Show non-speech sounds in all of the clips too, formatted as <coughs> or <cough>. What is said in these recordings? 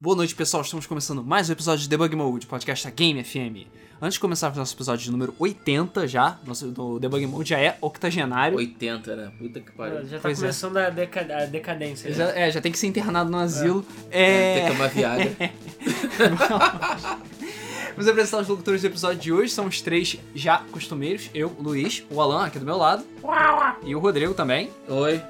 Boa noite, pessoal. Estamos começando mais um episódio de Debug Mode, podcast da Game FM. Antes de começar o nosso episódio de número 80 já, nosso do Debug Mode já é octogenário. 80, né? Puta que pariu. Já tá Pois é. começando a, deca a decadência. Já, é, já tem que ser internado no asilo. Tem É... que tomar Viagra. <laughs> Vamos apresentar os locutores do episódio de hoje. São os três já costumeiros. Eu, o Luiz, o Alan aqui do meu lado. E o Rodrigo também. Oi.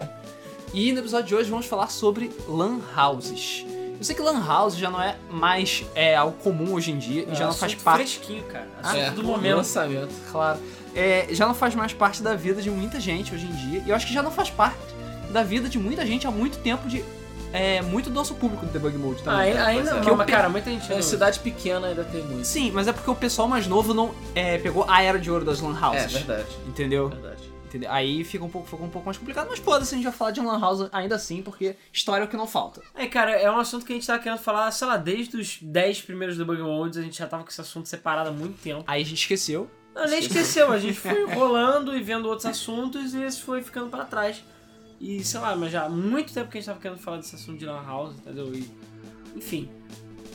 E no episódio de hoje vamos falar sobre lan houses. Eu sei que lan house já não é mais é, algo comum hoje em dia e já não faz Assunto parte fresquinho, cara. Ah, Assunto é, do momento. Lançamento. Claro. É, já não faz mais parte da vida de muita gente hoje em dia. E eu acho que já não faz parte da vida de muita gente há muito tempo de. É, muito do nosso público do Debug Mode Ah, também. ainda, ainda Pois é. não, eu mas pe- cara, muita gente É, cidade pequena ainda tem muito. Sim, mas é porque o pessoal mais novo não é, pegou a era de ouro das lan É, houses. verdade. entendeu? Verdade. Entendeu? Aí fica um pouco, fica um pouco mais complicado, mas foda-se, a gente vai falar de lan house ainda assim, porque história é o que não falta. É, cara, é um assunto que a gente tava querendo falar, sei lá, desde os 10 primeiros debug modes, a gente já tava com esse assunto separado há muito tempo. Aí a gente esqueceu. Não, nem esqueceu, a gente <laughs> foi rolando e vendo outros assuntos e esse foi ficando pra trás. E sei lá, mas já há muito tempo que a gente tava querendo falar desse assunto de Lan House, entendeu? E, enfim.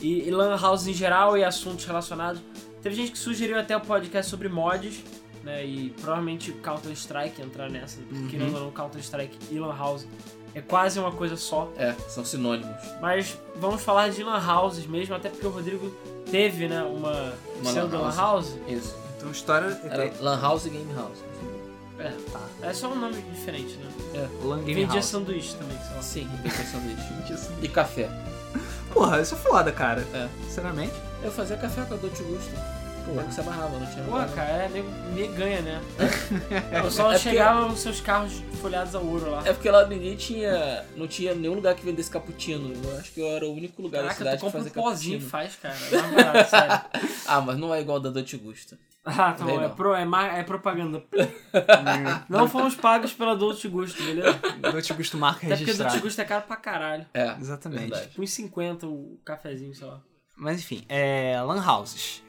E, e Lan House em geral e assuntos relacionados. Teve gente que sugeriu até o podcast sobre mods, né? E provavelmente Counter-Strike entrar nessa, porque Uhum. querendo ou não, Counter-Strike e Lan House é quase uma coisa só. É, são sinônimos. Mas vamos falar de Lan Houses mesmo, até porque o Rodrigo teve, né, uma, Uma pseudo lan Lan house. Isso. Então história Era Lan House e Game House. É, Tá. é só um nome diferente, né? Lan Game Vendia House. sanduíche também, sei lá. Sim, tem <laughs> sanduíche. E café. Porra, isso é foda, cara. É. Sinceramente. Eu fazia café com a Dolce Gusto. Pô, que você amarrava, não tinha Pô, nada. cara, é nego, nego ganha, né? O sol É porque- chegava os seus carros folhados a ouro lá. É porque lá ninguém tinha. Não tinha nenhum lugar que vendesse cappuccino. Eu acho que eu era o único lugar da Caraca, cidade tu que compra um fazia pozinho cappuccino. faz, cara. É barato, sério. <laughs> Ah, mas não é igual da Dolce Gusto. Ah, tá bom, Bem, é, não. pro, é, mar- é propaganda. <laughs> Não fomos pagos pela Dolce Gusto, beleza? Não te gosto marca Até porque registrada. Dolce Gusto é caro pra caralho. É. Exatamente. Verdade. Tipo, uns 50 o cafezinho, sei lá. Mas enfim, é. Lan houses.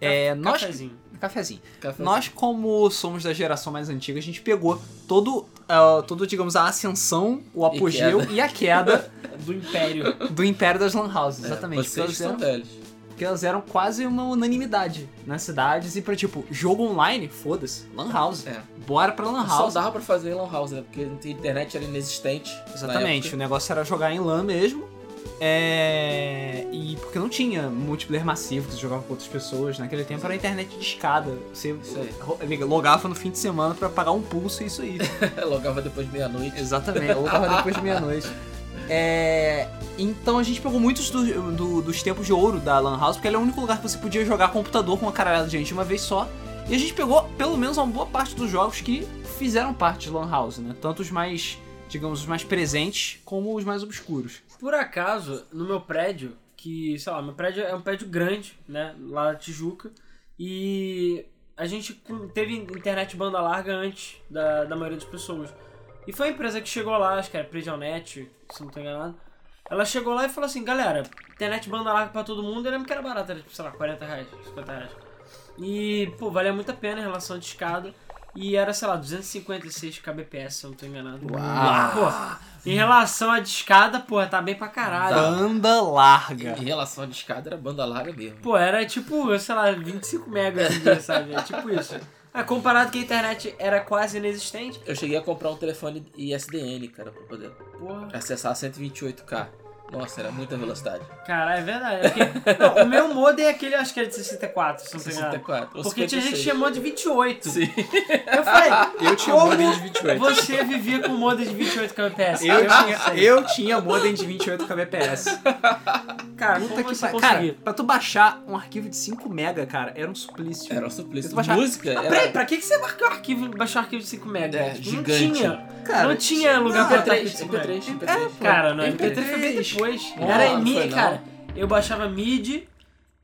É, nós. Cafezinho. Cafezinho. Café. Nós, como somos da geração mais antiga, a gente pegou todo, ah, todo digamos, a ascensão, o apogeu queda. e, a queda <laughs> Do Império. do império das lan houses, É, exatamente. porque, Vocês elas eram, porque elas eram quase uma unanimidade nas cidades e pra, tipo, jogo online, foda-se, lan house. É. Bora pra lan Só house. dava pra fazer Lan House, né? Porque a internet era inexistente. Exatamente, o negócio era jogar em LAN mesmo. É... E porque não tinha multiplayer massivo que você jogava com outras pessoas. Naquele tempo era internet de escada. Você logava no fim de semana pra pagar um pulso e isso aí. <laughs> Logava depois de meia-noite. Exatamente, logava <laughs> depois de meia-noite. É... Então a gente pegou muitos do- do- dos tempos de ouro da Lan House, porque ele é o único lugar que você podia jogar computador com uma caralhada de gente uma vez só. E a gente pegou pelo menos uma boa parte dos jogos que fizeram parte de Lan House, né? Tanto os mais, digamos, os mais presentes como os mais obscuros. Por acaso, no meu prédio, que, sei lá, meu prédio é um prédio grande, né? Lá na Tijuca. E a gente teve internet banda larga antes da, da maioria das pessoas. E foi a empresa que chegou lá, acho que era Predionet, se não tô enganado. Ela chegou lá e falou assim, galera, internet banda larga pra todo mundo, eu lembro que era barato, era tipo, sei lá, 40 reais, 50 reais. E, pô, valia muito a pena em relação à discada. E era, sei lá, 256 kbps, se eu não tô enganado. Uau! Pô, em relação à discada, pô, tá bem pra caralho. Banda larga. Em relação à discada, era banda larga mesmo. Pô, era tipo, sei lá, 25 megas dia, sabe? É tipo isso. É, comparado que a internet era quase inexistente, Eu cheguei a comprar um telefone ISDN, cara, pra poder porra. acessar 128K. Nossa, era muita velocidade. Cara, é verdade. é porque- <laughs> não, o meu modem é aquele, acho que era de 64, se não tô enganado. 64. ou Porque tinha gente que 56. tinha modem de 28. Sim. Eu falei, <laughs> Eu tinha um como modem de 28. Você vivia com modem de 28 kbps. Eu, não tinha, eu tinha modem de 28 kbps. Cara, Puta que você pariu. Cara, pra tu baixar um arquivo de 5 mega, cara, era um suplício. Era um suplício. Tu baixava- Música Ah, era... peraí, pra que que você marcou o arquivo, baixou o arquivo de 5 megas? É, Tipo, gigante. Não tinha. Cara, não tinha lugar pra arquivo de MP3, 5 megas. MP3, MP3. Cara, não, MP3. MP3 foi bem depois. Era não MIDI, cara. Eu baixava MIDI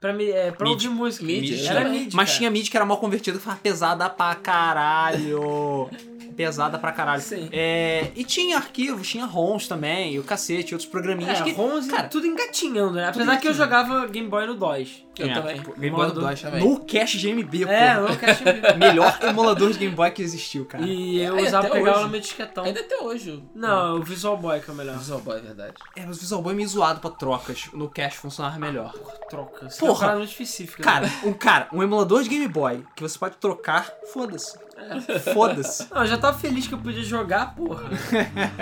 pra, me, é, pra MIDI. ouvir música. MIDI, Era também. MIDI, Mas cara. tinha MIDI que era mal convertido que ficava pesada pra caralho. <laughs> pesada pra caralho. Sim. É, e tinha arquivos, tinha ROMs também, e o cacete, outros programinhas É, que. ROMs, cara, tudo engatinhando, né? Apesar que eu jogava Game Boy no DOS. Eu é, também. tipo, Game Boy Emulador 2 também. No cache de MB, É, pô. eu quero Melhor emulador de Game Boy que existiu, cara. E eu É, usava, até pegava hoje. no meu disquetão. Ainda até hoje. Não, o Visual Boy que é o melhor. Visual Boy, é verdade. É, mas o Visual Boy é meio zoado pra trocas. No cache funcionava melhor. Troca. Isso Porra. é uma parada muito específica. Cara, né? um cara, um emulador de Game Boy que você pode trocar, foda-se. <laughs> Foda-se. Não, eu já tava feliz que eu podia jogar, porra.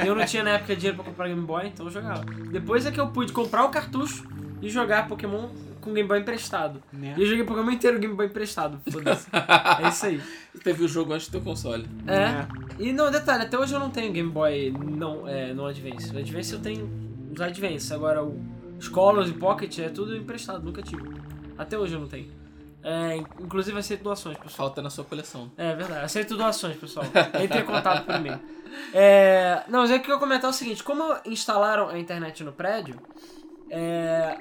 eu não tinha na época dinheiro pra comprar Game Boy, então eu jogava. Depois é que eu pude comprar o cartucho e jogar Pokémon com Game Boy emprestado. Né? E eu joguei Pokémon inteiro Game Boy emprestado, foda-se. é isso aí. <laughs> Teve o jogo antes do teu console. É. E não, detalhe, até hoje eu não tenho Game Boy não, é, não Advance. O Advance eu tenho os Advance. Agora o Scholars e Pocket é tudo emprestado, nunca tive. Até hoje eu não tenho. É, inclusive aceito doações, pessoal. Falta na sua coleção. É verdade, aceito doações, pessoal. Entre em contato por e-mail. É, não, mas é que eu ia comentar o seguinte: como instalaram a internet no prédio, é,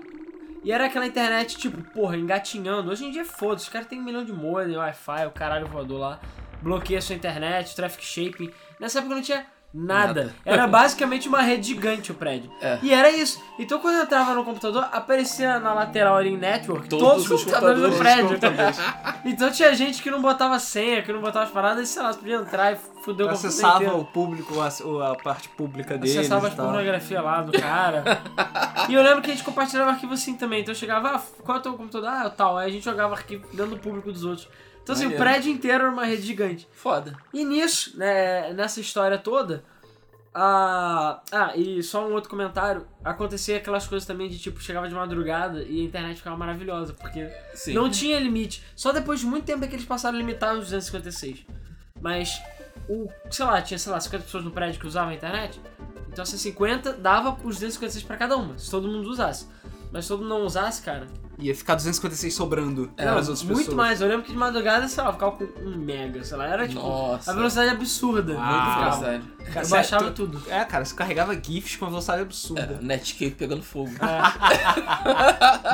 e era aquela internet, tipo, porra, engatinhando. Hoje em dia, foda-se, os caras têm um milhão de modem, Wi-Fi, o caralho voador lá, bloqueia sua internet, traffic shaping. Nessa época não tinha nada. Nada. Era basicamente uma rede gigante o prédio. É. E era isso. Então quando eu entrava no computador, aparecia na lateral ali em network Todos todos, os computadores do computadores. prédio. <laughs> Então tinha gente que não botava senha, que não botava as paradas, e sei lá, você podia entrar e fudeu o computador Acessava inteiro. o público, a, o- a parte pública deles Acessava as pornografia lá do cara. <laughs> e eu lembro que a gente compartilhava arquivo assim também. Então eu chegava, ah, qual é o teu computador? Ah, é o tal. Aí a gente jogava arquivo dentro do público dos outros. Então assim, o prédio inteiro era uma rede gigante. Foda. E nisso, né, nessa história toda, a... ah, e só um outro comentário, acontecia aquelas coisas também de tipo, chegava de madrugada e a internet ficava maravilhosa, porque Sim. não tinha limite. Só depois de muito tempo é que eles passaram a limitar os 256. Mas o, sei lá, tinha, sei lá, 50 pessoas no prédio que usavam a internet. Então se 50 dava os 256 pra cada uma, se todo mundo usasse. Mas se todo mundo não usasse, cara, Ia ficar 256 sobrando não, as outras muito pessoas. mais. Eu lembro que de madrugada, sei lá, eu ficava com 1 mega, sei lá, era tipo Nossa. a velocidade absurda. Ah, velocidade. Eu Sério, baixava tu- tudo. É, cara, você carregava GIFs com uma velocidade É, absurda. Netscape pegando fogo. <laughs>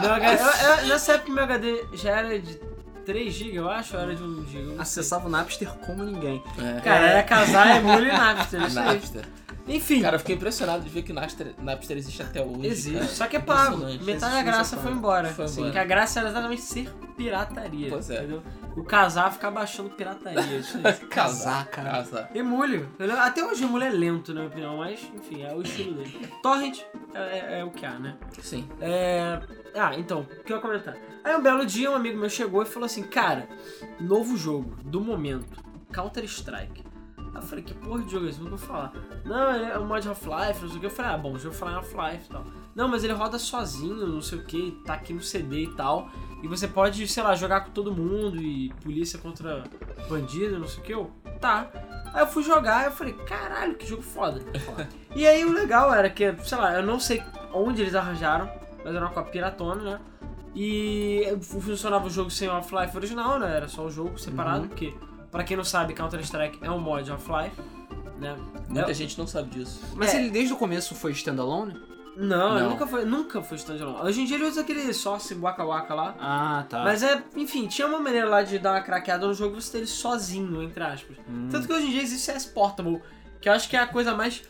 Meu HD, eu- eu- nessa época meu HD já era de 3 GB, eu acho, ou era de 1 GB? Acessava o Napster como ninguém. É. Cara, era casar, emule e <laughs> Napster. Napster. Enfim, Cara, eu fiquei impressionado de ver que Napster, Napster existe até hoje. existe. cara. Só que é pago. Metade da graça é foi embora. Foi Assim, embora. que a graça era exatamente ser pirataria. Pois é. Entendeu? O casar ficar baixando pirataria. Aí. <laughs> Casar, cara. Casar. Entendeu? Até hoje emule é lento, na minha opinião, mas enfim, é o estilo dele. Torrent é, é- é o que há, né? Sim. É... Ah, então, o que eu ia comentar? Aí um belo dia um amigo meu chegou e falou assim, cara, novo jogo, do momento, Counter-Strike. Aí eu falei, que porra de jogo é esse? Vou falar. Não, ele é um mod Half-Life, não sei o que. Eu falei, ah, bom, já vou falar em Half-Life e tal. Não, mas ele roda sozinho, não sei o que, tá aqui no CD e tal. E você pode, sei lá, jogar com todo mundo e polícia contra bandido, não sei o que. Eu, tá. Aí eu fui jogar e eu falei, caralho, que jogo foda. <laughs> e aí o legal era que, sei lá, eu não sei onde eles arranjaram, mas era uma cópia piratona, né? E funcionava o jogo sem o Half-Life original, né? Era só o jogo separado, Uhum. porque, pra quem não sabe, Counter-Strike é um mod Half-Life, né? Muita É- gente não sabe disso. Mas É. ele desde o começo foi standalone? Não, ele Não. nunca foi, nunca foi standalone. Hoje em dia ele usa aquele sauce Waka Waka lá. Ah, tá. Mas é, enfim, tinha uma maneira lá de dar uma craqueada no jogo e você ter ele sozinho, entre aspas. Hum. Tanto que hoje em dia existe CS Portable, que eu acho que é a coisa mais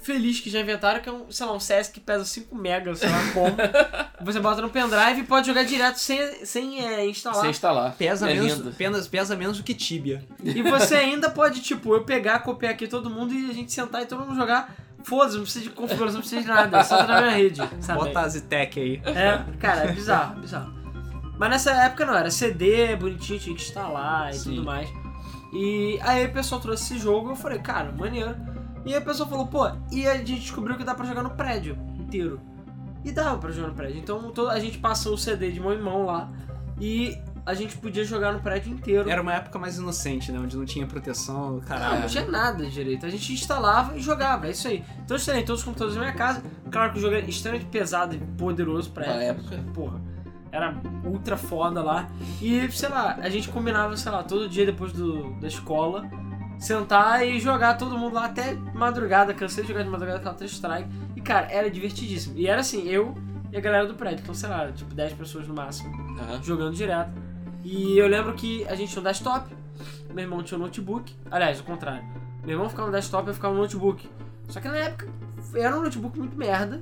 feliz que já inventaram, que é um, sei lá, um CS que pesa 5 megas, sei lá como. <laughs> você bota no pendrive e pode jogar direto sem, sem é, instalar. Sem instalar. Pesa, é menos, pesa, pesa menos do que Tibia. E você ainda pode, tipo, eu pegar, copiar aqui todo mundo e a gente sentar e todo mundo jogar. Foda-se, não precisa de configuração, não precisa de nada, é só tá na minha rede, sabe? Bota a Ztec aí. É, cara, é bizarro, bizarro. Mas nessa época não, era CD, bonitinho, tinha que instalar e Sim. tudo mais. E aí o pessoal trouxe esse jogo, eu falei, cara, maneiro. E aí o pessoal falou, pô, e a gente descobriu que dá pra jogar no prédio inteiro. E dava pra jogar no prédio. Então a gente passou o CD de mão em mão lá e a gente podia jogar no prédio inteiro. Era uma época mais inocente, né? Onde não tinha proteção, Não, caralho. não tinha nada direito. A gente instalava e jogava, é isso aí. Então eu instalei todos os computadores da minha casa. Claro que o jogo era extremamente pesado e poderoso pra Pra época. época. Porra, era ultra foda lá. E, sei lá, a gente combinava, sei lá, todo dia depois do, da escola, sentar e jogar todo mundo lá até madrugada. Cansei de jogar de madrugada Counter-Strike. E, cara, era divertidíssimo. E era assim, eu e a galera do prédio. Então, sei lá, tipo 10 pessoas no máximo Aham. jogando direto. E eu lembro que a gente tinha um desktop, meu irmão tinha um notebook, aliás, o contrário. Meu irmão ficava no desktop e eu ficava no notebook. Só que na época era um notebook muito merda.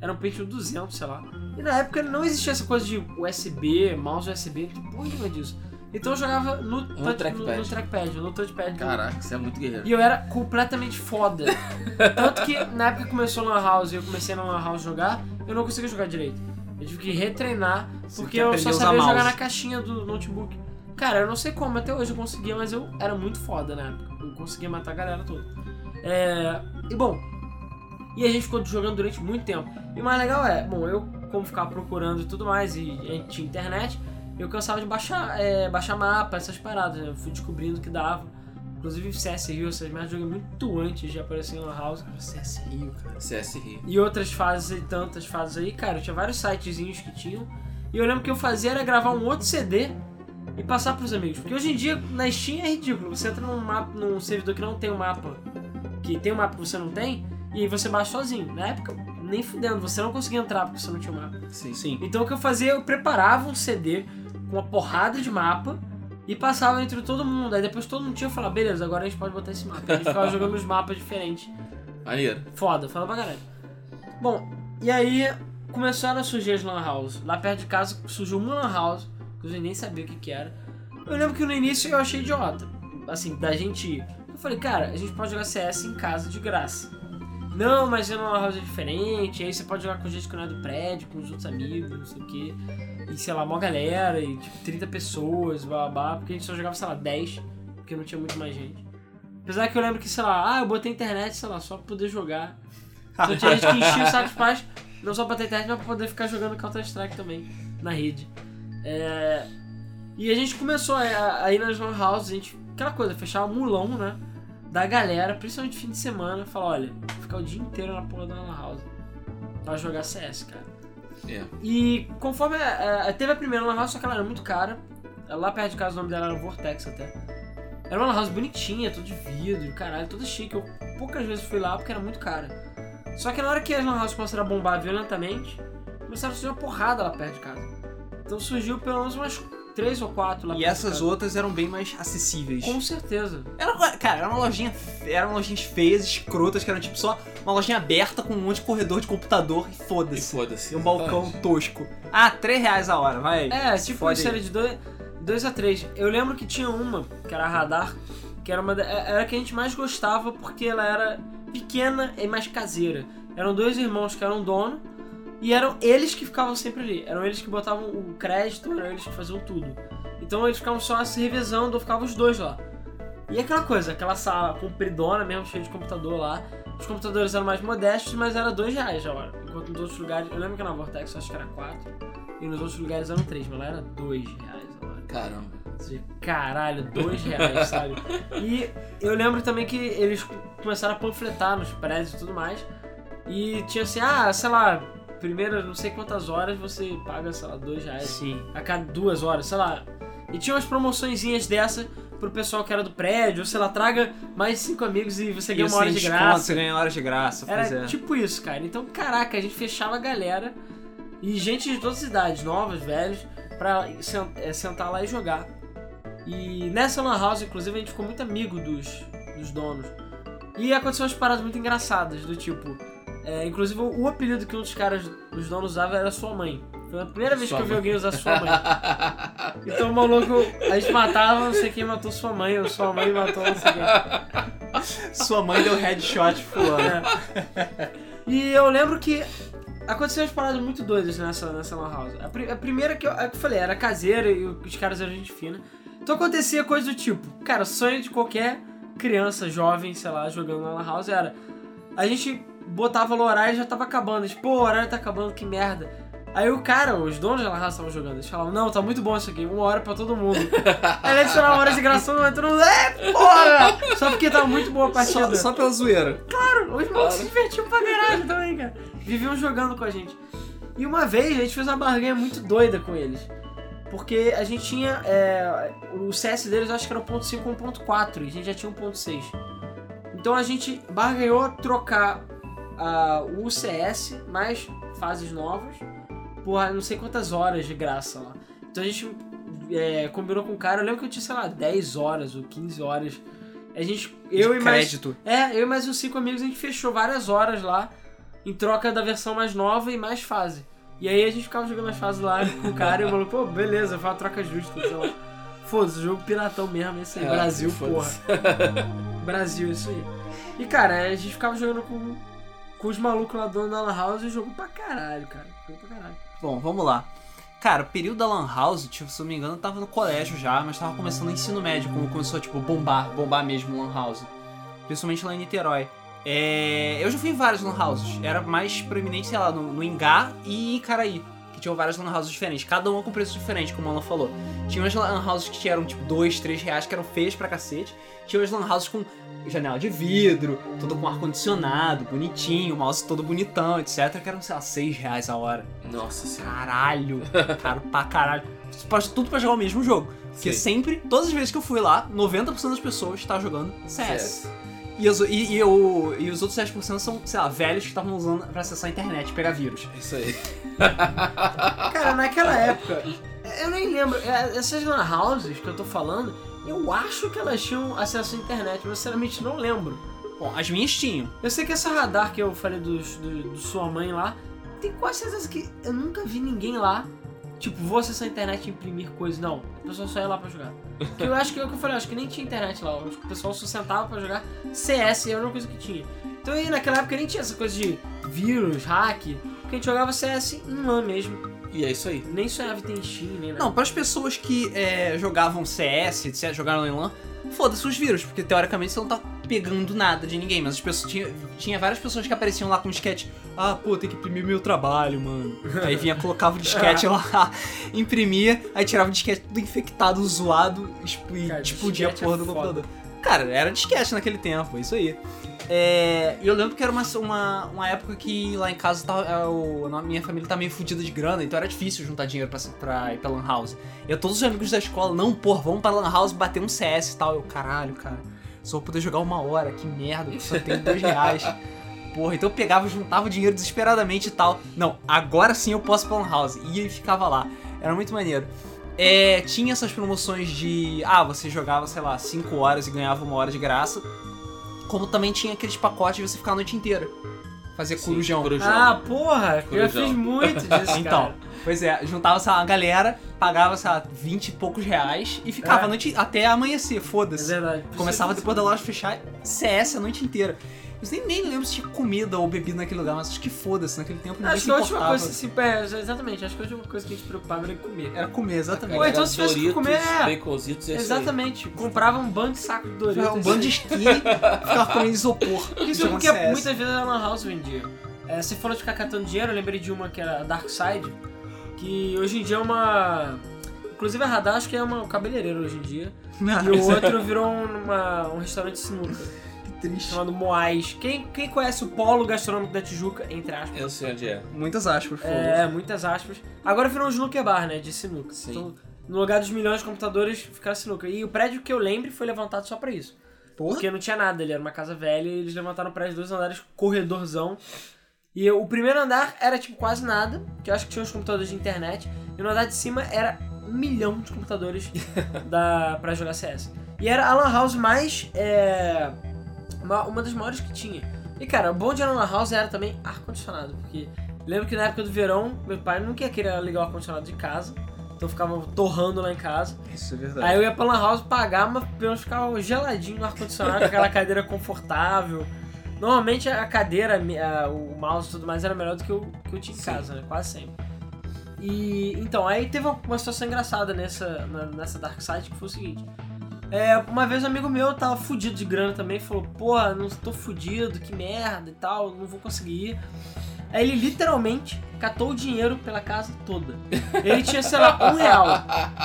Era um Pentium 200, sei lá. E na época não existia essa coisa de USB, mouse USB, tipo, porra disso. Então eu jogava no, touch- no, trackpad. no trackpad, no touchpad. Caraca, você é muito guerreiro. e eu era completamente foda. Tanto que na época que começou Lan House e eu comecei na Lan House jogar, eu não conseguia jogar direito. Eu tive que retreinar, porque eu só sabia jogar mouse. na caixinha do notebook. Cara, eu não sei como, até hoje eu conseguia, mas eu era muito foda na época. Eu conseguia matar a galera toda. É... E bom, e a gente ficou jogando durante muito tempo. E o mais legal é, bom, eu como ficava procurando e tudo mais, e a gente tinha internet, eu cansava de baixar, é, baixar mapa, essas paradas, né? Eu fui descobrindo que dava. Inclusive CS Rio, essas merdas eu joguei muito antes de aparecer na House. CS Rio, cara. CS Rio. E outras fases e tantas fases aí, cara, tinha vários sitezinhos que tinham. E eu lembro que eu fazia era gravar um outro CD e passar pros amigos. Porque hoje em dia na Steam é ridículo. Você entra num, mapa, num servidor que não tem um mapa, que tem um mapa que você não tem, e aí você baixa sozinho. Na época, nem fudendo, você não conseguia entrar porque você não tinha um mapa. Sim. Sim. Então o que eu fazia, eu preparava um CD uma porrada de mapa e passava entre todo mundo. Aí depois todo mundo tinha falava, beleza, agora a gente pode botar esse mapa. A gente ficava <laughs> jogando os mapas diferentes. Maneiro. Foda, foda pra caralho. Bom, e aí começaram a surgir as lan house. Lá perto de casa surgiu uma lan house, que eu nem sabia o que que era. Eu lembro que no início eu achei idiota, assim, da gente ir. Eu falei, cara, a gente pode jogar CS em casa de graça. Não, mas é uma lan house diferente, aí você pode jogar com gente que não é do prédio, com os outros amigos, não sei o quê. E sei lá, mó galera, e tipo 30 pessoas, blá, porque a gente só jogava, sei lá, 10, porque não tinha muito mais gente. Apesar que eu lembro que, sei lá, ah, eu botei internet, sei lá, só pra poder jogar. Então tinha gente que enchia o saco dos pais, não só pra ter internet, mas pra poder ficar jogando Counter-Strike também na rede. É, E a gente começou a, a ir nas lan houses, a gente, aquela coisa, fechar o mulão, né? Da galera, principalmente fim de semana, falar, olha, ficar o dia inteiro na porra da lan house pra jogar CS, cara. É. E conforme teve a primeira lan house, só que ela era muito cara. Lá perto de casa o nome dela era Vortex até. Era uma lan house bonitinha, toda de vidro, caralho, toda chique. Eu poucas vezes fui lá porque era muito cara. Só que na hora que as lan houses começaram a bombar violentamente, começaram a surgir uma porrada lá perto de casa. Então surgiu pelo menos umas três ou quatro lá E perto essas casa. outras eram bem mais acessíveis. Com certeza. Era, cara, era uma lojinha. Eram lojinhas feias, escrotas, que eram tipo só uma lojinha aberta com um monte de corredor de computador e E foda-se. foda-se. E um balcão tosco. Ah, 3 reais a hora, vai. É, Se tipo aí. era de 2 dois a 3. Eu lembro que tinha uma, que era a Radar, que era uma da- era a que a gente mais gostava porque ela era pequena e mais caseira. Eram dois irmãos que eram dono e eram eles que ficavam sempre ali. Eram eles que botavam o crédito, eram eles que faziam tudo. Então eles ficavam só se revezando, ou ficavam os dois lá. E aquela coisa, aquela sala compridona mesmo, cheia de computador lá. Os computadores eram mais modestos, mas era dois reais a hora. Enquanto nos outros lugares, eu lembro que na Vortex eu acho que era quatro. E nos outros lugares eram três, mas lá era dois reais a hora. Caramba. Caralho, dois reais, sabe? E eu lembro também que eles começaram a panfletar nos prédios e tudo mais. E tinha assim, ah, sei lá, primeiras não sei quantas horas você paga, sei lá, dois reais Sim. a cada duas horas, sei lá. E tinha umas promoçõezinhas dessa pro pessoal que era do prédio, ou sei lá, traga mais cinco amigos e você ganha E uma hora de graça. Você ganha hora de graça, Era é. tipo isso, cara. Então, caraca, a gente fechava a galera e gente de todas as idades, novas, velhos, pra é, sentar lá e jogar. E nessa Lan House, inclusive, a gente ficou muito amigo dos, dos donos. E aconteceu umas paradas muito engraçadas, do tipo. É, inclusive, o apelido que um dos caras, dos donos, usava era sua mãe. Foi a primeira vez Sua que eu vi mãe. alguém usar sua mãe. <laughs> Então o maluco, a gente matava, não sei quem matou sua mãe, ou sua mãe matou não sei quem. Sua mãe deu headshot fulano. É. E eu lembro que aconteceu umas paradas muito doidas nessa, nessa lan house. A, pri- a primeira que eu, a que eu falei, era caseira e os caras eram gente fina. Então acontecia coisa do tipo, cara, sonho de qualquer criança, jovem, sei lá, jogando na lan house era... A gente botava no horário e já tava acabando. Tipo, pô, o horário tá acabando, que merda. Aí o cara, os donos da house estavam jogando, eles falavam, não, tá muito bom isso aqui, uma hora pra todo mundo. <laughs> Aí eles adicionavam uma hora de graça, não entrou, é, porra! Só porque tava muito boa a partida. Só, só pela zoeira. Os malucos se divertiam pra caralho também, cara. Viviam jogando com a gente. E uma vez a gente fez uma barganha muito doida com eles. Porque a gente tinha. é, o CS deles acho que era o ponto 5 com o ponto 4 e a gente já tinha um ponto 6. Então a gente barganhou trocar ah, o CS mais fases novas por não sei quantas horas de graça lá. Então a gente é, combinou com o cara, eu lembro que eu tinha, sei lá, 10 horas ou 15 horas A gente, eu de e mais crédito. É, eu e mais uns cinco amigos, a gente fechou várias horas lá, em troca da versão mais nova e mais fase. E aí a gente ficava jogando as fases lá com o cara e maluco, pô, beleza, foi uma troca justa. Sei lá. Foda-se, jogo piratão mesmo, esse aí. É, Brasil, porra. <laughs> Brasil, isso aí. E cara, a gente ficava jogando com, com os malucos lá do da Lan House e jogo pra caralho, cara. Jogo pra caralho. Bom, vamos lá. Cara, o período da Lan House, tipo, se eu não me engano, eu tava no colégio já, mas tava começando o ensino médio, quando começou, tipo, bombar, bombar mesmo Lan House. Principalmente lá em Niterói. É, eu já fui em várias Lan Houses. Era mais proeminente, sei lá, no, no Ingá e em Caraí. Que tinham várias Lan Houses diferentes, cada uma com preço diferente, como ela falou. Tinha umas Lan Houses que eram, tipo, 2, 3 reais, que eram feias pra cacete. Tinha umas Lan Houses com janela de vidro, tudo com ar-condicionado, bonitinho, mouse todo bonitão, etc. Que eram, sei lá, 6 reais a hora. Nossa senhora. Caralho, caro pra caralho. Tudo pra jogar o mesmo jogo. Porque Sim. sempre, todas as vezes que eu fui lá, 90% das pessoas estavam jogando CS. CS. E, os, e, e, o- e os outros 10% são, sei lá, velhos que estavam usando pra acessar a internet e pegar vírus. Isso aí. Cara, naquela época, eu nem lembro. é, Essas lan houses que eu tô falando, eu acho que elas tinham acesso à internet, mas sinceramente não lembro. Bom, as minhas tinham. Eu sei que essa radar que eu falei do, do, do sua mãe lá, tem quase certeza que eu nunca vi ninguém lá. Tipo, vou acessar a internet e imprimir coisas. Não, o pessoal só ia lá pra jogar. Porque eu acho que é o que eu falei, eu acho que nem tinha internet lá. Eu o pessoal só sentava pra jogar CS, era a única coisa que tinha. Então aí naquela época nem tinha essa coisa de vírus, hack. Porque a gente jogava CS em LAN mesmo. E é isso aí. Nem sonhava em ter Steam, nem nada. Não, para as pessoas que é, jogavam CS, etc., jogaram em LAN, foda-se os vírus, porque teoricamente você não tá pegando nada de ninguém, mas as pessoas tinha, tinha várias pessoas que apareciam lá com disquete. Ah, pô, tem que imprimir meu trabalho, mano. <laughs> Aí vinha, colocava o disquete lá, imprimia, aí tirava o disquete tudo infectado, zoado, e Cara, explodia a disquete porra é do foda. computador. Cara, era disquete naquele tempo, é isso aí. É, e eu lembro que era uma, uma, uma época que lá em casa tava, é, a minha família tá meio fodida de grana, então era difícil juntar dinheiro pra, pra ir pra Lan House. E eu, todos os amigos da escola, não, porra, vamos pra Lan House bater um CS e tal. Eu, caralho, cara, só vou poder jogar uma hora, que merda, que só tenho dois reais. <laughs> Porra, então eu pegava, juntava o dinheiro desesperadamente e tal. Não, agora sim eu posso ir pra Lan House. E ficava lá. Era muito maneiro. É, tinha essas promoções de. Ah, você jogava, sei lá, 5 horas e ganhava uma hora de graça. Como também tinha aqueles pacotes de você ficar a noite inteira. Fazer Sim, corujão. corujão. Ah, porra, eu já Corujão. fiz muito disso, <laughs> Então, cara. pois é, juntava sei lá, uma galera, pagava, sei lá, 20 e poucos reais e ficava É. a noite até amanhecer, É foda-se. verdade. Começava depois da loja fechar, CS a noite inteira. Eu nem, nem lembro se tinha comida ou bebida naquele lugar, mas acho que foda-se, naquele tempo ninguém Acho se que a última importava. coisa, assim, é, exatamente, acho que a última coisa que a gente preocupava era comer. Era comer, exatamente. Ou então se tivesse que Doritos, comer, é. Baconzitos, é isso aí. Exatamente, comprava um bando de saco de Doritos. Foi um bando de esqui, ficava comendo isopor. Isso porque CS. muitas vezes a Lan House vendia. É, você falou de ficar catando dinheiro, eu lembrei de uma que era a Dark Side, que hoje em dia é uma. Inclusive a Radar acho que é uma cabeleireira hoje em dia. Não, <laughs> E o é outro virou um, uma- um restaurante de sinuca, triste. chamado Moais. Quem, quem conhece o polo gastronômico da Tijuca, entre aspas. Eu sei onde é. Muitas aspas, foda É, muitas aspas. Agora virou um snooker bar, né? De sinuca. Sim. Então, no lugar dos milhões de computadores, ficaram sinuca. E o prédio que eu lembre foi levantado só pra isso. Porra. Porque não tinha nada, ele era uma casa velha e eles levantaram o prédio dois andares, corredorzão. E o primeiro andar era tipo quase nada, que eu acho que tinha uns computadores de internet. E no andar de cima era um milhão de computadores <laughs> da, pra jogar CS. E era a Lan House mais. É, uma, uma das maiores que tinha. E cara, o bom de ir na House era também ar-condicionado, porque lembro que na época do verão, meu pai nunca ia querer ligar o ar-condicionado de casa. Então ficava torrando lá em casa. Isso é verdade. Aí eu ia pra Lan House pagar, mas pelo menos ficava geladinho no ar-condicionado, com aquela cadeira confortável. Normalmente a cadeira, a- o mouse e tudo mais era melhor do que o que eu tinha em Sim. casa, né? Quase sempre. E então, aí teve uma situação engraçada nessa, na- nessa Dark Side que foi o seguinte. É, uma vez um amigo meu tava fudido de grana também, falou, porra, não tô fudido, que merda e tal, não vou conseguir ir. Aí ele literalmente catou o dinheiro pela casa toda. Ele tinha, sei lá, um real.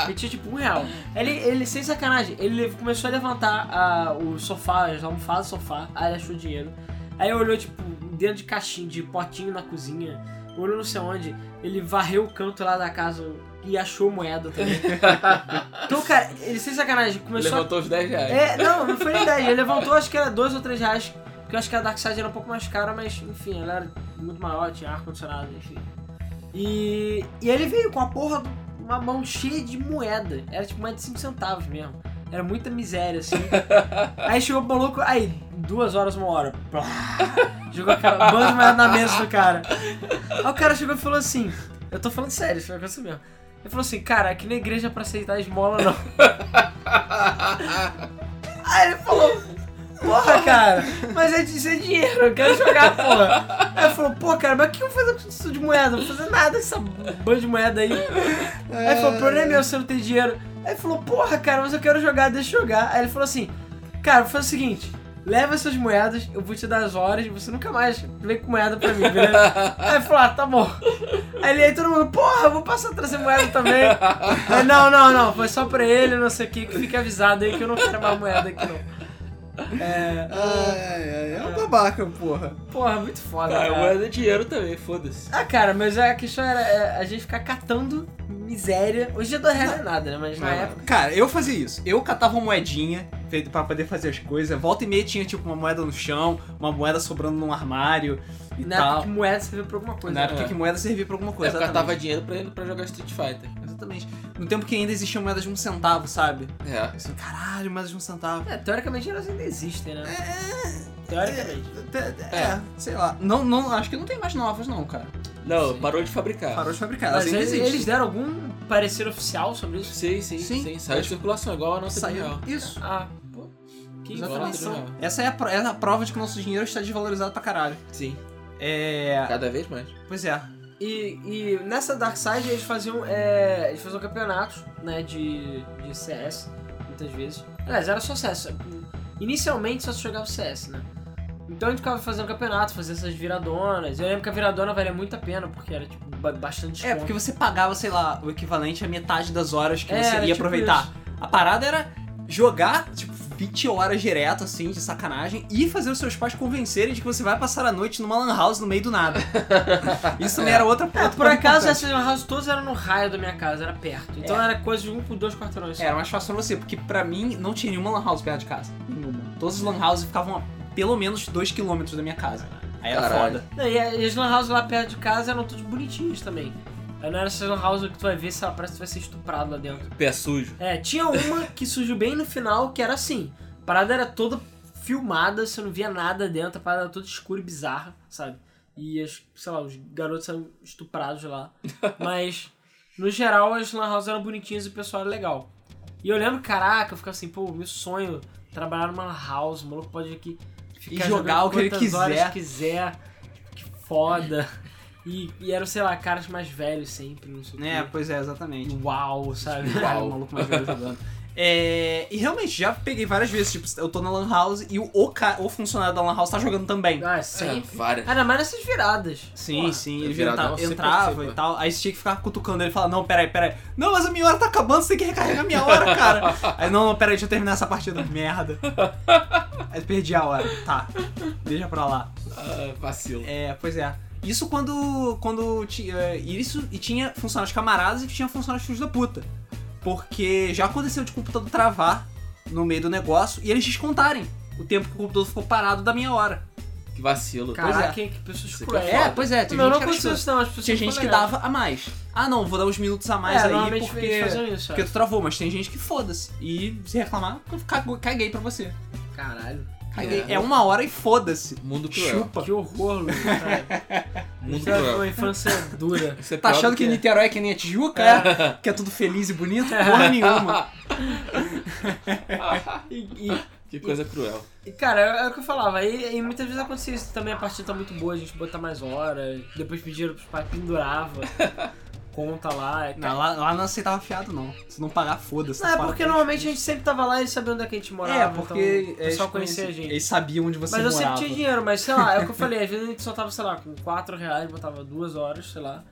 Ele tinha tipo um real. Ele, ele sem sacanagem, ele começou a levantar ah, o sofá, as almofadas do sofá, aí ele achou dinheiro. Aí olhou, tipo, dentro de caixinha, de potinho na cozinha, olhou não sei onde, ele varreu o canto lá da casa e achou moeda também. <laughs> então, cara, ele sem sacanagem, começou a Levantou os 10 reais. é, não, não foi nem 10. Ele levantou, acho que era 2 ou 3 reais. Porque eu acho que a Dark Side era um pouco mais cara, mas enfim, ela era muito maior, tinha ar-condicionado, enfim. E, e ele veio com a porra uma mão cheia de moeda. Era tipo mais de 5 centavos mesmo. Era muita miséria, assim. <laughs> aí chegou o maluco, aí, duas horas, uma hora. Plá, jogou de moeda na mesa do cara. Aí o cara chegou e falou assim: Eu tô falando sério, isso vai acontecer mesmo. Ele falou assim, cara, aqui na igreja é pra aceitar esmola não. <laughs> Aí ele falou, porra, cara, mas é, isso é dinheiro, eu quero jogar, porra. Aí ele falou, pô, cara, mas o que eu vou fazer com isso de moeda? Não vou fazer nada com essa banda de moeda aí. Aí ele falou, o problema é meu, você não tem dinheiro. Aí ele falou, porra, cara, mas eu quero jogar, deixa eu jogar. Aí ele falou assim, cara, vou fazer o seguinte, leva essas moedas, eu vou te dar as horas e você nunca mais vem com moeda pra mim, beleza? Aí falou, ah, tá bom. Aí aí todo mundo, porra, vou passar a trazer moeda também. Aí, não, não, não, foi só pra ele, não sei o que, que fique avisado aí que eu não quero mais moeda aqui não. É. <laughs> Ai, ai, é um babaca, porra. Porra, muito foda, Ah, cara. moeda é dinheiro também, foda-se. Ah, cara, mas a questão era é, a gente ficar catando miséria. Hoje em dia dois reais não é nada, né? Mas na Não. época. Cara, eu fazia isso. Eu catava uma moedinha feito pra poder fazer as coisas. Volta e meia tinha tipo uma moeda no chão, uma moeda sobrando num armário e Na época tal. que moeda serviu pra alguma coisa. Na época É. que moeda servia pra alguma coisa. eu catava dinheiro pra, ele- pra jogar Street Fighter. Exatamente. No tempo que ainda existiam moedas de um centavo, sabe? É. Assim, caralho, moedas de um centavo. É, teoricamente elas ainda existem, né? Teoricamente. É, é, sei lá. Não, não, acho que não tem mais novas, não, cara. Não, parou de fabricar. Parou de fabricar. Elas Mas ainda eles, existem. eles deram algum parecer oficial sobre isso? Sim, sim, Sim. sim. Saiu de circulação, igual a nossa Saiu. real. Isso. Ah, pô. Que real. Essa é a, é a prova de que o nosso dinheiro está desvalorizado pra caralho. Sim. É. Cada vez mais. Pois é. E, e nessa Dark Side eles faziam, é, eles faziam campeonatos, né, de, de CS, muitas vezes. Aliás, era só CS. Inicialmente só se jogava CS, né? Então a gente ficava fazendo campeonato, fazendo essas viradonas. Eu lembro que a viradona valia muito a pena, porque era, tipo, ba- bastante É, desconto. porque você pagava, sei lá, o equivalente a metade das horas que É, você ia tipo aproveitar. isso. A parada era jogar, tipo, 20 horas direto, assim, de sacanagem, e fazer os seus pais convencerem de que você vai passar a noite numa lan house no meio do nada. <laughs> Isso também era outra É, por acaso importante. essas lan houses todas eram no raio da minha casa, era perto. Então É. era coisa de um por dois quarteirões. só. Era mais fácil pra você, porque pra mim não tinha nenhuma lan house perto de casa. Nenhuma. Todas as lan houses ficavam a pelo menos 2km da minha casa. Aí era Caralho. foda. Não, e e as lan houses lá perto de casa eram todas bonitinhas também. Aí não era essas lan houses que tu vai ver, sei lá, parece que tu vai ser estuprado lá dentro. Pé sujo. É, tinha uma que surgiu bem no final, que era assim. A parada era toda filmada, você não via nada dentro, a parada era toda escura e bizarra, sabe? E, as, sei lá, os garotos eram estuprados lá. <laughs> Mas, no geral, as lan houses eram bonitinhas e o pessoal era legal. E eu lembro, caraca, eu ficava assim, pô, meu sonho, trabalhar numa house, o maluco pode aqui ficar E jogar o que ele quiser. quiser. Que foda. <laughs> E, e eram, sei lá, caras mais velhos sempre, não sei o É, quê. pois é, exatamente. Uau, sabe? Uau, <laughs> o maluco mais velho jogando. É, e realmente, já peguei várias vezes, tipo, eu tô na Lan House e o, o, ca- o funcionário da Lan House tá jogando também. Ah, É, sempre. várias. Ainda mais nessas viradas. Sim, Porra. sim, ele viradão entra- entrava participa. e tal. Aí você tinha que ficar cutucando ele e falar, não, peraí, peraí. Não, mas a minha hora tá acabando, você tem que recarregar a minha hora, cara. <laughs> Aí, não, não, peraí, deixa eu terminar essa partida. Merda. <laughs> Aí perdi a hora. Tá, deixa pra lá. Ah, vacilo. É, pois é. Isso quando. quando tinha. Isso e tinha funcionários camaradas e tinha funcionários filhos da puta. Porque já aconteceu de computador travar no meio do negócio e eles descontarem o tempo que o computador ficou parado da minha hora. Que vacilo. Caraca, é. que pessoas aqui cruéis. é É, pois é, tem Não, gente não aconteceu isso não, as pessoas Tinha gente que dava a mais. Ah, não, vou dar uns minutos a mais é, aí normalmente porque. isso. Porque é. tu travou, mas tem gente que foda-se. E se reclamar, eu caguei pra você. Caralho. É. É uma hora e foda-se. Mundo cruel. Chupa. Que horror, Luiz. cara. <laughs> Mundo Isso é cruel. uma infância dura. Isso é Tá achando do que, é. Niterói é que nem a Tijuca? É. Que é tudo feliz e bonito? Porra <laughs> nenhuma. <laughs> E, e- Que coisa cruel. e, cara, é, é o que eu falava. E, e muitas vezes acontecia isso também. A partida tá muito boa, a gente botar mais horas. Depois pediram pros pais, pendurava. Conta lá. é, Não, lá, lá não aceitava fiado, não. Se não pagar, foda-se. Não, é porque "Pô, normalmente a gente sempre tava lá e eles sabiam onde é que a gente morava. É, porque então, pessoal conhecia a gente. eles sabiam onde você Mas eu morava. sempre tinha dinheiro, mas sei lá, é o que eu falei, às vezes a gente só tava, sei lá, com 4 reais, botava duas horas, sei lá.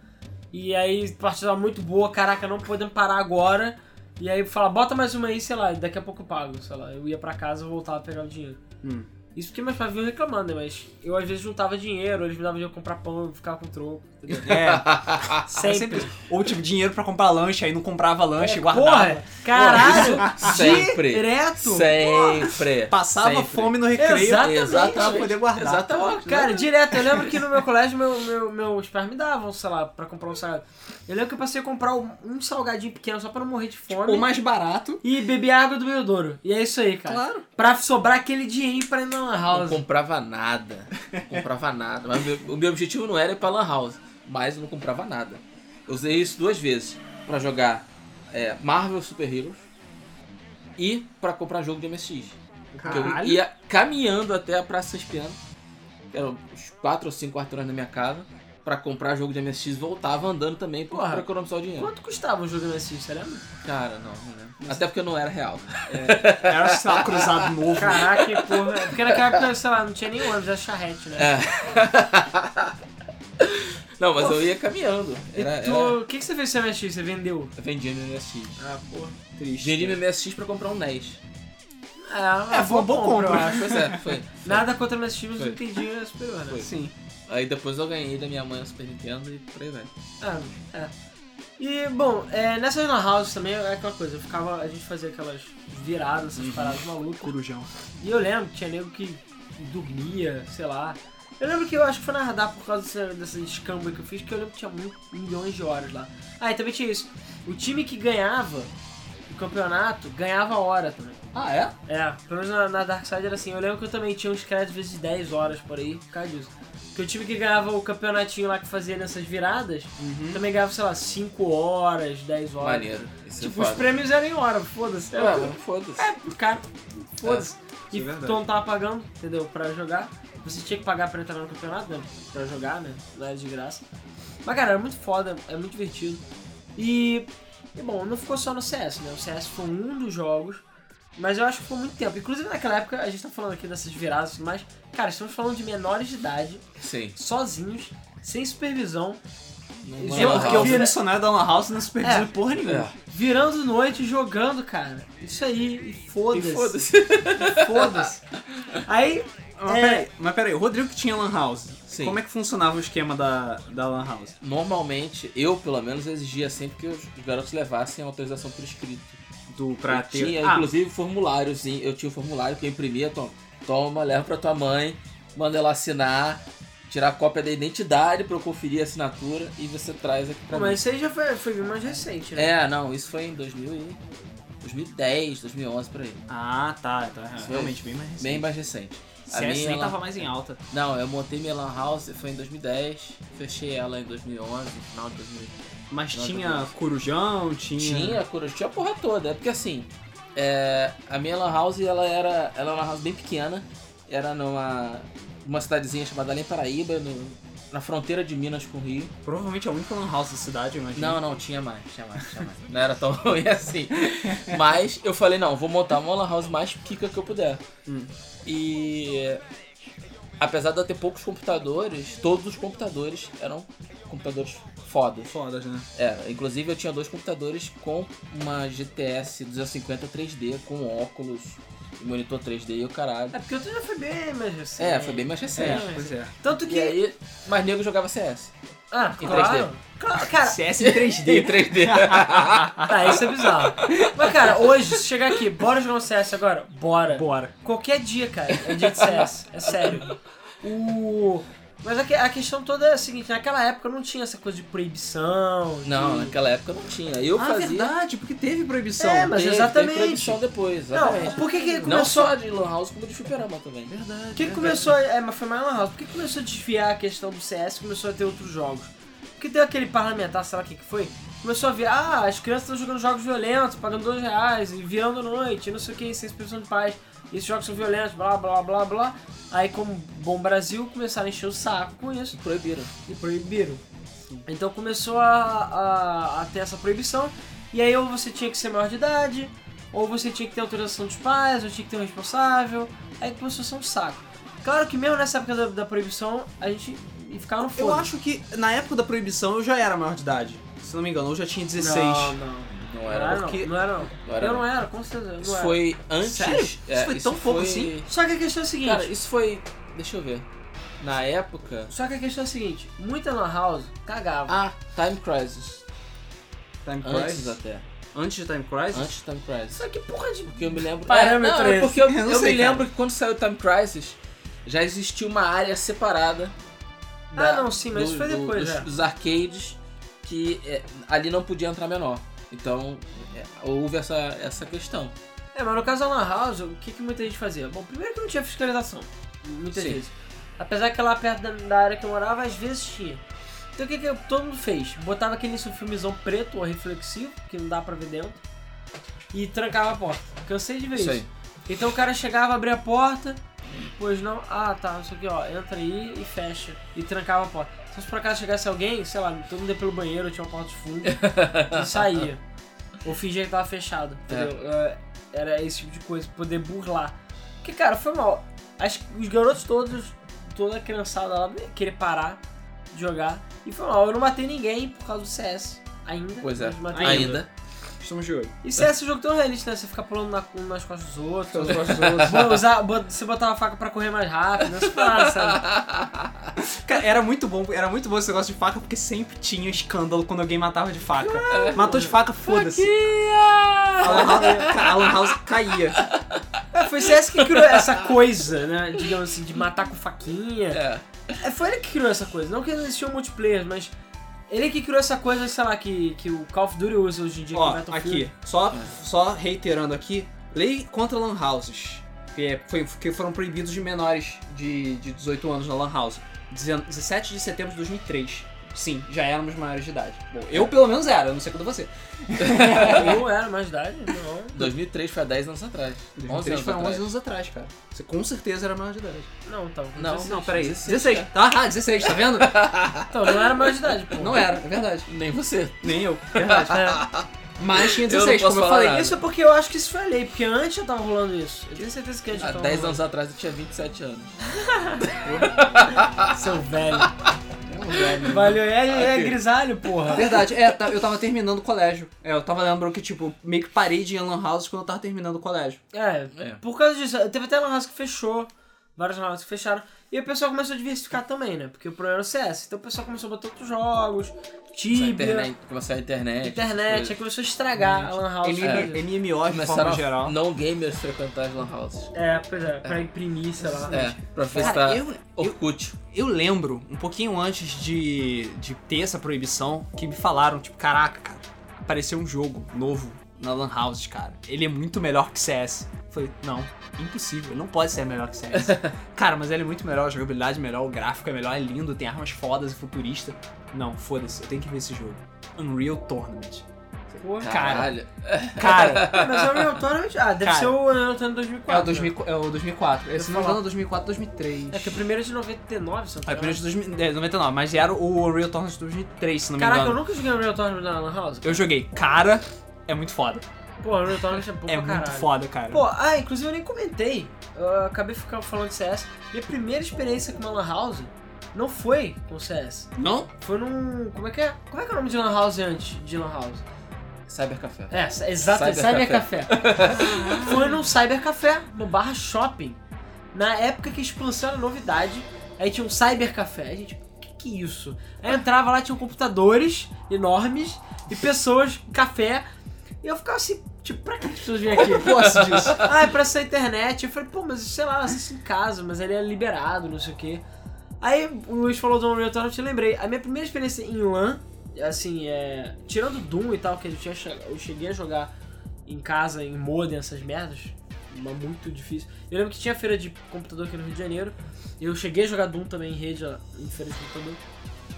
E aí, partida muito boa, caraca, não podemos parar agora. E aí fala, bota mais uma aí, sei lá, e daqui a pouco eu pago, sei lá. Eu ia pra casa, voltava a pegar o dinheiro. Hum. Isso porque meus pais vinham reclamando, né? Mas eu às vezes juntava dinheiro, eles me davam dinheiro pra comprar pão, eu ficava com troco. Entendeu? É, <laughs> Sempre. sempre. Ou tipo, dinheiro pra comprar lanche, aí não comprava lanche, É, guardava. Porra, caralho! Sempre. Direto! Sempre. Passava sempre. fome no recreio Exatamente. pra poder guardar. Exatamente. Cara, direto, eu lembro que no meu colégio meu, meu, meus pais me davam, sei lá, pra comprar um salgado. Eu lembro que eu passei a comprar um, salgadinho pequeno só pra não morrer de fome. O mais barato. E beber água do bebedouro. E é isso aí, cara. Claro. Pra sobrar aquele dinheirinho pra ir na lan Não house. comprava nada. Não comprava nada. Mas o meu, o meu objetivo não era ir pra Lan House. Mas eu não comprava nada. Eu usei isso duas vezes. Pra jogar é, Marvel Super Heroes. E pra comprar jogo de MSX. Porque eu Caralho. ia caminhando até a Praça Espiano. Que eram uns 4 ou 5 quarteirões da minha casa. Pra comprar jogo de MSX. Voltava andando também Porra. pra economizar o dinheiro. Quanto custava um jogo MSX, você lembra? Cara, não, não lembro. Até porque não era real. Era sei lá, cruzado novo. Caraca, que porra. Porque naquela época, sei lá, não tinha nem ônibus, era charrete, né? É. <laughs> Não, mas eu ia caminhando. Era, E tu, era... o que, que você fez com o MSX? Você vendeu? Eu vendia meu MSX. Ah, porra. Triste. Vendi meu MSX pra comprar um NES. É, É, foi uma boa compra, eu eu acho. Pois é, foi. Nada contra o MSX, mas Foi. eu entendi é superior, né? Foi. Sim. Aí depois eu ganhei da minha mãe o Super Nintendo e por aí vai. Ah, é. E, bom, é, nessas lan houses também é aquela coisa, eu ficava, a gente fazia aquelas viradas, essas paradas malucas. Corujão. E eu lembro que tinha nego que dormia, sei lá. Eu lembro que eu acho que foi na radar por causa dessa, dessa escamba que eu fiz, que eu lembro que tinha mu- milhões de horas lá. Ah, e também tinha isso. O time que ganhava o campeonato ganhava hora também. Ah, é? É, pelo menos na, na Dark Side era assim. Eu lembro que eu também tinha uns créditos vezes 10 horas por aí, por causa disso. Porque o time que ganhava o campeonatinho lá que fazia nessas viradas, também ganhava, sei lá, 5 horas, 10 horas. Maneiro. Isso Tipo, é os foda. prêmios eram em hora, foda-se. É, mano, foda-se. É, cara, foda-se. isso e é verdade. tu não tava pagando, entendeu? Pra jogar. Você tinha que pagar pra entrar no campeonato, né? Pra jogar, né? Não era de graça. Mas, cara, era muito foda, é muito divertido. E, e, bom, não ficou só no CS, né? O CS foi um dos jogos, mas eu acho que ficou muito tempo. Inclusive, naquela época, a gente tá falando aqui dessas viradas e tudo mais. Cara, estamos falando de menores de idade, Sim. sozinhos, sem supervisão, Não, Eu- não, Porque o funcionário da Lan House não supervisa É. porra nenhuma. É. virando noite, jogando, cara. Isso aí, e E foda-se. foda-se. E Foda-se. <laughs> Aí, Mas, É. peraí, mas peraí, o Rodrigo que tinha Lan House. Sim. Como é que funcionava o esquema da, da Lan House? Normalmente, eu pelo menos exigia sempre que os garotos levassem a autorização por escrito. Do pra eu ter. tinha, ah, inclusive, formuláriozinho. Eu tinha um formulário que eu imprimia, toma, toma, leva pra tua mãe, manda ela assinar, tirar cópia da identidade pra eu conferir a assinatura e você traz aqui pra mas isso aí já foi, foi bem mais recente, mim. né? É, não, isso foi em 2000 e... 2010, 2011, por aí. ah, tá. Então é Isso realmente bem mais recente. Bem mais recente. CS minha, nem ela- tava mais em alta. Não, eu montei minha lan house, foi em 2010, fechei ela em 2011, no final de 2000. Mas tinha tá corujão, tinha. Tinha, coro- tinha a porra toda. É porque assim, é, a minha lan house ela era, ela era uma lan house bem pequena. Era numa uma cidadezinha chamada Além Paraíba, no- na fronteira de Minas com o Rio. Provavelmente a única Lan House da cidade, eu imagino. Não, não, tinha mais, tinha mais, tinha mais. Não era tão ruim assim. <laughs> Mas eu falei, não, vou montar uma lan house mais pica que eu puder. Hum. E apesar de eu ter poucos computadores, todos os computadores eram computadores fodas. Foda, né? É, inclusive eu tinha dois computadores com uma GTS 250 3D, com óculos, e monitor 3D e o caralho. É porque o já foi bem mais recente. É, foi bem mais É, recente. pois é. Tanto que. E aí, mas nego jogava CS. Ah, em claro. Claro, cara, CS em 3D. <laughs> Em 3D. tá, <laughs> isso é bizarro. Mas, cara, hoje, se chegar aqui, bora jogar um CS agora? Bora. Bora. Qualquer dia, cara, é dia de CS. É sério. O. Mas a, que- a questão toda é a seguinte, naquela época não tinha essa coisa de proibição. de- Não, naquela época não tinha. Eu ah, fazia. verdade, porque teve proibição. É, mas Teve- exatamente. Teve proibição depois, Não, exatamente. por que que Não começou... só de Lan House, como de Fliperama também. Verdade. Por que, que começou, a- é, mas foi mais Lan House, por que começou a desviar a questão do CS e começou a ter outros jogos? Porque deu aquele parlamentar, sei lá o que que foi, começou a vir, ah, as crianças estão jogando jogos violentos, pagando dois reais, e virando noite, não sei o que, sem expressão de paz, esses jogos são violentos, blá blá blá blá. Aí, como bom Brasil, começaram a encher o saco com isso Proibiram. e proibiram. Então começou a, a, a ter essa proibição, e aí ou você tinha que ser maior de idade, ou você tinha que ter autorização dos pais, ou tinha que ter um responsável, aí começou a ser um saco. Claro que mesmo nessa época da, da proibição, a gente ficava no foda. Eu acho que na época da proibição eu já era maior de idade. Se não me engano, eu já tinha 16. Não, não. Não Não era. era, porque não. Não era, não. Não era, eu não. era, com certeza. Não Isso era. foi antes. Sério? Isso é, foi tão pouco foi- assim? Só que a questão é a seguinte. Cara, isso foi. Deixa eu ver. Na época. Só que a questão é a seguinte. Muita lan house cagava. Ah, Time Crisis. Time Antes Crisis? até. Antes de Time Crisis? Antes de Time Crisis. Só que porra de... Porque eu me lembro. Parâmetro é, não, é porque eu, <laughs> Eu não eu sei, me cara. lembro que quando saiu Time Crisis, já existia uma área separada. Ah, não, sim, mas do- isso foi do- depois, dos, é. dos arcades que é, ali não podia entrar menor. Então é, houve essa, essa questão. É, mas no caso da Lan House, o que, que muita gente fazia? Bom, primeiro que não tinha fiscalização, muitas Sim. vezes. Apesar que lá perto da, da área que eu morava, às vezes tinha. Então o que, que todo mundo fez? Botava aquele filmezão preto ou reflexivo, que não dá pra ver dentro, e trancava a porta. Cansei de ver Isso. Então o cara chegava, abria a porta, pois não, ah tá, isso aqui ó, entra aí e fecha. E trancava a porta. Então se por acaso chegasse alguém, sei lá, todo mundo ia pelo banheiro, tinha uma porta de fundo, <laughs> e saía. Ou fingia que tava fechado, entendeu? É, Era esse tipo de coisa, poder burlar. Porque, cara, foi mal. Acho que os garotos todos, toda a criançada lá, não ia querer parar de jogar. E foi mal, eu não matei ninguém por causa do CS. Ainda. Pois é. matei Ainda. Estamos de olho. E CS é um jogo tão realista, né? Você ficar pulando na- um nas costas dos outros. Pelos gostos dos outros. Usar, bot- você botar uma faca pra correr mais rápido, essas paradas, sabe? <laughs> Cara, era muito bom, era muito bom esse negócio de faca, porque sempre tinha escândalo quando alguém matava de faca. Matou de faca, foda-se. A Lan House- caía. É, foi CS que criou essa coisa, né? Digamos assim, de matar com faquinha. É. É, foi ele que criou essa coisa. Não que não existiam multiplayer, mas ele que criou essa coisa, sei lá, que, que o Call of Duty usa hoje em dia com Ó, aqui, só, só reiterando aqui, lei contra lan houses, que, é- foi, que foram proibidos de menores de, de 18 anos na lan house, 17 de setembro de 2003. Sim, já éramos maiores de idade. Bom, eu pelo menos era, eu não sei quando você. <laughs> Eu era mais idade, não. 2003 foi há 10 anos atrás. 11 2003 anos foi há 11 atrás. anos atrás, cara. Você com certeza era maior de idade. Não, então. Não, 16. Não, peraí. 16, 16. cara. Ah, 16, tá vendo? <laughs> Então, não era maior de idade, pô. Não era, é verdade. Nem você. Nem eu, verdade. É. Mas tinha Eu não 16, posso como eu falei. nada. Isso é porque eu acho que isso foi a lei, porque antes já tava rolando isso. Eu tenho certeza que antes Há tava 10 rolando. anos atrás eu tinha 27 anos. <laughs> Seu velho. Valeu, é, é grisalho, porra. Verdade, é, tá- eu tava terminando o colégio. É, eu tava lembrando que, tipo, meio que parei de ir em Lan House quando eu tava terminando o colégio. É, É. por causa disso. Teve até lan house que fechou, várias lan houses que fecharam. E o pessoal começou a diversificar também, né? Porque o problema era o CS. Então o pessoal começou a botar outros jogos, Tibia, internet, começou a internet. internet, aí começou a estragar a lan house. Causa disso. MMO de forma geral. não gamers frequentar as lan houses. É, pois é, pra imprimir, sei lá. É, pra festar eu, eu, Orkut. eu lembro, um pouquinho antes de, de ter essa proibição, que me falaram, tipo, caraca, cara, apareceu um jogo novo na Lan House, cara. Ele é muito melhor que CS. Eu Falei, não, impossível, não pode ser melhor que CS. <laughs> cara, mas ele é muito melhor, a jogabilidade é melhor, o gráfico é melhor, é lindo, tem armas fodas e futurista. Não, foda-se, eu tenho que ver esse jogo. Unreal Tournament. Cara, Caralho. Cara, <laughs> Ah, Mas é o Unreal Tournament. Ah, deve Cara, ser o Unreal Tournament 2004. é o, né? 2000, é o 2004. Esse não engano, 2004, 2003. É que o primeiro é de 99, se não me primeiro engano. de 2000, é, 99, mas era o Unreal Tournament de 2003, se não me Caraca, eu engano. nunca joguei Unreal Tournament na Lan House. Eu joguei. Cara, é muito foda. Pô, Unreal Tournament é bom é pra muito caralho. foda, cara. Pô, ah, inclusive eu nem comentei. Eu acabei ficando falando de CS. Minha primeira experiência com uma Lan House não foi com CS. Não? Foi num. Como é que é? Como é que é o nome de Lan House antes de Lan House? Cybercafé. É, exato, Cyber Cyber, Café. <laughs> foi num Cyber Café, no Barra Shopping. Na época que a expansão era novidade, aí tinha um Cyber Café. A gente, o que, que é isso? Aí eu entrava lá, tinham computadores enormes e pessoas, café. E eu ficava assim, tipo, pra que as pessoas vêm aqui? Posso disso. <laughs> Ah, é pra essa internet. Eu falei, pô, mas sei lá, assiste em casa, mas ele é liberado, não sei o quê. Aí o Luiz falou do Unreal Tournament, eu lembrei. A minha primeira experiência em LAN, assim, é. Tirando Doom e tal, que eu, tinha, eu cheguei a jogar em casa, em modem, essas merdas. Uma muito difícil. Eu lembro que tinha feira de computador aqui no Rio de Janeiro. Eu cheguei a jogar Doom também em rede, ó, em feira de computador.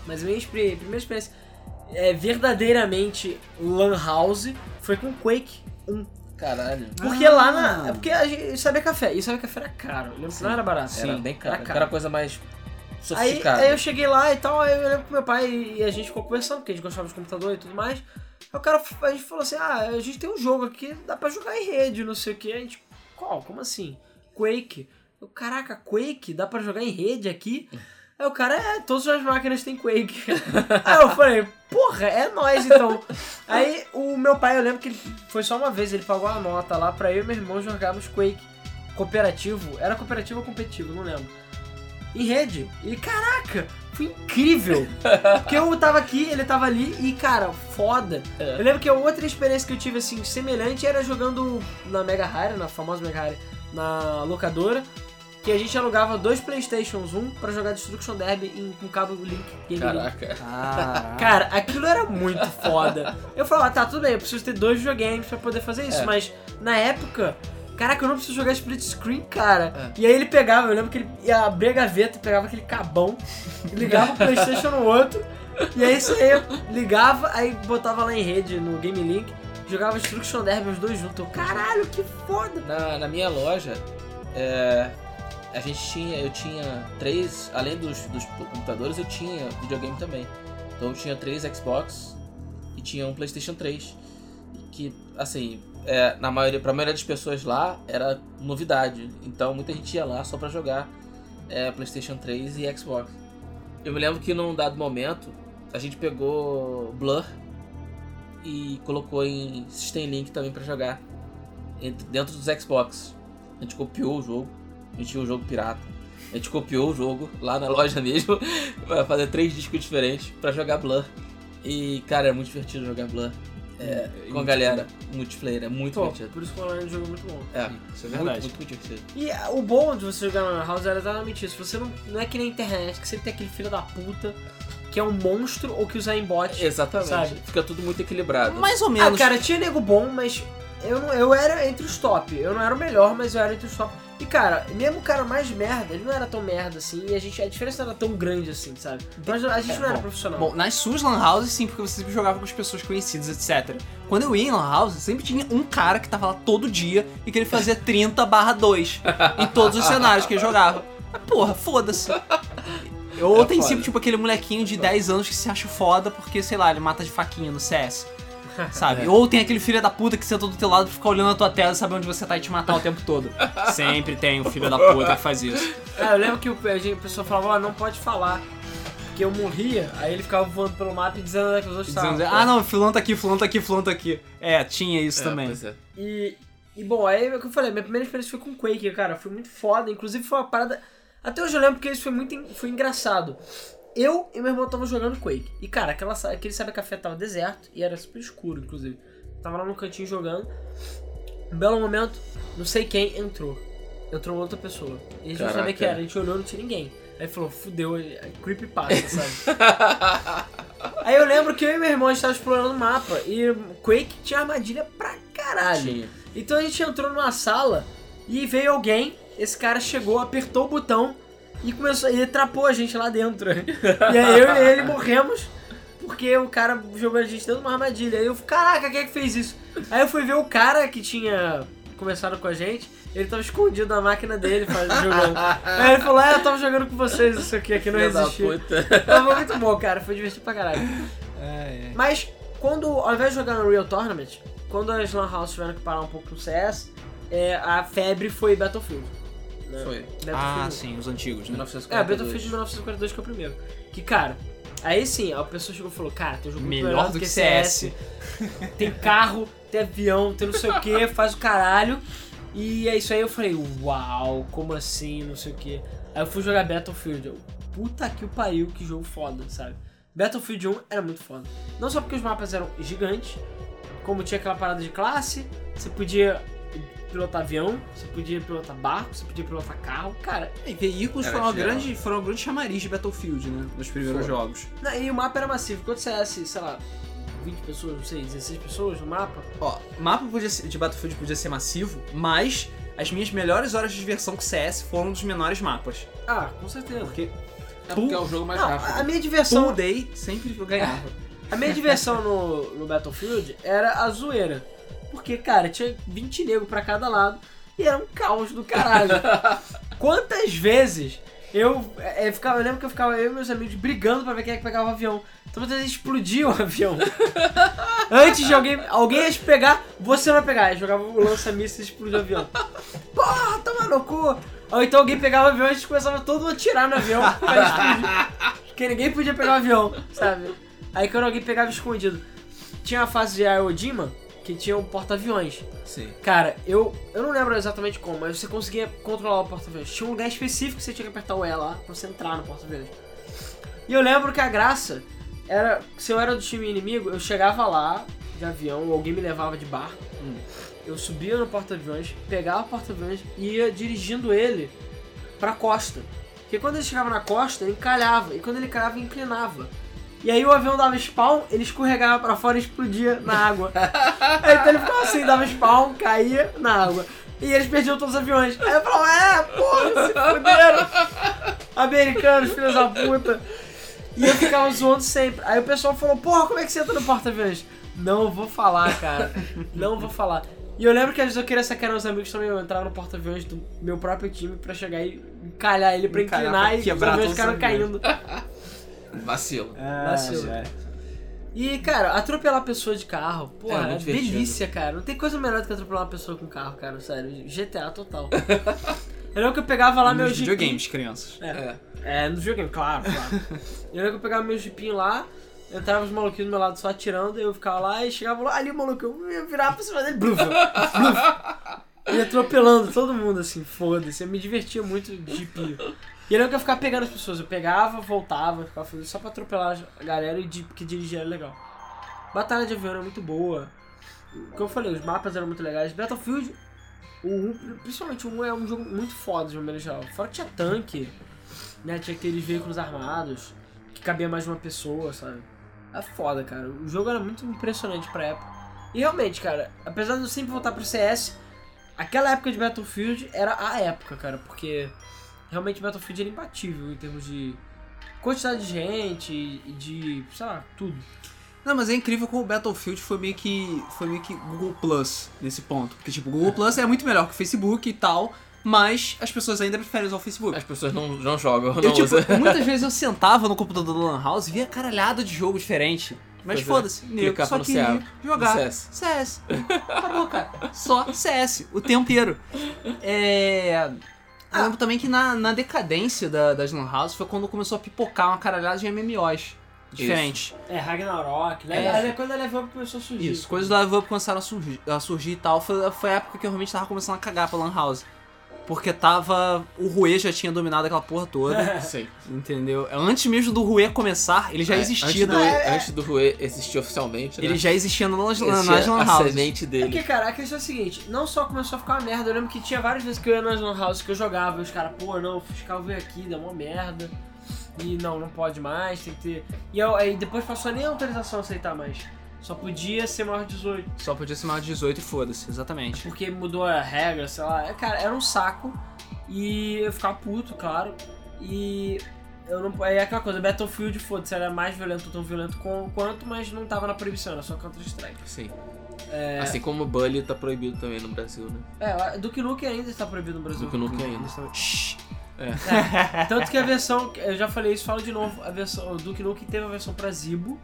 Mas a minha primeira experiência é, verdadeiramente Lan House foi com Quake 1. Caralho. Porque Ah. lá na. é Porque a gente sabia café. E sabia café era caro. Eu lembro que não era barato. Era bem caro. Era Era, caro. coisa mais Aí, sofisticada. aí eu cheguei lá e tal, aí eu lembro que meu pai e a gente ficou conversando, porque a gente gostava de computador e tudo mais. Aí o cara, a gente falou assim, ah, a gente tem um jogo aqui, dá pra jogar em rede, não sei o que. A gente, qual? Como assim? Quake. Eu, caraca, Quake? Dá pra jogar em rede aqui? Aí o cara, é, todas as máquinas têm Quake. <laughs> aí eu falei, porra, é nóis então. <laughs> Aí o meu pai, eu lembro que ele foi só uma vez, ele pagou a nota lá pra eu e meu irmão jogarmos Quake cooperativo. Era cooperativo ou competitivo, não lembro. Em rede. E caraca, foi incrível. <laughs> Porque eu tava aqui, ele tava ali e, cara, foda. É. Eu lembro que a outra experiência que eu tive, assim, semelhante era jogando na Mega Rare, na famosa Mega Rare, na locadora. Que a gente alugava dois Playstations 1 pra jogar Destruction Derby em, com cabo Link. Game Link. Caraca. Ah, Cara, aquilo era muito foda. Eu falava, tá, tudo bem, eu preciso ter dois videogames pra poder fazer isso, É. mas na época, caraca, eu não preciso jogar split screen, cara. E aí ele pegava, eu lembro que ele ia abrir a gaveta, pegava aquele cabão, ligava o <laughs> Playstation no outro, e aí isso aí eu ligava, aí botava lá em rede no Game Link, jogava Destruction Derby os dois juntos. Eu, caralho, que foda! Na, na minha loja, é, a gente tinha, eu tinha três, além dos, dos computadores, eu tinha videogame também. Então eu tinha três Xbox e tinha um PlayStation 3. Que, assim, é, na maioria, pra maioria das pessoas lá era novidade. Então muita gente ia lá só pra jogar é, PlayStation 3 e Xbox. Eu me lembro que num dado momento a gente pegou Blur e colocou em System Link também pra jogar dentro dos Xbox. A gente copiou o jogo, a gente tinha um jogo pirata. A gente copiou o jogo lá na <laughs> loja mesmo, pra fazer três discos diferentes pra jogar Blur. E, cara, é muito divertido jogar Blur. É, com a galera, multiplayer, é muito Pô, divertido. por isso que o online é um jogo muito bom. É, isso é muito, verdade. muito, muito divertido. E ah, o bom de você jogar na House era exatamente isso. Você não, não é que nem a internet, que sempre tem aquele filho da puta que é um monstro ou que usa aimbot. Exatamente. Sabe? Fica tudo muito equilibrado. mais ou Ah, menos. cara, tinha nego bom, mas eu, não, eu era entre os top. Eu não era o melhor, mas eu era entre os top. E cara, mesmo o cara mais merda, ele não era tão merda assim. E a, gente, a diferença não era tão grande assim, sabe? Mas a gente É, não era bom. profissional. Bom, nas suas lan houses sim, porque você sempre jogava com as pessoas conhecidas, etc. Quando eu ia em lan house, sempre tinha um cara que tava lá todo dia e que ele fazia <laughs> 30 barra 2 em todos os cenários que ele jogava. Mas porra, foda-se. Ou É tem foda. sempre, tipo, aquele molequinho de 10 anos que se acha foda porque, sei lá, ele mata de faquinha no CS. Sabe? É. Ou tem aquele filho da puta que senta do teu lado pra ficar olhando a tua tela e saber onde você tá e te matar o tempo todo. <laughs> Sempre tem um filho da puta que faz isso. Ah, eu lembro que o, a, gente, a pessoa falava, ó, não pode falar. Porque eu morria, aí ele ficava voando pelo mapa e dizendo onde é que os outros estavam. ah não, fulano tá aqui, fulano tá aqui, fulano tá aqui. É, tinha isso É, também. pois é. E, e bom, aí é o que eu falei, minha primeira experiência foi com Quake, cara, foi muito foda, inclusive foi uma parada. Até hoje eu lembro porque isso foi muito foi engraçado. Eu e meu irmão estavam jogando Quake. E cara, aquela, aquele sabe café tava deserto e era super escuro, inclusive. Tava lá no cantinho jogando. Um belo momento, não sei quem entrou. Entrou uma outra pessoa. E a gente não sabia Caraca. quem era, a gente olhou não tinha ninguém. Aí falou, fudeu, é creepypasta, <laughs> sabe? Aí eu lembro que eu e meu irmão a gente tava explorando o mapa e Quake tinha armadilha pra caralho. Tinha. Então a gente entrou numa sala e veio alguém, esse cara chegou, apertou o botão e começou, ele trapou a gente lá dentro. <laughs> E aí eu e ele morremos porque o cara jogou a gente dentro de uma armadilha. Aí eu, caraca, quem é que fez isso? Aí eu fui ver o cara que tinha começado com a gente, ele tava escondido na máquina dele <laughs> jogando. Aí ele falou, ah, eu tava jogando com vocês, isso aqui, aqui não puta. Mas foi muito bom, cara, foi divertido pra caralho. É, é. Mas quando, ao invés de jogar no Real Tournament, quando as Lan House tiveram que parar um pouco no CS, é, a febre foi Battlefield. Né? Foi. Battlefield Ah, 1. sim, os antigos, né? 1942. É, Battlefield 1942 que é o primeiro. Que, cara, aí sim, a pessoa chegou e falou, cara, tem um jogo muito Melhor do que CS. tem carro, tem avião, tem não sei o que, <laughs> faz o caralho. E é isso aí, eu falei, uau, como assim, não sei o que. Aí eu fui jogar Battlefield, eu, puta que o pariu, que jogo foda, sabe? Battlefield 1 era muito foda. Não só porque os mapas eram gigantes, como tinha aquela parada de classe, você podia pilotar avião, você podia pilotar barco, você podia pilotar carro, cara. E veículos Era foram geral. grande, foram uma grande chamariz de Battlefield, né? Nos primeiros Foram. jogos. Não, E o mapa era massivo. Quando CS, sei lá, 20 pessoas, não sei, 16 pessoas no mapa, Ó, o mapa podia ser- de Battlefield podia ser massivo, mas as minhas melhores horas de diversão com CS foram dos menores mapas. ah, com certeza. Porque É porque é o jogo mais Não, rápido. a minha diversão, Day sempre eu ganhava. <laughs> a minha diversão no, no Battlefield era a zoeira. Porque, cara, tinha 20 negros pra cada lado e era um caos do caralho. <laughs> Quantas vezes eu, é, ficava, eu lembro que eu ficava eu e meus amigos brigando pra ver quem é que pegava o avião. Então vezes explodia o avião. <laughs> Antes de alguém, alguém ia te pegar, você vai pegar. Aí jogava o lança-mísseis e explodia o avião. Porra, toma no cu. Ou então alguém pegava o avião e a gente começava todo mundo a atirar no avião pra explodir. <laughs> Porque ninguém podia pegar o avião, sabe? Aí quando alguém pegava escondido. Tinha a fase de Aodima, que tinha um porta-aviões. Sim. Cara, eu, eu não lembro exatamente como, mas você conseguia controlar o porta-aviões. Tinha um lugar específico que você tinha que apertar o E lá pra você entrar no porta-aviões. E eu lembro que a graça era, se eu era do time inimigo, eu chegava lá de avião, ou alguém me levava de barco, eu subia no porta-aviões, pegava o porta-aviões e ia dirigindo ele pra costa. Porque quando ele chegava na costa, ele encalhava, e quando ele encalhava, ele inclinava. E aí o avião dava spawn, ele escorregava pra fora e explodia na água. aí <laughs> então ele ficava assim, dava spawn, caía na água. E eles perdiam todos os aviões. Aí eu falava, é, porra, se fuderam. Americanos, filhos da puta. E eu ficava zoando sempre. Aí o pessoal falou, porra, como é que você entra no porta-aviões? Não vou falar, cara. Não vou falar. E eu lembro que às vezes eu queria sacar os amigos também, eu entrava no porta-aviões do meu próprio time pra chegar e encalhar ele pra Encalhar inclinar pra e os aviões ficaram caindo. <laughs> Vacilo. Vacilo. E, cara, atropelar pessoa de carro, É, porra, é, divertido. delícia, cara. Não tem coisa melhor do que atropelar uma pessoa com carro, cara, sério. GTA total. <laughs> Eu lembro que eu pegava lá meu Nos jeepinho. videogames, crianças. É. É, no videogame, claro, claro. <laughs> eu lembro que eu pegava meu jeepinho lá, entrava os maluquinhos do meu lado só atirando, eu ficava lá e chegava lá, ali o maluco, eu ia virar pra cima dele, bluf, bluf. <laughs> E atropelando todo mundo, assim, foda-se. Eu me divertia muito de jeepinho. E eu que eu ficava pegando as pessoas, eu pegava, voltava, ficava fazendo só pra atropelar a galera e de, porque dirigir era legal. Batalha de avião era muito boa. Como eu falei, os mapas eram muito legais. Battlefield, o 1, principalmente o 1 é um jogo muito foda de maneira geral. Fora que tinha tanque, né? Tinha aqueles veículos armados, que cabia mais de uma pessoa, sabe? É foda, cara. O jogo era muito impressionante pra época. E realmente, cara, apesar de eu sempre voltar pro CS, aquela época de Battlefield era a época, cara, porque realmente Battlefield era imbatível em termos de quantidade de gente e de, sei lá, tudo. Não, mas é incrível como o Battlefield foi meio que foi meio que Google Plus nesse ponto. Porque, tipo, o Google Plus é muito melhor que o Facebook e tal, mas as pessoas ainda preferem usar o Facebook. As pessoas não, não jogam, Eu, não tipo, usam. <laughs> muitas vezes eu sentava no computador do Lan House e via caralhada de jogo diferente. Mas é. foda-se, nego Clicava só queria jogar CS. CS. Acabou, cara. Só CS, o tempo inteiro. É... Eu lembro também que na, na decadência da, das Lan House foi quando começou a pipocar uma caralhada de MMOs diferentes. É, Ragnarok, né? É. Aí quando a Level Up começou a surgir. Isso, coisas do Live Up começaram a surgir, a surgir e tal. Foi, foi a época que eu realmente tava começando a cagar pra Lan House. Porque tava. O Rue já tinha dominado aquela porra toda. Sim. entendeu? Antes mesmo do Rue começar, ele já É, existia. Antes do, né? antes do Rue existir oficialmente, né? Ele já existia nas, Existia nas Lan a Houses. semente É dele. porque, cara, a questão é a seguinte, não só começou a ficar uma merda, eu lembro que tinha várias vezes que eu ia nas lan house que eu jogava, e os caras, pô, não, o fiscal veio aqui, deu uma merda, e não, não pode mais, tem que ter... E eu, aí depois passou nem a autorização a aceitar mais, só podia ser maior de 18, Só podia ser maior de 18 e foda-se, exatamente. porque mudou a regra, sei lá, É, cara, era um saco, e eu ficava puto, claro, e... Eu não, é aquela coisa, Battlefield, foda-se, era mais violento, tão violento com, quanto, mas não tava na proibição, era só Counter-Strike. Sim. É, Assim como o Bully tá proibido também no Brasil, né? é, Duke Nukem ainda está proibido no Brasil. Duke Nukem ainda. Shhh. É. Tanto que a versão, eu já falei isso, falo de novo, a versão, o Duke Nukem teve a versão pra Zibo,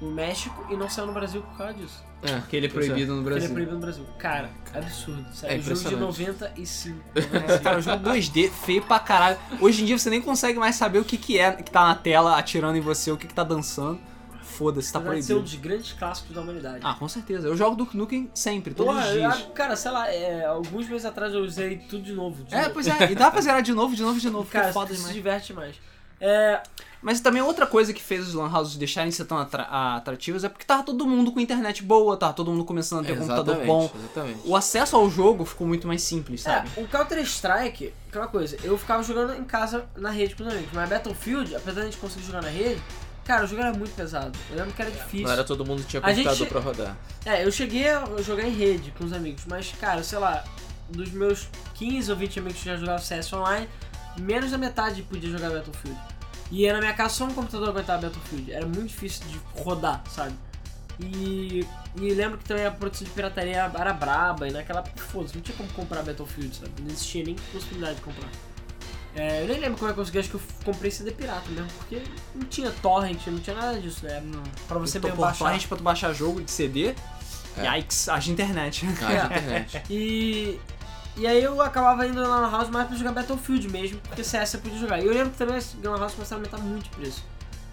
no México, e não saiu no Brasil por causa disso. É, Porque ele é pois proibido no Porque ele é Brasil. proibido no Brasil. Cara, absurdo. Sério, É <laughs> um jogo de impressionante. 95. Cara, o jogo 2D, feio pra caralho. Hoje em dia você nem consegue mais saber o que, que é que tá na tela atirando em você, o que, que tá dançando. Foda-se, tá de ser um proibido. dos grandes clássicos da humanidade. Ah, com certeza. Eu jogo Duke Nukem sempre, todos Porra, os eu- dias. cara, sei lá, é, alguns meses atrás eu usei tudo de novo. de É, novo. pois é, e dá pra zerar de novo, de novo, de novo, <laughs> Cara, é foda se demais. diverte mais. É, Mas também outra coisa que fez os lan houses deixarem de ser tão atra- atrativos é porque tava todo mundo com internet boa, tava todo mundo começando a ter um computador bom. Exatamente. O acesso ao jogo ficou muito mais simples, sabe? É, o Counter-Strike, aquela coisa, eu ficava jogando em casa na rede com os amigos, mas Battlefield, apesar de a gente conseguir jogar na rede, cara, o jogo era muito pesado. Eu lembro que era difícil. Não era todo mundo que tinha computador gente- pra rodar. É, eu cheguei a jogar em rede com os amigos, mas, cara, sei lá, dos meus 15 ou 20 amigos que já jogavam CS online, menos da metade podia jogar Battlefield. E na minha casa só um computador aguentava Battlefield. Era muito difícil de rodar, sabe? E, e lembro que também a produção de pirataria era braba, e naquela época, foda-se, não tinha como comprar Battlefield, sabe? Não existia nem possibilidade de comprar. É, eu nem lembro como é que eu consegui, acho que eu comprei CD pirata mesmo, porque não tinha torrent, não tinha nada disso, né? Pra você mesmo baixar. torrent pra tu baixar jogo de CD, É. yikes, haja internet. De <laughs> internet. E. E aí eu acabava indo na Lan House mais pra jogar Battlefield mesmo, porque CS eu podia jogar. E eu lembro que também as Lan House começaram a aumentar muito de preço.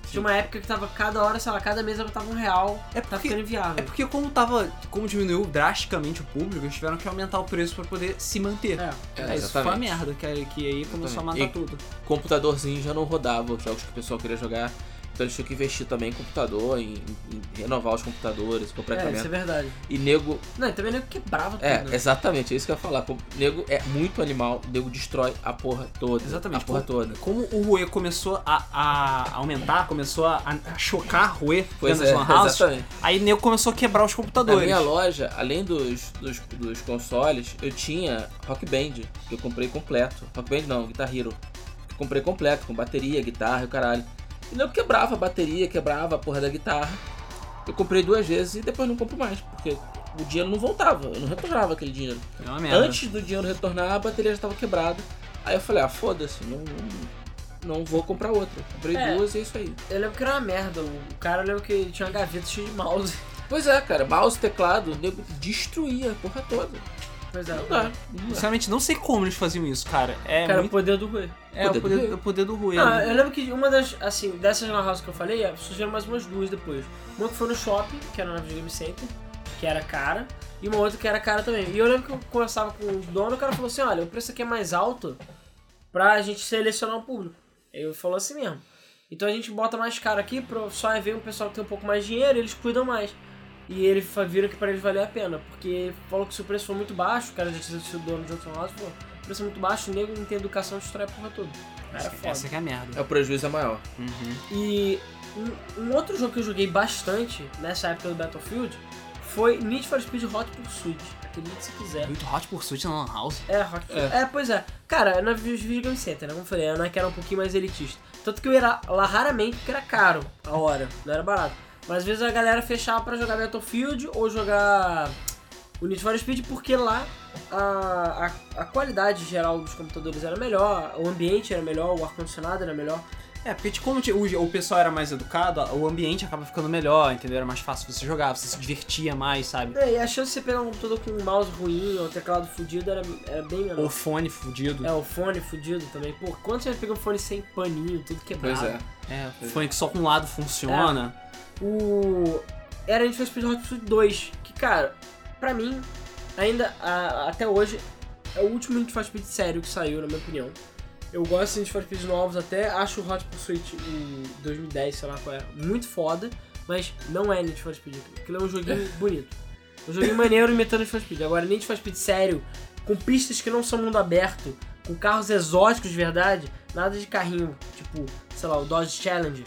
Tinha uma época que tava cada hora, sei lá, cada mês ela tava um real. É tá porque- ficando inviável. É porque como tava. Como diminuiu drasticamente o público, eles tiveram que aumentar o preço pra poder se manter. É. É, isso foi a exatamente. merda, que, que aí começou a matar Exatamente. tudo. computadorzinho já não rodava os jogos que o pessoal queria jogar. Então eles tinham que investir também em computador, em, em renovar os computadores É, isso completamente. é verdade. E nego. Não, e também nego quebrava tudo, É, né? exatamente, é isso que eu ia falar. Nego é muito animal, nego destrói a porra toda. Exatamente. A porra Como- toda. Como o Rue começou a, a aumentar, começou a, a chocar Rue Pois dentro é, das houses, exatamente. aí nego começou a quebrar os Na computadores. minha loja, além dos, dos, dos consoles, eu tinha Rock Band, que eu comprei completo. Rock Band não, Guitar Hero. Eu comprei completo, com bateria, guitarra e o caralho. E não quebrava a bateria, quebrava a porra da guitarra. Eu comprei duas vezes e depois não compro mais, porque o dinheiro não voltava, eu não retornava aquele dinheiro. É uma merda. Antes do dinheiro retornar, a bateria já estava quebrada. Aí eu falei, ah, foda-se, não, não, não vou comprar outra. Comprei É. duas e é isso aí. Eu lembro que era uma merda. O cara eu lembro que tinha uma gaveta cheia de mouse. Pois é, cara, mouse, teclado, o nego destruía a porra toda. Pois é. Não dá, não dá. Sinceramente, não sei como eles faziam isso, cara. É Cara, o muito... poder do Rui. É, o poder do poder, o poder do Rue. Ah, eu lembro que uma das, assim, dessas lan house que eu falei, é, surgiram mais umas duas depois. Uma que foi no shopping, que era na Videogame Center, que era cara, e uma outra que era cara também. E eu lembro que eu conversava com o dono, o cara falou assim, olha, o preço aqui é mais alto pra gente selecionar o público. Ele falou assim mesmo. Então a gente bota mais caro aqui, pra só ver um pessoal que tem um pouco mais de dinheiro, eles cuidam mais. E ele viram que pra eles valer a pena, porque ele falou que se o preço for muito baixo, o cara já tinha sido dono de outro house, falou, o preço é muito baixo, o nego não tem educação, destrói a porra toda. Essa que é a merda. É, o prejuízo é maior. Uhum. E um, um outro jogo que eu joguei bastante nessa época do Battlefield foi Need for Speed Hot Pursuit. Acredite se quiser. Muito Hot Pursuit na Lan House. É, Hot é. pois é. Cara, na Videogame Center, né? Como eu falei, a Nike era um pouquinho mais elitista. Tanto que eu ia lá raramente porque era caro a hora, não era barato. Mas às vezes a galera fechava pra jogar Battlefield ou jogar o Need for Speed porque lá a, a, a qualidade geral dos computadores era melhor, o ambiente era melhor, o ar-condicionado era melhor. É, porque de como o, o pessoal era mais educado, o ambiente acaba ficando melhor, entendeu? Era mais fácil você jogar, você se divertia mais, sabe? É, e a chance de você pegar um computador com um mouse ruim ou teclado fudido era, era bem menor. O fone fudido. É, o fone fudido também. Pô, quando você pega um fone sem paninho, tudo quebrado? Pois é. É, Pois fone que só com um lado funciona. O... Era Need for Speed Hot Pursuit 2, que, cara, pra mim, ainda, a- até hoje, é o último Need for Speed sério que saiu, na minha opinião. Eu gosto de Need for Speed novos até, acho o Hot Pursuit em 2010, sei lá qual é, muito foda, mas não é Need for Speed. Aquilo é um joguinho <laughs> bonito. Um joguinho maneiro imitando Need for Speed. Agora, Need for Speed sério, com pistas que não são mundo aberto, com carros exóticos de verdade, nada de carrinho, tipo, sei lá, o Dodge Challenger.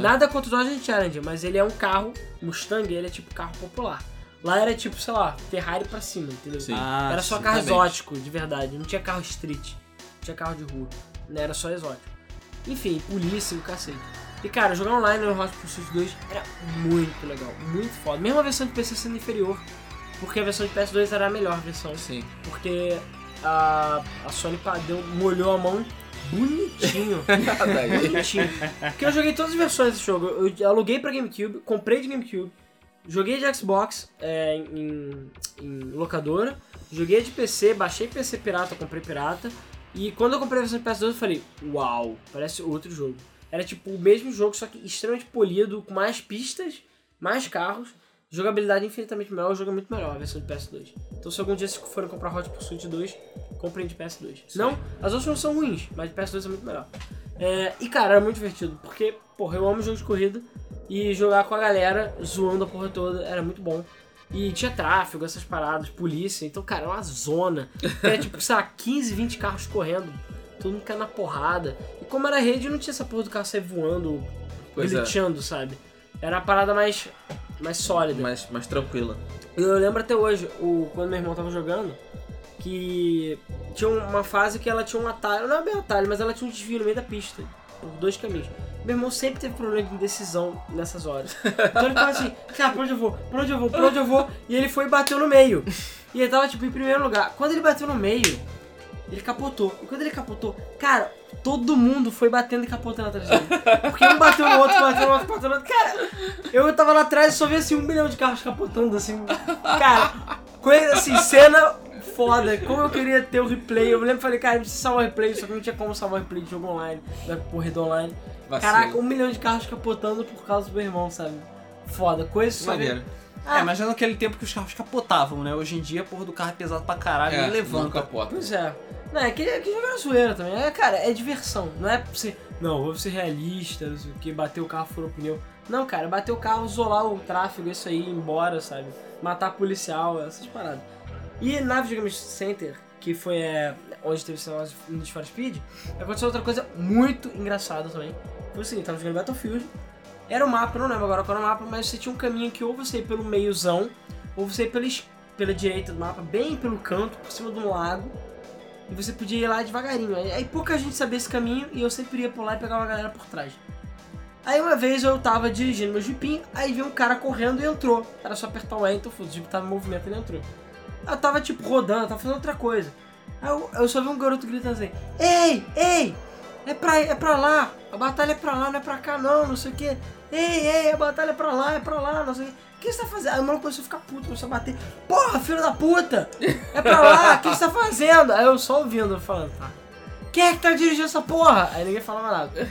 Nada contra o Dodge Challenger, mas ele é um carro, Mustang, ele é tipo carro popular. Lá era tipo, sei lá, Ferrari pra cima, entendeu? Sim. Ah, era só sim. carro exatamente. exótico, de verdade. Não tinha carro street, não tinha carro de rua. Né? Era só exótico. Enfim, polícia e o cacete. E cara, jogar online no Hot Pursuit 2 era muito legal, muito foda. Mesmo a versão de PC sendo inferior, porque a versão de PS2 era a melhor versão. Sim. Porque a, a Sony deu, molhou a mão bonitinho. <laughs> Bonitinho. Porque eu joguei todas as versões desse jogo. Eu aluguei pra GameCube, comprei de GameCube, joguei de Xbox é, em, em locadora, joguei de PC, baixei PC pirata, comprei pirata. E quando eu comprei a versão de PS2, eu falei, uau, parece outro jogo. Era tipo o mesmo jogo, só que extremamente polido, com mais pistas, mais carros. Jogabilidade infinitamente melhor, o jogo é muito melhor, a versão de PS2. Então se algum dia vocês forem comprar Hot Pursuit 2, comprem de PS2. Não, as outras não são ruins, mas de PS2 é muito melhor. É, e cara, era muito divertido, porque, porra, eu amo jogo de corrida e jogar com a galera zoando a porra toda era muito bom. E tinha tráfego, essas paradas, polícia, então, cara, é uma zona. <laughs> Era tipo, sei lá, 15, 20 carros correndo, todo mundo caindo na porrada. E como era rede, não tinha essa porra do carro sair voando, Pois é. sabe? Era a parada mais, mais sólida. Mais, mais tranquila. Eu lembro até hoje, o, quando meu irmão tava jogando, que tinha uma fase que ela tinha um atalho, não é bem atalho, mas ela tinha um desvio no meio da pista, por dois caminhos. Meu irmão sempre teve problema de indecisão nessas horas. <laughs> Então ele tava assim, cara, pra onde eu vou? Pra onde eu vou? Pra onde eu vou? E ele foi e bateu no meio. E ele tava, tipo, em primeiro lugar. Quando ele bateu no meio, ele capotou. E quando ele capotou, cara, todo mundo foi batendo e capotando atrás dele. Porque um bateu no outro, bateu no outro, bateu no outro. Cara, eu tava lá atrás e só vi assim um milhão de carros capotando, assim. Cara, coisa assim, cena foda. Como eu queria ter o replay. Eu me lembro falei, cara, a gente precisa salvar o replay, só que não tinha como salvar o replay de jogo online, da corrida online. Vacilo. Caraca, um milhão de carros capotando por causa do meu irmão, sabe? Foda, coisa só vê- Maneiro. É, mas já naquele tempo que os carros capotavam, né? Hoje em dia, a porra do carro é pesado pra caralho, É, não levanta. capota. Pois é. Não, é que, é que jogar zoeira também. É, cara, é diversão. Não é pra você. Não, vou ser realista, não sei o que, bater o carro, furou o pneu. Não, cara, bater o carro, isolar o tráfego, isso aí, ir embora, sabe? Matar policial, essas paradas. E na Videogame Center, que foi é, onde teve esse negócio Need for Speed, aconteceu outra coisa muito engraçada também. Foi o seguinte, tava jogando Battlefield, era o mapa, eu não lembro agora qual era o mapa, mas você tinha um caminho que ou você ia pelo meiozão, ou você ia pela, pela direita do mapa, bem pelo canto, por cima de um lago, e você podia ir lá devagarinho. Aí, pouca gente sabia esse caminho e eu sempre ia por lá e pegava a galera por trás. Aí uma vez eu tava dirigindo meu jeepinho, aí vi um cara correndo e entrou. Era só apertar o enter, o jeep tava em movimento e ele entrou. Eu tava tipo rodando, tava fazendo outra coisa. Aí eu, eu só vi um garoto gritando assim: Ei, ei, é pra, é pra lá, a batalha é pra lá, não é pra cá não, não sei o que. Ei, ei, a batalha é pra lá, é pra lá, não sei o que. O que você tá fazendo? Aí o maluco começou a ficar puto, começou a bater. Porra, filho da puta! É pra lá, o que você tá fazendo? Aí eu só ouvindo, falando, tá. Quem é que tá dirigindo essa porra? Aí ninguém falava nada.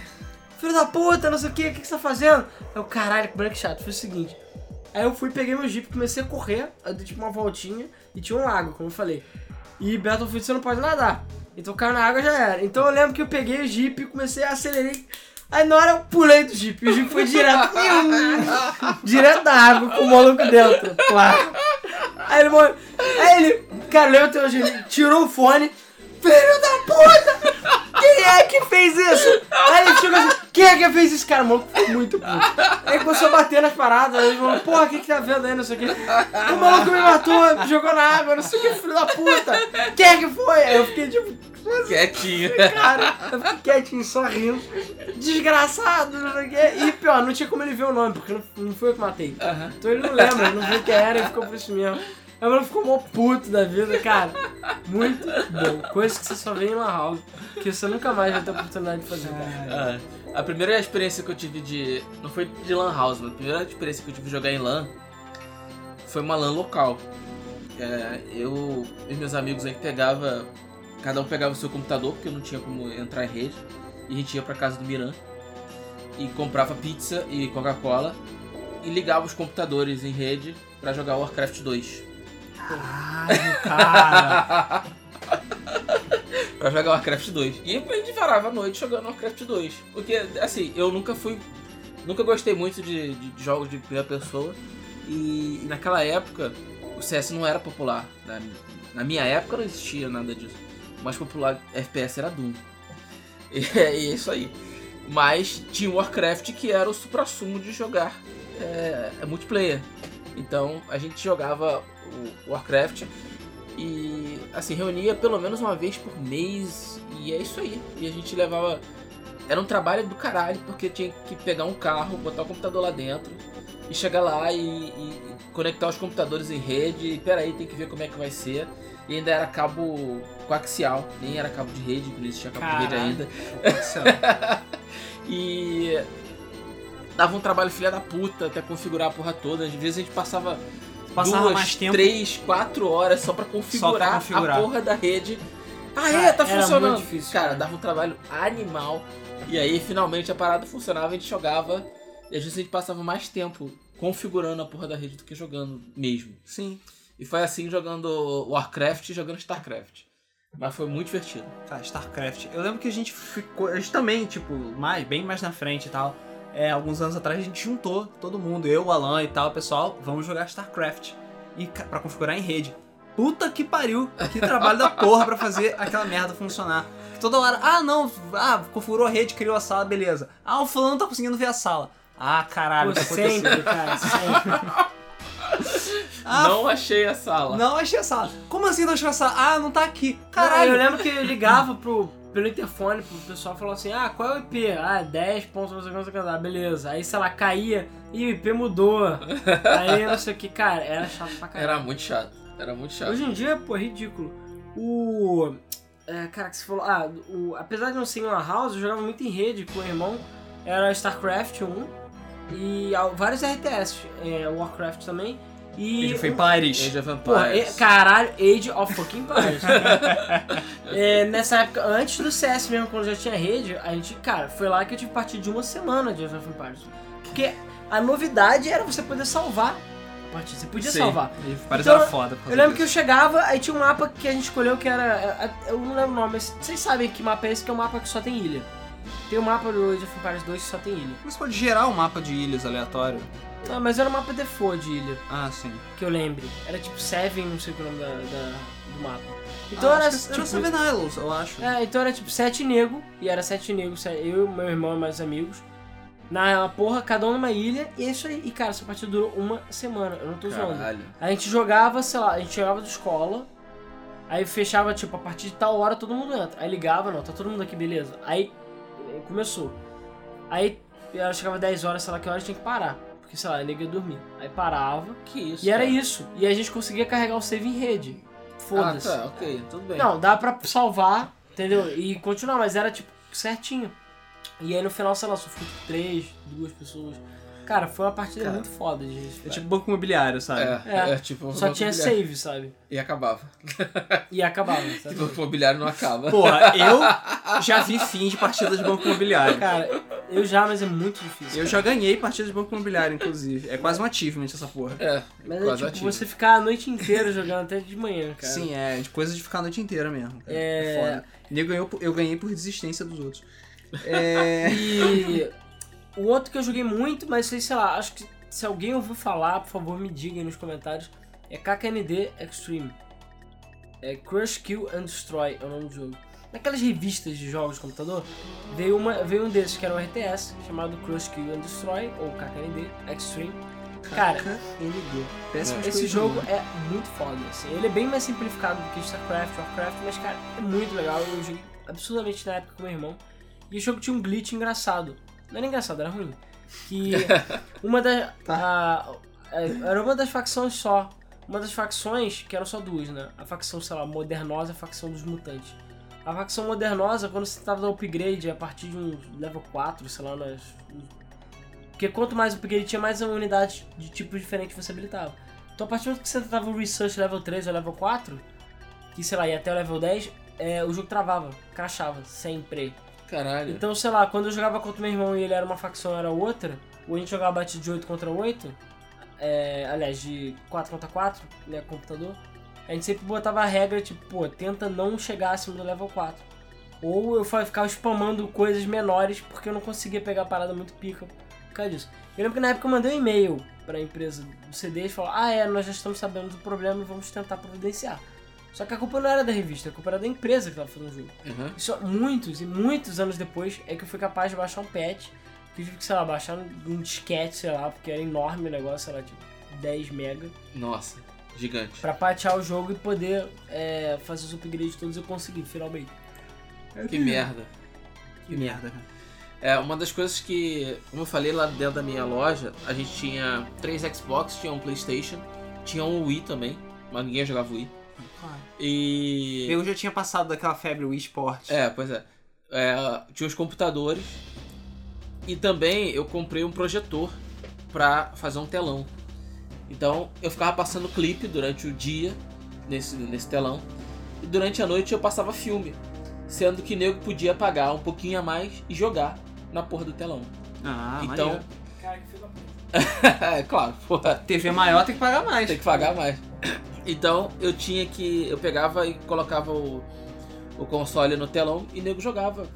Filho da puta, não sei o que, o que você tá fazendo? Eu, caralho, que branco chato. Foi o seguinte. Aí eu fui, peguei meu jeep, comecei a correr, eu dei tipo uma voltinha e tinha um lago, como eu falei. E Battlefield você não pode nadar. Então caiu na água já era. Então eu lembro que eu peguei o jeep, comecei a acelerar. Aí na hora eu pulei do jeep. E o jeep foi direto. <laughs> direto da água com o maluco dentro. Claro. Aí ele morreu. Aí ele. Cara, lembra ele tirou o fone. Filho da puta! Quem é que fez isso? Aí ele chegou assim, quem é que fez isso? Cara, o maluco ficou muito puto. Aí começou a bater nas paradas, aí ele falou, porra, o que que tá vendo aí, não sei o que. O maluco me matou, me jogou na água, não sei o que, filho da puta. Quem é que foi? Aí eu fiquei tipo, Quietinho. cara, eu fiquei quietinho, só rindo. Desgraçado, não sei o que. E pior, não tinha como ele ver o nome, porque não, não foi eu que matei. Então ele não lembra, não viu quem era e ficou por isso mesmo. O mano ficou mó puto da vida, cara. Muito bom. Coisa que você só vê em Lan House, que você nunca mais vai ter oportunidade de fazer. Ah, a primeira experiência que eu tive de. Não foi de Lan House, mas a primeira experiência que eu tive de jogar em LAN foi uma LAN local. É, eu e meus amigos aí pegava. Cada um pegava o seu computador, porque não tinha como entrar em rede. E a gente ia pra casa do Miran e comprava pizza e Coca-Cola e ligava os computadores em rede pra jogar Warcraft 2. Caralho, cara. <laughs> pra jogar Warcraft 2. E a gente varava a noite jogando Warcraft 2. Porque, assim, eu nunca fui. Nunca gostei muito de, de jogos de primeira pessoa. E, naquela época o CS não era popular. Na, na minha época não existia nada disso. O mais popular FPS era Doom. <laughs> E é isso aí. Mas tinha o Warcraft que era o supra-sumo de jogar é, é multiplayer. Então a gente jogava o Warcraft e assim, reunia pelo menos uma vez por mês e é isso aí. E a gente levava. Era um trabalho do caralho, porque tinha que pegar um carro, botar o computador lá dentro e chegar lá e, e conectar os computadores em rede. E peraí, tem que ver como é que vai ser. E ainda era cabo coaxial, nem era cabo de rede, não existia cabo de rede Caralho. ainda. <laughs> E dava um trabalho filha da puta até configurar a porra toda. Às vezes a gente passava, Passava duas, mais tempo. três, quatro horas só pra configurar, configurar. a porra da rede. Ah, é, tá era funcionando. difícil, cara, cara. dava um trabalho animal. E aí finalmente a parada funcionava, a gente jogava. E às vezes a gente passava mais tempo configurando a porra da rede do que jogando mesmo. Sim. E foi assim jogando Warcraft e jogando StarCraft. Mas foi muito divertido. Cara, StarCraft. Eu lembro que a gente ficou. A gente também, tipo, mais, bem mais na frente e tal. É, alguns anos atrás a gente juntou todo mundo, eu, o Alan e tal, pessoal, vamos jogar StarCraft. E pra configurar em rede. Puta que pariu! Que trabalho da porra pra fazer aquela merda funcionar. Toda hora, ah não, ah, configurou a rede, criou a sala, beleza. Ah, o fulano não tá conseguindo ver a sala. Ah, caralho, Pô, tá sempre, cara, sempre. <laughs> Ah, Não achei a sala. Não achei a sala. Como assim não achou a sala? Ah, não tá aqui. Caralho, Caralho. eu lembro que eu ligava pro, pelo interfone pro pessoal falou assim: ah, qual é o IP? Ah, 10 pontos, não sei o que, não sei o que, ah, beleza. Aí, sei lá, caía e o IP mudou. <laughs> Aí, não sei o que, cara, era chato pra caralho. Era muito chato. Era muito chato. Hoje em dia, pô, é ridículo. O. É, cara, que você falou. Ah, o, apesar de não ser em Lan House, eu jogava muito em rede com o irmão. Era StarCraft 1 e ah, vários RTS, é, Warcraft também. E Age of Empires. Age of Porra, Empires. e- caralho, Age of fucking Empires. <laughs> É, nessa época, antes do CS mesmo, quando já tinha rede, a gente, cara, foi lá que eu tive partida de uma semana de Age of Empires. Porque a novidade era você poder salvar partida. Você podia Sim, salvar. Age of Empires Então, era foda. Eu lembro que eu disso. chegava, aí tinha um mapa que a gente escolheu que era. é, Eu não lembro o nome, mas vocês sabem que mapa é esse, que é um mapa que só tem ilha. Tem um mapa do Age of Empires 2 que só tem ilha. Você pode gerar um mapa de ilhas aleatório. Não, mas era um mapa default de ilha, Ah, sim. que eu lembre. Era tipo Seven, não sei qual é o nome da, da- do mapa. Então Ah, era. que era tipo, Seven Isles, eu acho. É, então era tipo sete nego, e era sete negros, eu, meu irmão e meus amigos. Na porra, cada um numa ilha, e é isso aí. E cara, essa partida durou uma semana, eu não tô zoando. Caralho. A gente jogava, sei lá, a gente chegava da escola, aí fechava, tipo, a partir de tal hora todo mundo entra. Aí ligava, não, tá todo mundo aqui, beleza. Aí eh, começou. Aí ela chegava 10 horas, sei lá que hora, tinha que parar. Porque, sei lá, a nega ia dormir. Aí parava, Que isso? e era cara? isso. E a gente conseguia carregar o save em rede. Foda-se. Ah, tá, ok, tudo bem. Não, dá pra salvar, entendeu? E continuar, mas era tipo certinho. E aí no final, sei lá, só ficou tipo três, duas pessoas. Cara, foi uma partida Cara, muito foda de gente. É tipo banco imobiliário, sabe? É, É. é, tipo. Só tinha save, sabe? E acabava. E acabava, E <laughs> sabe? banco imobiliário não acaba. Porra, eu <laughs> já vi fim de partidas de banco imobiliário. Cara, eu já, mas é muito difícil. Eu já ganhei partidas de banco imobiliário, inclusive. É quase um achievement essa porra. É, Mas é quase tipo ativo. você ficar a noite inteira jogando até de manhã, cara. Sim, é coisa de ficar a noite inteira mesmo. cara. É. É foda. E eu, ganhou por- eu ganhei por desistência dos outros. É. E <laughs> o outro que eu joguei muito, mas sei, sei lá, acho que se alguém ouviu falar, por favor me diga aí nos comentários, é KKND Extreme. É Crush, Kill and Destroy é o nome do jogo. Naquelas revistas de jogos de computador, veio, uma, veio um desses que era um RTS, chamado Crush, Kill and Destroy, ou KKND Extreme. Cara, esse jogo é muito foda, assim. Ele é bem mais simplificado do que StarCraft, Warcraft, mas, cara, é muito legal. Eu joguei absurdamente na época com meu irmão. E o jogo tinha um glitch engraçado. Não era engraçado, era ruim. Que <laughs> uma das... a- a- era uma das facções só. Uma das facções, que eram só duas, né? A facção, sei lá, modernosa e a facção dos mutantes. A facção modernosa, quando você tava no upgrade a partir de um level 4, sei lá, nas... Porque quanto mais upgrade tinha, mais unidades de tipo diferente você habilitava. Então a partir do momento que você tava no Research level 3 ou level 4, que sei lá, ia até o level 10, é, o jogo travava, crashava, sempre. Caralho. Então, sei lá, quando eu jogava contra meu irmão e ele era uma facção era outra, ou a gente jogava batida de 8 contra 8, é, aliás, de 4 contra 4, né, computador, a gente sempre botava a regra, tipo, pô, tenta não chegar acima do level 4. Ou eu ficava spamando coisas menores porque eu não conseguia pegar a parada muito pica por causa disso. Eu lembro que na época eu mandei um e-mail pra empresa do CD e falou: Ah, é, nós já estamos sabendo do problema e vamos tentar providenciar. Só que a culpa não era da revista, a culpa era da empresa que tava fazendo o jogo. Uhum. E só muitos e muitos anos depois é que eu fui capaz de baixar um patch. Que eu tive que, sei lá, baixar um, disquete, sei lá, porque era enorme o negócio, sei lá, tipo 10 mega. Nossa, gigante. Pra patear o jogo e poder é, fazer os upgrades todos eu consegui, finalmente. Que merda. Que merda, cara. É, uma das coisas que, como eu falei lá dentro da minha loja, a gente tinha três Xbox, tinha um Playstation, tinha um Wii também, mas ninguém jogava Wii. E... Eu já tinha passado daquela febre Wii Sport. É, pois é. É, Tinha os computadores e também eu comprei um projetor pra fazer um telão. Então eu ficava passando clipe durante o dia nesse, nesse telão e durante a noite eu passava filme, sendo que nego podia pagar um pouquinho a mais e jogar na porra do telão. Ah, então, maneiro. Cara, que filho da puta. <laughs> é claro, porra, TV maior tem que pagar mais. tem que pagar mais. Então eu tinha que. Eu pegava e colocava o, o console no telão e nego jogava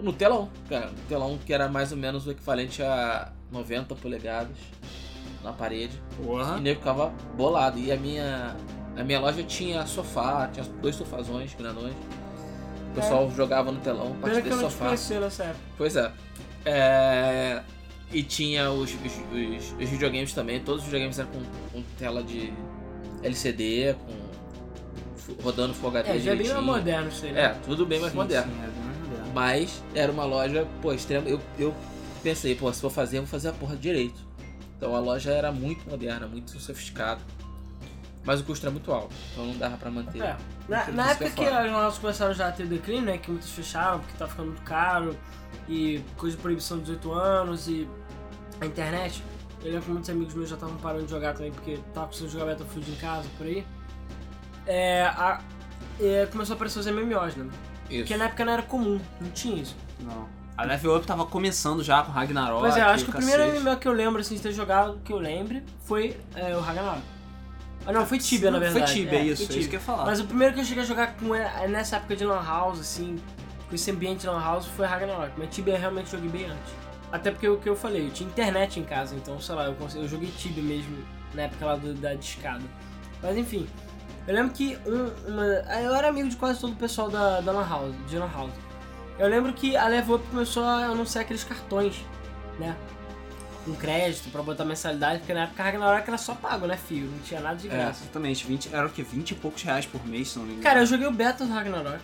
no telão, cara. No telão que era mais ou menos o equivalente a 90 polegadas na parede. E Porra. nego ficava bolado. E a minha. A minha loja tinha sofá, tinha dois sofazões grandões. O pessoal jogava no telão, eu desse sofá. nessa época. Pois é. É, E tinha os, os, os- videogames também. Todos os videogames eram com, com tela de LCD, com rodando Full HD É, já é bem mais moderno isso aí, né? É, tudo bem mais Sim, moderno. sim, é bem mais moderno. Mas era uma loja, pô, extrema. Eu, eu pensei, pô, se for fazer, eu vou fazer a porra direito. Então a loja era muito moderna, muito sofisticada. Mas o custo era muito alto, então não dava pra manter. É. Na, na época que é as lojas começaram já a ter declínio, né? Que muitas fecharam porque tá ficando muito caro e coisa de proibição de 18 anos e a internet. Eu lembro que muitos amigos meus já estavam parando de jogar também, porque tava precisando jogar Battlefield em casa, por aí. É, a- é, começou a aparecer os MMOs, né? Isso. Porque na época não era comum, não tinha isso. Não. A Level Up tava começando já com Ragnarok. Pois é, eu acho que o cacete. primeiro MMO que eu lembro, assim, de ter jogado, que eu lembre, foi é, o Ragnarok. Ah, não, foi Tibia, na verdade. Foi Tibia, é, isso, foi é isso Tibia. que eu ia falar. Mas o primeiro que eu cheguei a jogar com é, nessa época de Lan House, assim, com esse ambiente de Lan House, foi Ragnarok. Mas Tibia eu realmente joguei bem antes. Até porque o que eu falei, eu tinha internet em casa, então, sei lá, eu, consegui- eu joguei Tibia mesmo na época lá do- da discada. Mas enfim, eu lembro que um, uma, eu era amigo de quase todo o pessoal da, da Lan House, de Lan House. Eu lembro que a Level Up começou a anunciar aqueles cartões, né? Com crédito pra botar mensalidade, porque na época Ragnarok era só pago, né, filho? Não tinha nada de É, graça. exatamente. 20, era o que? 20 e poucos reais por mês, se não me engano. Cara, eu joguei o beta do Ragnarok.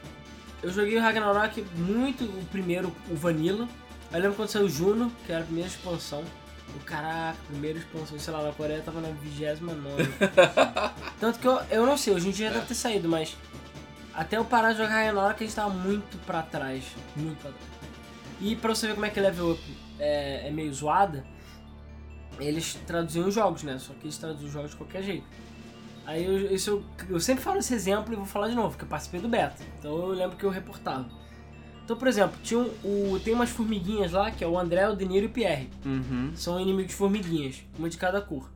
Eu joguei o Ragnarok muito, o primeiro, o Vanilla. Eu lembro quando saiu o Juno, que era a primeira expansão. O caraca, primeira expansão, sei lá, na Coreia tava na 29 <laughs> Tanto que eu, eu não sei, hoje em dia deve ter saído, mas até eu parar de jogar Ragnarok a gente tava muito pra trás. Muito pra trás. E pra você ver como é que level up é, é meio zoada, eles traduziam os jogos, né? Só que eles traduziam os jogos de qualquer jeito. Aí eu, isso eu, eu sempre falo esse exemplo e vou falar de novo, porque eu participei do beta. Então eu lembro que eu reportava. Então, por exemplo, tinha um, o, tem umas formiguinhas lá, que é o André, o Deniro e o Pierre. Uhum. São inimigos formiguinhas, uma de cada cor.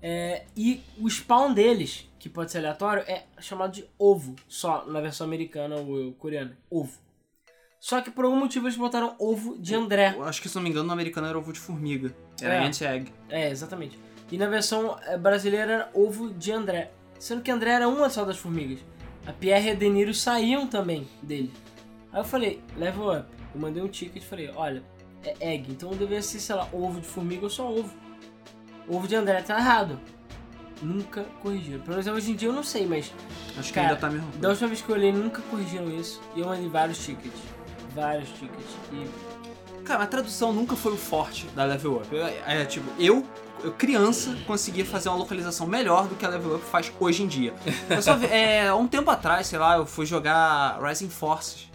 É, e o spawn deles, que pode ser aleatório, é chamado de ovo, só na versão americana ou coreana. Ovo. Só que por algum motivo eles botaram ovo de André. Eu acho que, se não me engano, no americano era ovo de formiga. Era É. anti-egg. É, exatamente. E na versão eh, brasileira era ovo de André. Sendo que André era uma só das formigas. A Pierre e a Deniro saíam também dele. Aí eu falei, level up. Eu mandei um ticket e falei, olha, é egg, então deveria ser, sei lá, ovo de formiga ou só ovo. Ovo de André tá errado. Nunca corrigiram. Pelo menos hoje em dia eu não sei, mas Acho que Cara, ainda tá mesmo. da última vez que eu olhei nunca corrigiram isso. E eu mandei vários tickets. Vários tickets. E Cara, a tradução nunca foi o forte da Level Up. Eu- É, tipo, eu, eu criança, conseguia fazer uma localização melhor do que a Level Up faz hoje em dia. Eu só vi- <laughs> é, um tempo atrás, sei lá, eu fui jogar Rising Forces,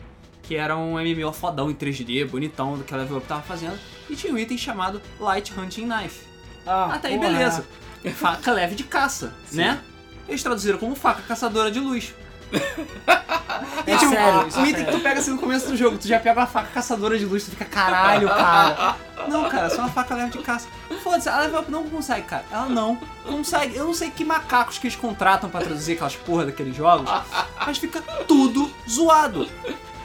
que era um MMO fodão em 3D, bonitão, do que a Level Up tava fazendo, e tinha um item chamado Light Hunting Knife. Ah, Até aí, porra. beleza. Faca leve de caça, né? Eles traduziram como faca caçadora de luz. <laughs> É tipo, sério, isso um é item que sério. tu pega assim no começo do jogo, tu já pega uma faca caçadora de luz, tu fica, caralho, cara. Não, cara, só uma faca leve de caça. Foda-se, a Level Up não consegue, cara. Ela não consegue. Eu não sei que macacos que eles contratam pra traduzir aquelas porra daqueles jogos, mas fica tudo zoado.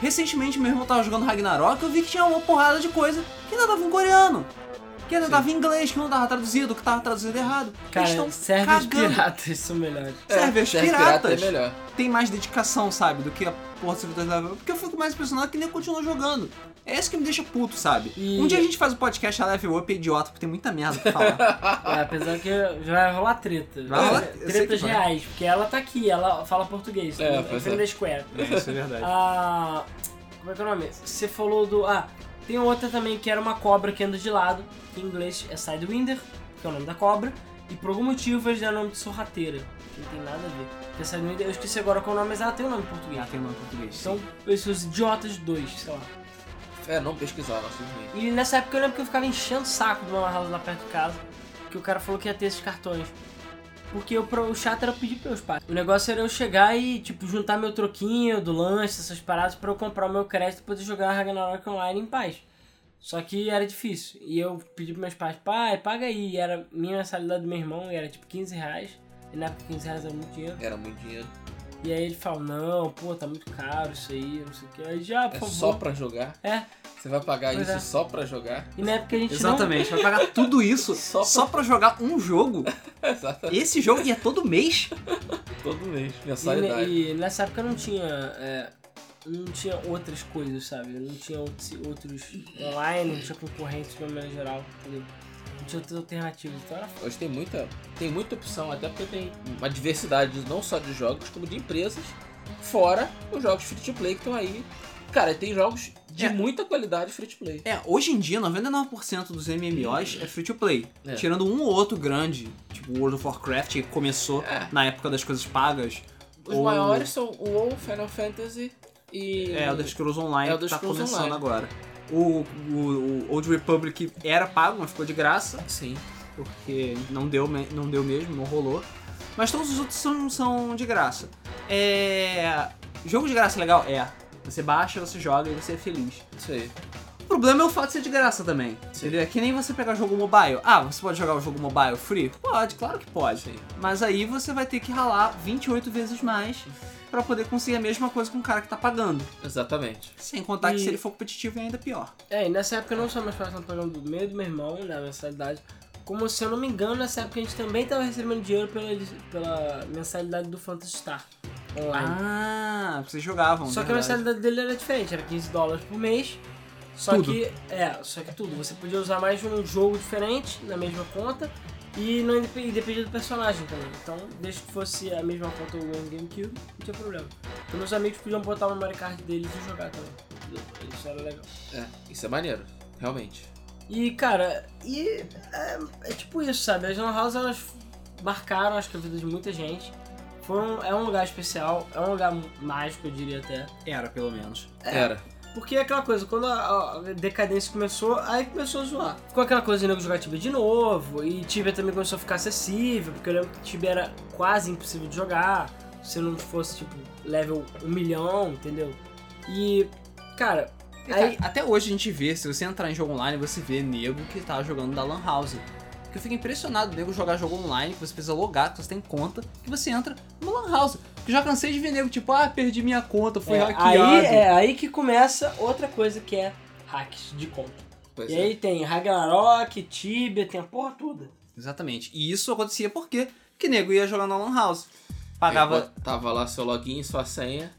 Recentemente, meu irmão tava jogando Ragnarok, eu vi que tinha uma porrada de coisa que ainda tava em coreano. Que ainda tava em inglês, que não tava traduzido, que tava traduzido errado. Cara, eles cagando. piratas são melhores. Servers serve pirata piratas é melhor. tem mais dedicação, sabe, do que a porra do servidor da Level porque eu fico mais impressionado que nem continua jogando. É isso que me deixa puto, sabe? E- Um dia a gente faz o podcast a Level Up é idiota, porque tem muita merda pra falar. <laughs> É, apesar que já vai rolar treta. Vai rolar- Tretas reais, porque ela tá aqui, ela fala português. É, É, frente é. da Square. <laughs> isso é verdade. Ah, como é que é o nome? Você falou do. Ah, tem outra também que era uma cobra que anda de lado, que em inglês é Sidewinder, que é o nome da cobra, e por algum motivo eles deram o nome de sorrateira. que Não tem nada a ver. Porque a Sidewinder, eu esqueci agora qual é o nome, mas ela tem o nome em português. Ah, tem nome em português. Então, esses idiotas dois, sei lá. É, não pesquisar, não simplesmente. E nessa época eu lembro que eu ficava enchendo o saco de uma house lá perto de casa, que o cara falou que ia ter esses cartões. Porque eu, o chato era pedir pros meus pais. O negócio era eu chegar e, tipo, juntar meu troquinho do lanche, essas paradas, pra eu comprar o meu crédito e poder jogar Ragnarok Online em paz. Só que era difícil. E eu pedi pros meus pais, pai, paga aí. E era minha mensalidade do meu irmão, e era tipo 15 reais. E na época 15 reais era muito dinheiro. Era muito dinheiro. E aí ele falou, não, pô, tá muito caro isso aí, não sei o que. Aí já, por É favor. só pra jogar. É. Você vai pagar Pois isso é. só pra jogar? E na época a gente Exatamente, vai pagar tudo isso Só <laughs> só, pra- pra jogar um jogo. <laughs> Exatamente. Esse jogo ia todo mês. <laughs> Todo mês. não. Mensalidade. E, e nessa época não tinha. é, não tinha outras coisas, sabe? Não tinha outros, outros online, não tinha concorrentes de uma maneira geral, entendeu? Outras alternativas. Então era Hoje tem muita, tem muita opção, até porque tem uma diversidade não só de jogos, como de empresas, fora os jogos free to play que estão aí. Cara, tem jogos de É. muita qualidade free to play. É, hoje em dia, 99% dos MMOs é free to play. É. Tirando um ou outro grande, tipo World of Warcraft, que começou É. na época das coisas pagas. Os ou- maiores são o WoW, Final Fantasy e. É, Elder Scrolls Online Elder que tá Scrolls começando Online. agora. O, o, o Old Republic era pago, mas ficou de graça. Sim. porque não deu, não deu mesmo, não rolou. Mas todos os outros são, são de graça. É. Jogo de graça é legal? É. Você baixa, você joga e você é feliz. Isso aí. O problema é o fato de ser de graça também. Entendeu? É que nem você pegar jogo mobile. Ah, você pode jogar o jogo mobile free? Pode, claro que pode. Sim. Mas aí você vai ter que ralar 28 vezes mais pra poder conseguir a mesma coisa com o cara que tá pagando. Exatamente. Sem contar que E- se ele for competitivo é ainda pior. É, e nessa época não só meus pais estavam pagando do meio do meu irmão, na mensalidade, como se eu não me engano, nessa época a gente também tava recebendo dinheiro pela, pela mensalidade do Phantasy Star online. Ah, vocês jogavam. só que a verdade. mensalidade dele era diferente, era 15 dólares por mês. Só Tudo. que, é, só que tudo. Você podia usar mais de um jogo diferente na mesma conta e não e dependia do personagem também. Então, desde que fosse a mesma conta do GameCube, não tinha problema. Então, meus amigos podiam botar o memory card deles e jogar também. Isso era legal. É, isso é maneiro. Realmente. E, cara, e é, é tipo isso, sabe? As Lan House, elas marcaram, acho que a vida de muita gente. Foram, é um lugar especial, é um lugar mágico, eu diria até. Era, pelo menos. Era. Porque é aquela coisa, quando a, a decadência começou, aí começou a zoar. Ficou aquela coisa de nego jogar Tibia de novo, e Tibia também começou a ficar acessível, porque eu lembro que Tibia era quase impossível de jogar, se não fosse, tipo, level 1 milhão, entendeu? E, cara, aí... cara, até hoje a gente vê, se você entrar em jogo online, você vê nego que tá jogando da Lan House. Que eu fico impressionado, nego jogar jogo online, que você precisa logar, que você tem conta, que você entra numa Lan House. Que eu já cansei de ver nego, tipo, ah, perdi minha conta, fui é, hackeado. aí, é aí que começa outra coisa que é hacks de conta. Pois E é. aí tem Ragnarok, Tibia, tem a porra toda. Exatamente. E isso acontecia por quê? Porque nego ia jogar na Lan House. Pagava. Aí Tava lá seu login, sua senha.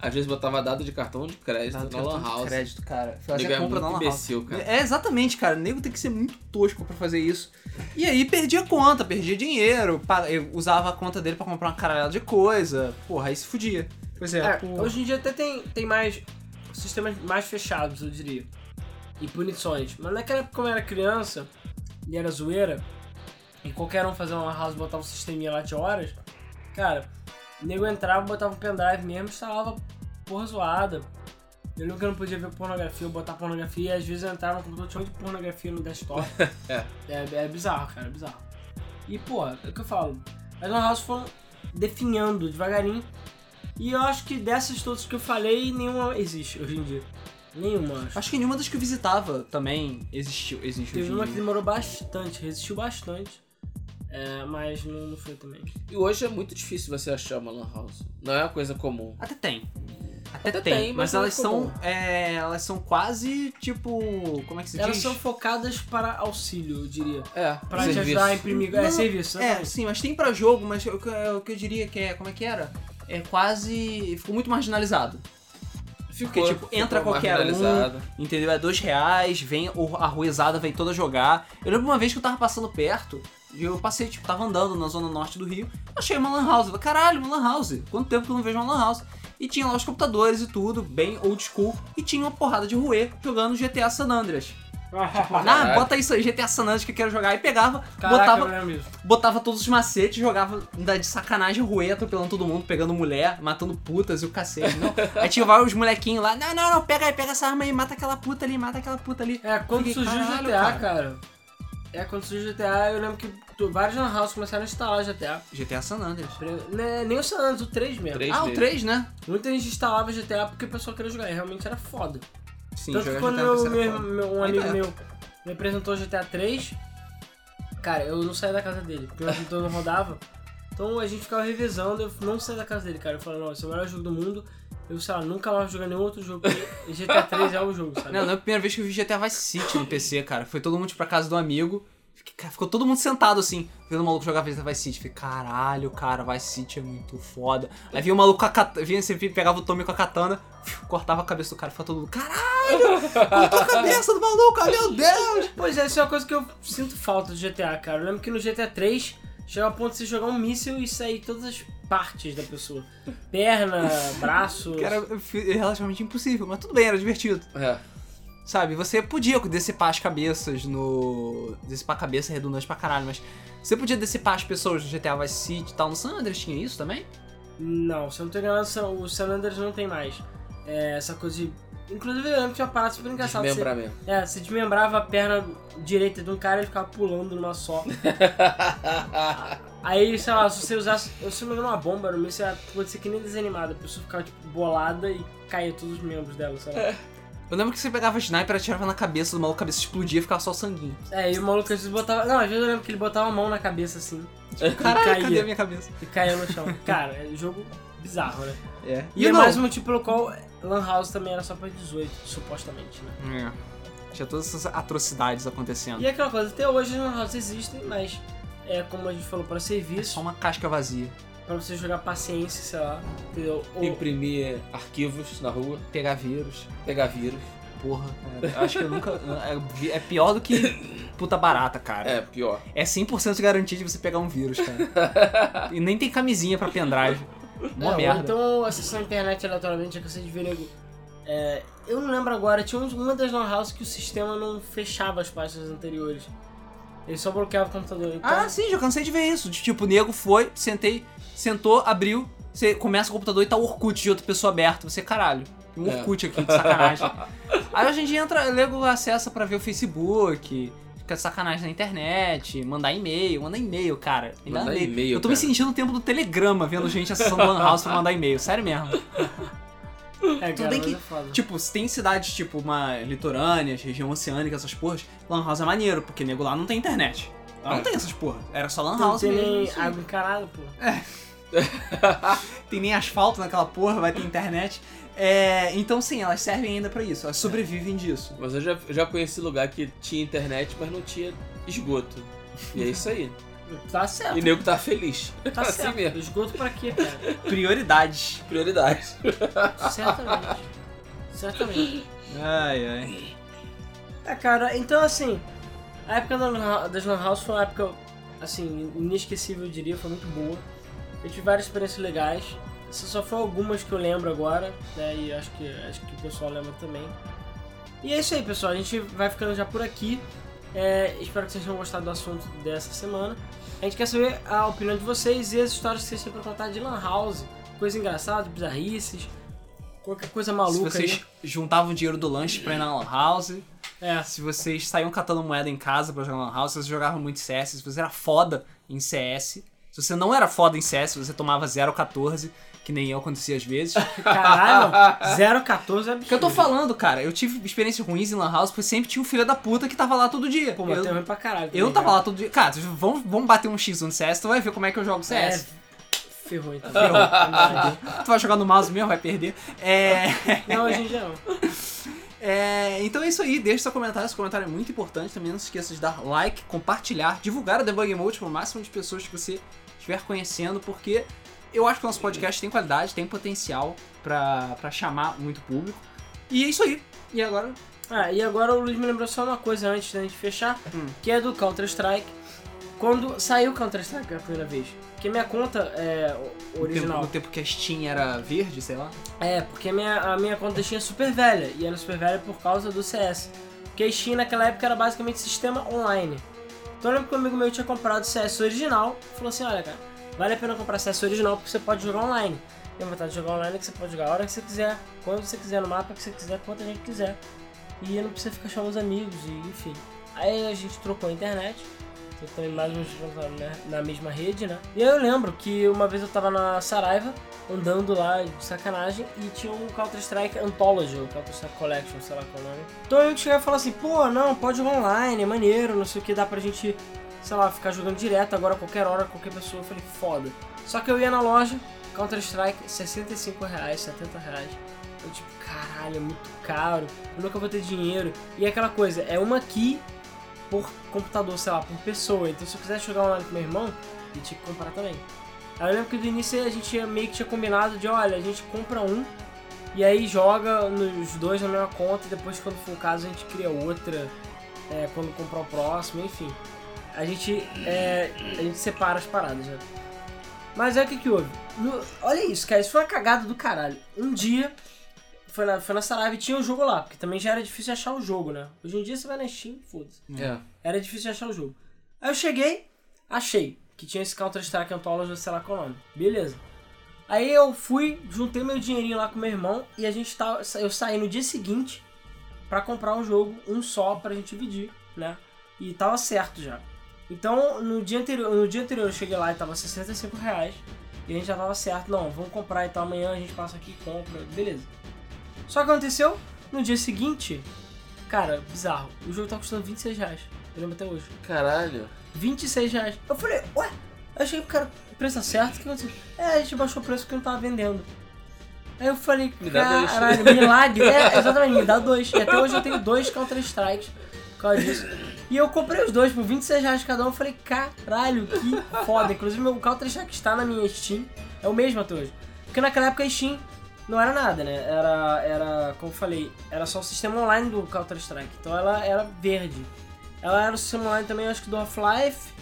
Às vezes botava dado de cartão de crédito Dado na cartão Lan de House. crédito, cara. Nego Fazia é compra muito na Lan House. imbecil, cara. É, exatamente, cara. O nego tem que ser muito tosco pra fazer isso. E aí perdia conta, perdia dinheiro, usava a conta dele pra comprar uma caralhada de coisa. Porra, aí se fudia. Pois é, É, pô. hoje em dia até tem, tem mais sistemas mais fechados, eu diria. E punições. Mas naquela época, como eu era criança e era zoeira, e qualquer um fazia uma house botava um sisteminha lá de horas, cara, o nego entrava, botava um pendrive mesmo, instalava porra zoada. Eu lembro que eu não podia ver pornografia, eu botar pornografia, e às vezes eu entrava no computador, tinha muito pornografia no desktop. <laughs> É. é. É bizarro, cara, é bizarro. E, pô, é o que eu falo. As Lan House foram definhando devagarinho. E eu acho que dessas todas que eu falei, nenhuma existe hoje em dia. Nenhuma, acho. Acho que nenhuma das que eu visitava também existiu, existe Teve uma que demorou bastante, resistiu bastante. É, mas não, não foi também. E hoje é muito difícil você achar uma Lan House. Não é uma coisa comum. Até tem. Até, Até tem, tem, mas, mas é elas são. É, elas são quase tipo. Como é que se Elas diz? são focadas para auxílio, eu diria. É, Pra te ajudar a imprimir. É Não, serviço, É, exatamente. sim, mas tem pra jogo, mas o que, o que eu diria que é. Como é que era? É quase. Ficou muito marginalizado. Porque, Ficou- tipo, entra ficou qualquer um, marginalizado. Entendeu? É dois reais, vem o- a ruezada vem toda jogar. Eu lembro uma vez que eu tava passando perto, e eu passei, tipo, tava andando na zona norte do Rio, achei uma lan house. Eu falei, caralho, uma lan house. Quanto tempo que eu não vejo uma lan house? E tinha lá os computadores e tudo, bem old school, e tinha uma porrada de ruê jogando GTA San Andreas. Ah, Caralho. bota isso aí, GTA San Andreas que eu quero jogar. E pegava, Caraca, botava, disso. botava todos os macetes, jogava ainda de sacanagem ruê, atropelando todo mundo, pegando mulher, matando putas e o cacete. Não. <laughs> Aí tinha vários molequinhos lá, não, não, não, pega aí, pega essa arma aí, mata aquela puta ali, mata aquela puta ali. É, quando Fiquei, surgiu o GTA, cara. cara. É, quando surgiu o GTA, eu lembro que tu- vários lan house começaram a instalar GTA. GTA San Andreas. Né, Nem o San Andreas, o 3 mesmo. Três Ah, o mesmo. 3, né? Muita gente instalava GTA porque o pessoal queria jogar, e realmente era foda. Sim, Tanto que quando GTA meu, na meu- um Ainda amigo é. meu me apresentou GTA 3, cara, eu não saí da casa dele, porque o computador não rodava. Então a gente ficava revezando, eu não saí da casa dele, cara. Eu falei, não, esse é o melhor jogo do mundo. Eu, sei lá, nunca mais jogar nenhum outro jogo. GTA 3 é o jogo, sabe? Não, não é a primeira vez que eu vi GTA Vice City no PC, cara. Foi todo mundo tipo, pra casa do amigo. Cara, Ficou todo mundo sentado assim, vendo o maluco jogar Vice City. Fiquei, caralho, cara, Vice City é muito foda. Aí vinha o maluco com a katana, vinha, você pegava o Tommy com a katana, <laughs> cortava a cabeça do cara e ficava todo mundo, caralho, cortou a cabeça do maluco, ah, meu Deus. Pois é, isso é uma coisa que eu sinto falta do GTA, cara. Eu lembro que no GTA 3 chegava a ponto de você jogar um míssil e sair todas as partes da pessoa. Perna, <laughs> braço. Era é relativamente impossível, mas tudo bem, era divertido. É. Sabe, você podia decepar as cabeças no. Decepar a cabeça é redundante pra caralho, mas você podia decepar as pessoas no GTA Vice City e tal. No San Andreas tinha isso também? Não, se eu não tô enganado, o San Andreas não tem mais. É, essa coisa de Inclusive eu lembro que tinha uma parada super engraçada. Você, Desmembramento. é, você desmembrava a perna direita de um cara e ele ficava pulando numa só. <laughs> Aí, sei lá, se você usasse. Eu se não uma bomba no meio, você pode ser que nem desanimada. A pessoa ficava, tipo, bolada e caía todos os membros dela, sei lá. Eu lembro que você pegava sniper, atirava na cabeça do maluco, a cabeça explodia e ficava só o sanguinho. É, e o maluco às vezes botava. Não, às vezes eu lembro que ele botava a mão na cabeça assim. Caralho, caía. cadê a minha cabeça? E caía no chão. Cara, é um jogo bizarro, né? É. E, é mais um motivo pelo qual Lan House também era só pra 18, supostamente, né? É. Tinha todas essas atrocidades acontecendo. E é aquela coisa, até hoje as Lan House existem, mas é como a gente falou, para É serviço, só uma casca vazia. pra você jogar paciência, sei lá, entendeu? Ou, Imprimir arquivos na rua, Pegar vírus. pegar vírus. Porra, cara. Eu acho que eu nunca. É, é pior do que puta barata, cara. É, pior. É 100% de garantia de você pegar um vírus, cara. <laughs> e nem tem camisinha pra pendrive. Mó É, merda. então acessar a internet aleatoriamente, é que você de ver nego. É, eu não lembro agora, tinha um- uma das Lan House que o sistema não fechava as pastas anteriores. Ele só bloqueava o computador. Então, Ah, sim, já cansei de ver isso. De, tipo, o nego foi, sentei, sentou, abriu, você começa o computador e tá o Orkut de outra pessoa aberto. Você, caralho, tem um É. Orkut aqui, que sacanagem. <laughs> Aí em dia entra, o nego acessa pra ver o Facebook, fica sacanagem na internet, mandar e-mail, mandar e-mail, cara. Me Mandar e-mail, Eu tô me cara. sentindo no tempo do Telegrama, vendo gente acessando Lan House pra mandar e-mail. Sério mesmo. <laughs> é, tudo cara, bem que- é foda. Tipo, se tem cidades, tipo, uma litorâneas, região oceânica, essas porras, Lan House é maneiro, porque nego lá não tem internet. Lá não É. tem essas porra. Era só Lan não House tem mesmo. água encarada, pô. <laughs> tem nem asfalto naquela porra, vai ter internet. É, então sim, elas servem ainda pra isso, elas sobrevivem disso. Mas eu já, já conheci lugar que tinha internet, mas não tinha esgoto. E é isso aí. <laughs> Tá certo. E nego tá feliz. Tá <laughs> assim certo. mesmo. Esgoto pra quê, cara? Prioridades. Prioridades. Certamente. Certamente. Ai, ai. É, cara, então assim, a época das Lan House foi uma época, assim, inesquecível, eu diria, foi muito boa. Eu tive várias experiências legais. Essas só foram algumas que eu lembro agora, né, e acho que, acho que o pessoal lembra também. E é isso aí, pessoal, a gente vai ficando já por aqui. É, espero que vocês tenham gostado do assunto dessa semana. A gente quer saber a opinião de vocês e as histórias que vocês têm pra contar de Lan House. Coisas engraçadas, bizarrices, qualquer coisa Se maluca vocês aí. juntavam dinheiro do lanche pra ir na Lan House, É, se vocês saíam catando moeda em casa pra jogar Lan House, se vocês jogavam muito CS, se você era foda em CS, se você não era foda em CS, se você tomava 0,14, que nem eu acontecia às vezes. <laughs> Caralho, 014 é O que eu tô falando, cara, eu tive experiências ruins em Lan House porque sempre tinha um filho da puta que tava lá todo dia. Pô, mas eu, pra caralho. eu também, tava cara. lá todo dia. Cara, vamos, vamos bater um X no CS, tu vai ver como é que eu jogo CS. É, ferrou então. Ferrou. <laughs> tu vai jogar no mouse mesmo, vai perder. É. Não, hoje em dia não. <laughs> É, então é isso aí, deixe seu comentário, seu comentário é muito importante. Também não se esqueça de dar like, compartilhar, divulgar o Debug Mode para o máximo de pessoas que você estiver conhecendo, porque eu acho que o nosso podcast tem qualidade, tem potencial pra pra chamar muito público. E é isso aí. E agora? Ah, e agora o Luiz me lembrou só uma coisa antes da gente fechar, Hum. que é do Counter-Strike. Quando saiu o Counter-Strike pela primeira vez, porque minha conta é o- No tempo, original. no tempo que a Steam era verde, sei lá. É, porque a minha, a minha conta da Steam é super velha, e ela é super velha por causa do CS. Porque a Steam naquela época era basicamente sistema online. Então eu lembro que um amigo meu tinha comprado o CS original, falou assim, olha cara, vale a pena comprar CS original porque você pode jogar online. Tem vontade de jogar online que você pode jogar a hora que você quiser, quando você quiser, no mapa que você quiser, quanta gente quiser. E não precisa ficar chamando os amigos, e enfim. Aí a gente trocou a internet, eu também mais menos né, na mesma rede, né? E aí eu lembro que uma vez eu tava na Saraiva, andando lá de sacanagem, e tinha um Counter-Strike Anthology, ou Counter-Strike Collection, sei lá qual é o nome. Então gente chegava e falava assim, pô, não, pode jogar online, é maneiro, não sei o que, dá pra gente, sei lá, ficar jogando direto agora, qualquer hora, qualquer pessoa. Eu falei, foda. Só que eu ia na loja, Counter-Strike, 65 reais, 70 reais. Eu tipo, caralho, é muito caro, eu nunca vou ter dinheiro. E é aquela coisa, é uma key por computador, sei lá, por pessoa. Então se eu quisesse jogar online com meu irmão, ele tinha que comprar também. Aí eu lembro que no início a gente meio que tinha combinado de, olha, a gente compra um e aí joga nos dois na mesma conta e depois quando for o caso a gente cria outra, é, quando comprar o próximo, enfim. A gente, é, a gente separa as paradas, né? Mas é o que que houve? No- olha isso, cara, isso foi uma cagada do caralho. Um dia, foi na, foi na Saraiva e tinha o jogo lá, porque também já era difícil achar o jogo, né? Hoje em dia você vai na Steam, foda-se. É. Era difícil achar o jogo. Aí eu cheguei, achei que tinha esse Counter-Strike Anthology, sei lá qual é nome. Beleza. Aí eu fui, juntei meu dinheirinho lá com meu irmão e a gente tava. Eu saí no dia seguinte pra comprar um jogo, um só, pra gente dividir, né? E tava certo já. Então, no dia anterior, no dia anterior eu cheguei lá e tava 65 reais. E a gente já tava certo, não, vamos comprar e tal, amanhã a gente passa aqui e compra, beleza. Só que aconteceu, no dia seguinte, cara, bizarro, o jogo tá custando 26 reais. Eu lembro até hoje. Caralho. 26 reais. Eu falei, ué, eu achei que o cara, o preço tá certo, o que aconteceu? É, a gente baixou o preço porque não tava vendendo. Aí eu falei, Me dá dois. caralho, milagre. É, exatamente, me dá dois. E até hoje eu tenho dois Counter-Strikes por causa disso. E eu comprei os dois por 26 reais cada um. Eu falei, caralho, que foda. Inclusive, meu Counter-Strike está na minha Steam. É o mesmo até hoje. Porque naquela época a Steam não era nada, né? Era, era como eu falei, era só o sistema online do Counter-Strike. Então ela era verde. Ela era o sistema online também, acho que do Half-Life,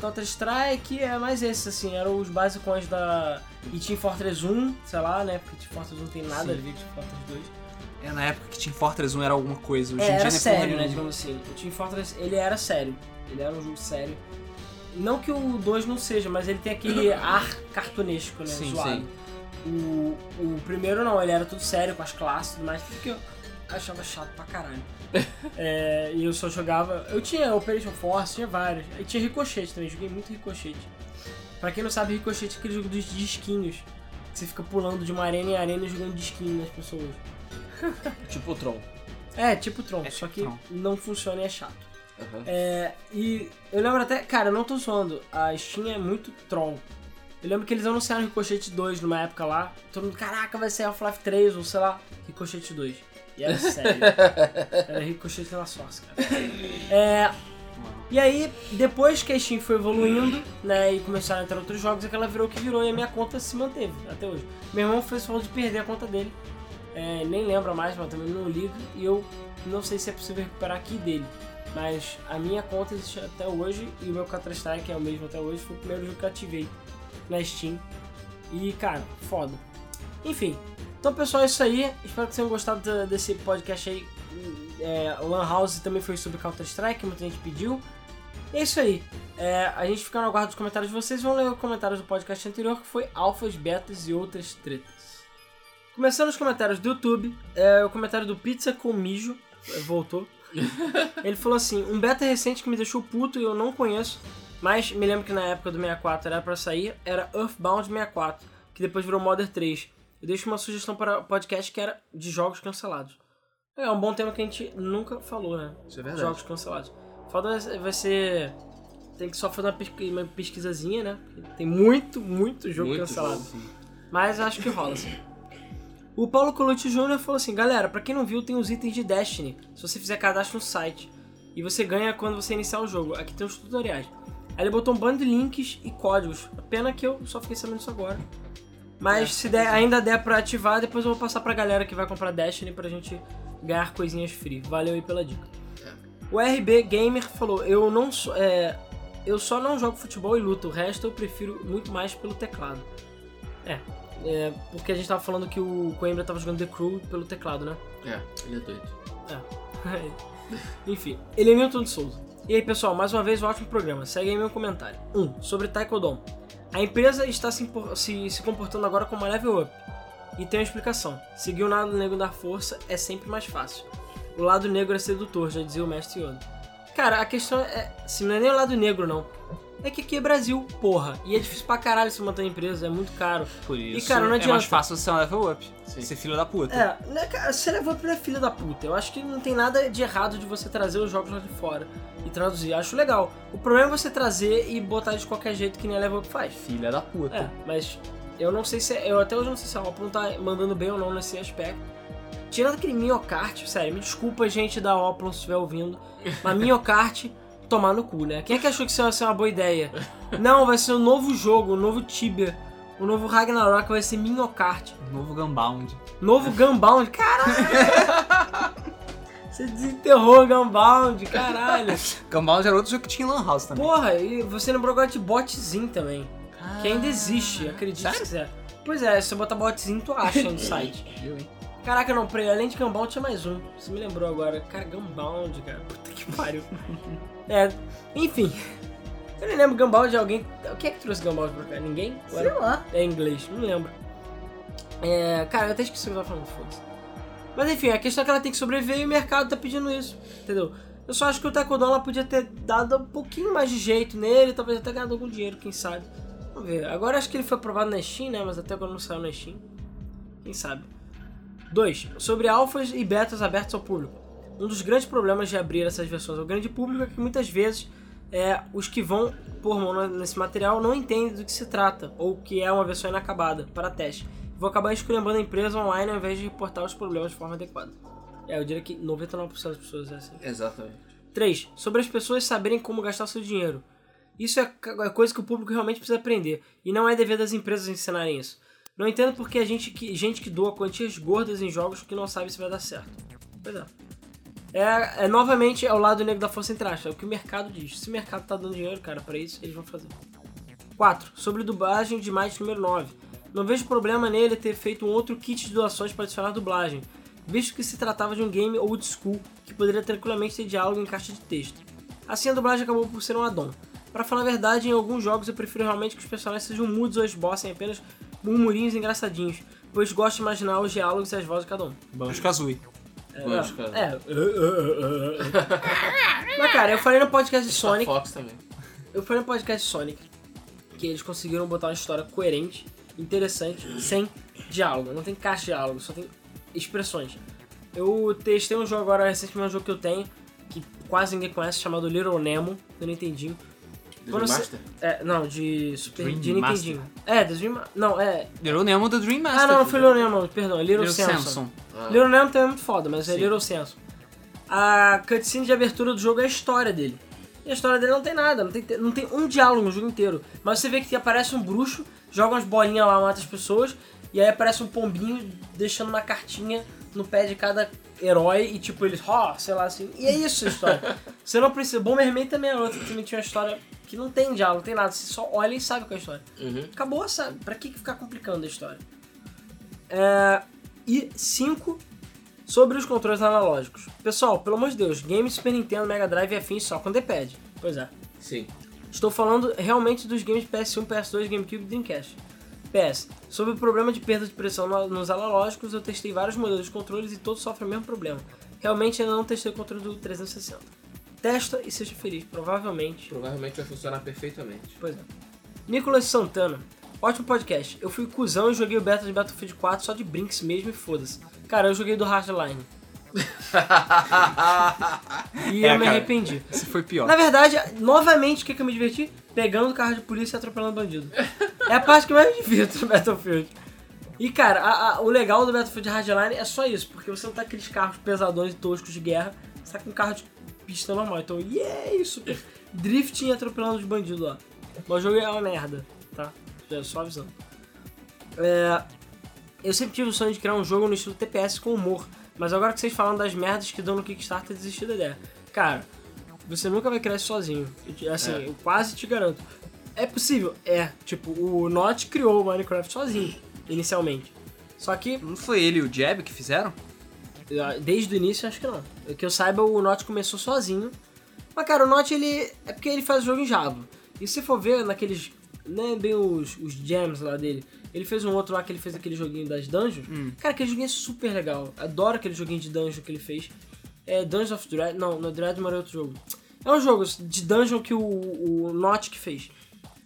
Counter-Strike, é mais esses, assim, eram os basicões da. E Team Fortress 1, sei lá, né? Porque Team Fortress 1 tem nada Sim. a ver com Team Fortress 2. É na época que Team Fortress 1 era alguma coisa. Hoje É, em dia era não é sério, né? Digamos assim. O Team Fortress, ele era sério. Ele era um jogo sério. Não que o 2 não seja, mas ele tem aquele <coughs> ar cartunesco, né? Sim, zoado. sim. O, o primeiro não, ele era tudo sério, com as classes e tudo mais, porque eu achava chato pra caralho. <laughs> É, e eu só jogava. Eu tinha Operation Force, tinha vários. E tinha Ricochete também, joguei muito Ricochete. Pra quem não sabe, Ricochete é aquele jogo dos disquinhos. Que você fica pulando de uma arena em arena e jogando disquinho nas pessoas. <laughs> Tipo o Tron. É, tipo Tron, É só tipo que Tron. não funciona e é chato. Aham. É, e eu lembro até, cara, eu não tô zoando, a Steam é muito troll. Eu lembro que eles anunciaram Ricochete 2 numa época lá, todo mundo, caraca, vai ser Half-Life 3 ou sei lá, Ricochete 2. E era sério. <laughs> era Ricochete na source, cara. É, e aí, depois que a Steam foi evoluindo, né, e começaram a entrar outros jogos, é que ela virou o que virou e a minha conta se manteve até hoje. Meu irmão fez falta de perder a conta dele, é, nem lembra mais, mas também não ligo, e eu não sei se é possível recuperar aqui dele. Mas a minha conta existe até hoje e o meu Counter-Strike é o mesmo até hoje. Foi o primeiro jogo que eu ativei na Steam. E, cara, foda. Enfim, então pessoal, é isso aí. Espero que tenham gostado desse podcast aí. É, Lan House também foi sobre Counter-Strike, muita gente pediu. É isso aí. É, a gente fica no aguardo dos comentários de vocês. Vão ler os comentários do podcast anterior, que foi alfas, betas e outras tretas. Começando os comentários do YouTube, é, o comentário do Pizza com Mijo, é, voltou. <laughs> Ele falou assim: um beta recente que me deixou puto e eu não conheço, mas me lembro que na época do 64 era pra sair, era Earthbound 64, que depois virou Modern 3. Eu deixo uma sugestão para o podcast que era de jogos cancelados. É um bom tema que a gente nunca falou, né? Isso é verdade. Jogos cancelados. Foda vai ser. Tem que só fazer uma, pesqui- uma pesquisazinha, né? Tem muito, muito jogo Muito cancelado. jogo. Mas acho que rola, assim. O Paulo Colucci Jr. falou assim, galera, pra quem não viu, tem os itens de Destiny, se você fizer cadastro no site. E você ganha quando você iniciar o jogo. Aqui tem os tutoriais. Aí ele botou um bando de links e códigos. Pena que eu só fiquei sabendo disso agora. Mas se der, ainda der pra ativar, depois eu vou passar pra galera que vai comprar Destiny pra gente ganhar coisinhas free. Valeu aí pela dica. O RB Gamer falou, eu não sou. É, eu só não jogo futebol e luta, o resto eu prefiro muito mais pelo teclado. É, é, porque a gente tava falando que o Coimbra tava jogando The Crew pelo teclado, né? É, ele é doido. <laughs> Enfim, ele é Newton de Souza. E aí, pessoal, mais uma vez um ótimo programa. Segue aí meu comentário. 1. Um, sobre Taekwondo. A empresa está se, se- se comportando agora como uma level up. E tem uma explicação. Seguir o lado negro da força é sempre mais fácil. O lado negro é sedutor, já dizia o mestre Yoda. Cara, a questão é. Se não é nem o lado negro, não. É que aqui é Brasil, porra. E é difícil pra caralho se manter empresa, é muito caro. Por isso, cara, não é adianta. mais fácil você ser um level up. Sim. Ser filho da puta. É, né, cara, você levou pra filha da puta. Eu acho que não tem nada de errado de você trazer os jogos lá de fora e traduzir. Acho legal. O problema é você trazer e botar de qualquer jeito que nem a Level Up faz. Filha da puta. É, mas eu não sei se. Eu até hoje não sei se a Opel tá mandando bem ou não nesse aspecto. Tirando aquele Miocart, sério, me desculpa, gente da Opel, se estiver ouvindo, mas Miocart, tomar no cu, né? Quem é que achou que isso ia ser uma boa ideia? Não, vai ser um novo jogo, um novo Tibia, o novo Ragnarok vai ser Miocart. Novo Gunbound. Novo Gunbound, caralho! Você desenterrou o Gunbound, caralho! Gunbound era outro jogo que tinha em Lan House também. Porra, e você lembrou agora de botzinho também. Que ainda existe, acredite se quiser. Pois é, se você botar botzinho, tu acha no site. <laughs> Viu, hein? Caraca, não, pre- além de Gunbound tinha mais um. Você me lembrou agora. Cara, Gunbound, cara. Puta que pariu. <laughs> é, enfim. <laughs> Eu nem lembro Gumball de alguém. O que é que trouxe Gumball pra cá? Ninguém? Sei era- lá. É inglês, não lembro. É, cara, eu até esqueci o que eu tava falando, foda-se. Mas enfim, a questão é que ela tem que sobreviver e o mercado tá pedindo isso, entendeu? Eu só acho que o Taekwondo podia ter dado um pouquinho mais de jeito nele, talvez até ganhado algum dinheiro, quem sabe. Vamos ver. Agora acho que ele foi aprovado na Steam, né? Mas até agora não saiu na Steam. Quem sabe. 2. Sobre alfas e betas abertos ao público. Um dos grandes problemas de abrir essas versões ao grande público é que muitas vezes é, os que vão pôr mão nesse material não entendem do que se trata, ou que é uma versão inacabada para teste. Vou acabar esculhambando a empresa online ao invés de reportar os problemas de forma adequada. É, eu diria que 99% das pessoas é assim. Exatamente. 3. Sobre as pessoas saberem como gastar seu dinheiro. Isso é é coisa que o público realmente precisa aprender, e não é dever das empresas ensinarem isso. Não entendo porque a gente que, gente que doa quantias gordas em jogos que não sabe se vai dar certo. Pois é. É, é novamente é o lado negro da força entre é o que o mercado diz. Se o mercado tá dando dinheiro, cara, pra isso, eles vão fazer. 4. Sobre dublagem de Might número 9. Não vejo problema nele ter feito um outro kit de doações para adicionar dublagem, visto que se tratava de um game old school que poderia tranquilamente ter diálogo em caixa de texto. Assim a dublagem acabou por ser um addon. Para falar a verdade, em alguns jogos eu prefiro realmente que os personagens sejam mudos ou esbocem apenas murmurinhos engraçadinhos, pois gosto de imaginar os diálogos e as vozes de cada um. Banjo Kazooie. É, cara. é. Mas cara, eu falei no podcast de Sonic. Sonic, Fox também. eu falei no podcast de Sonic que eles conseguiram botar uma história coerente, interessante, sem diálogo. Não tem caixa de diálogo, só tem expressões. Eu testei um jogo agora recentemente, um jogo que eu tenho, que quase ninguém conhece, chamado Little Nemo, do Nintendinho. Quando você- Master? É, não, de Super Dream de Master. Nintendinho. É, do Dream Não, é. Little Nemo do Dream Master. Ah, não, não foi Little Nemo, perdão, é Little, Little Samson. Samson. Ah. Little Nemo também é muito foda, mas é Sim. Little Samson. A cutscene de abertura do jogo é a história dele. E a história dele não tem nada, não tem, não tem um diálogo no jogo inteiro. Mas você vê que aparece um bruxo, joga umas bolinhas lá, mata as pessoas, e aí aparece um pombinho deixando uma cartinha no pé de cada herói e tipo eles, ó, sei lá assim. E é isso a história. <laughs> você não precisa. Bomberman também é outro que também tinha uma história que não tem diálogo, não tem nada. Você só olha e sabe qual é a história. Uhum. Acabou, sabe? Pra que ficar complicando a história? É, e 5 sobre os controles analógicos. Pessoal, pelo amor de Deus, game Super Nintendo, Mega Drive e afins só com D-pad. Pois é. Sim. Estou falando realmente dos games PS1, PS2, GameCube e Dreamcast. PS, sobre o problema de perda de pressão no- nos analógicos, eu testei vários modelos de controles e todos sofrem o mesmo problema. Realmente ainda não testei o controle do 360. Testa e seja feliz, provavelmente. Provavelmente vai funcionar perfeitamente. Pois é. Nicolas Santana. Ótimo podcast. Eu fui cuzão e joguei o beta de Battlefield 4 só de brinks mesmo e foda-se. Cara, eu joguei do Hardline. E É, eu me cara. arrependi. Esse foi pior. Na verdade, novamente, o que, que eu me diverti? Pegando carro de polícia e atropelando bandido. É a parte que eu mais me divirto no Battlefield. E cara, a- a- o legal do Battlefield Hardline é só isso, porque você não tá com aqueles carros pesadões e toscos de guerra, você tá com um carro de pista normal. Então, yeah, isso. Drifting e atropelando os bandidos lá. Mas o jogo é uma merda, tá? Já Só avisando. É, eu sempre tive o sonho de criar um jogo no estilo TPS com humor, mas agora que vocês falam das merdas que dão no Kickstarter, desisti da ideia. Cara, você nunca vai criar isso sozinho. Assim, É. eu quase te garanto. É possível? É. Tipo, o Notch criou o Minecraft sozinho, inicialmente. Só que, Não foi ele e o Jab que fizeram? desde o início, acho que não. Que eu saiba, o Notch começou sozinho. Mas, cara, o Notch, ele... É porque ele faz o jogo em Java. E se for ver naqueles... Né, bem os, os gems lá dele. Ele fez um outro lá que ele fez aquele joguinho das dungeons. Cara, aquele joguinho é super legal. Adoro aquele joguinho de dungeon que ele fez. É Dungeons of Dread. Não, no Dreadmore é outro jogo. É um jogo de dungeon que o, o Notch que fez.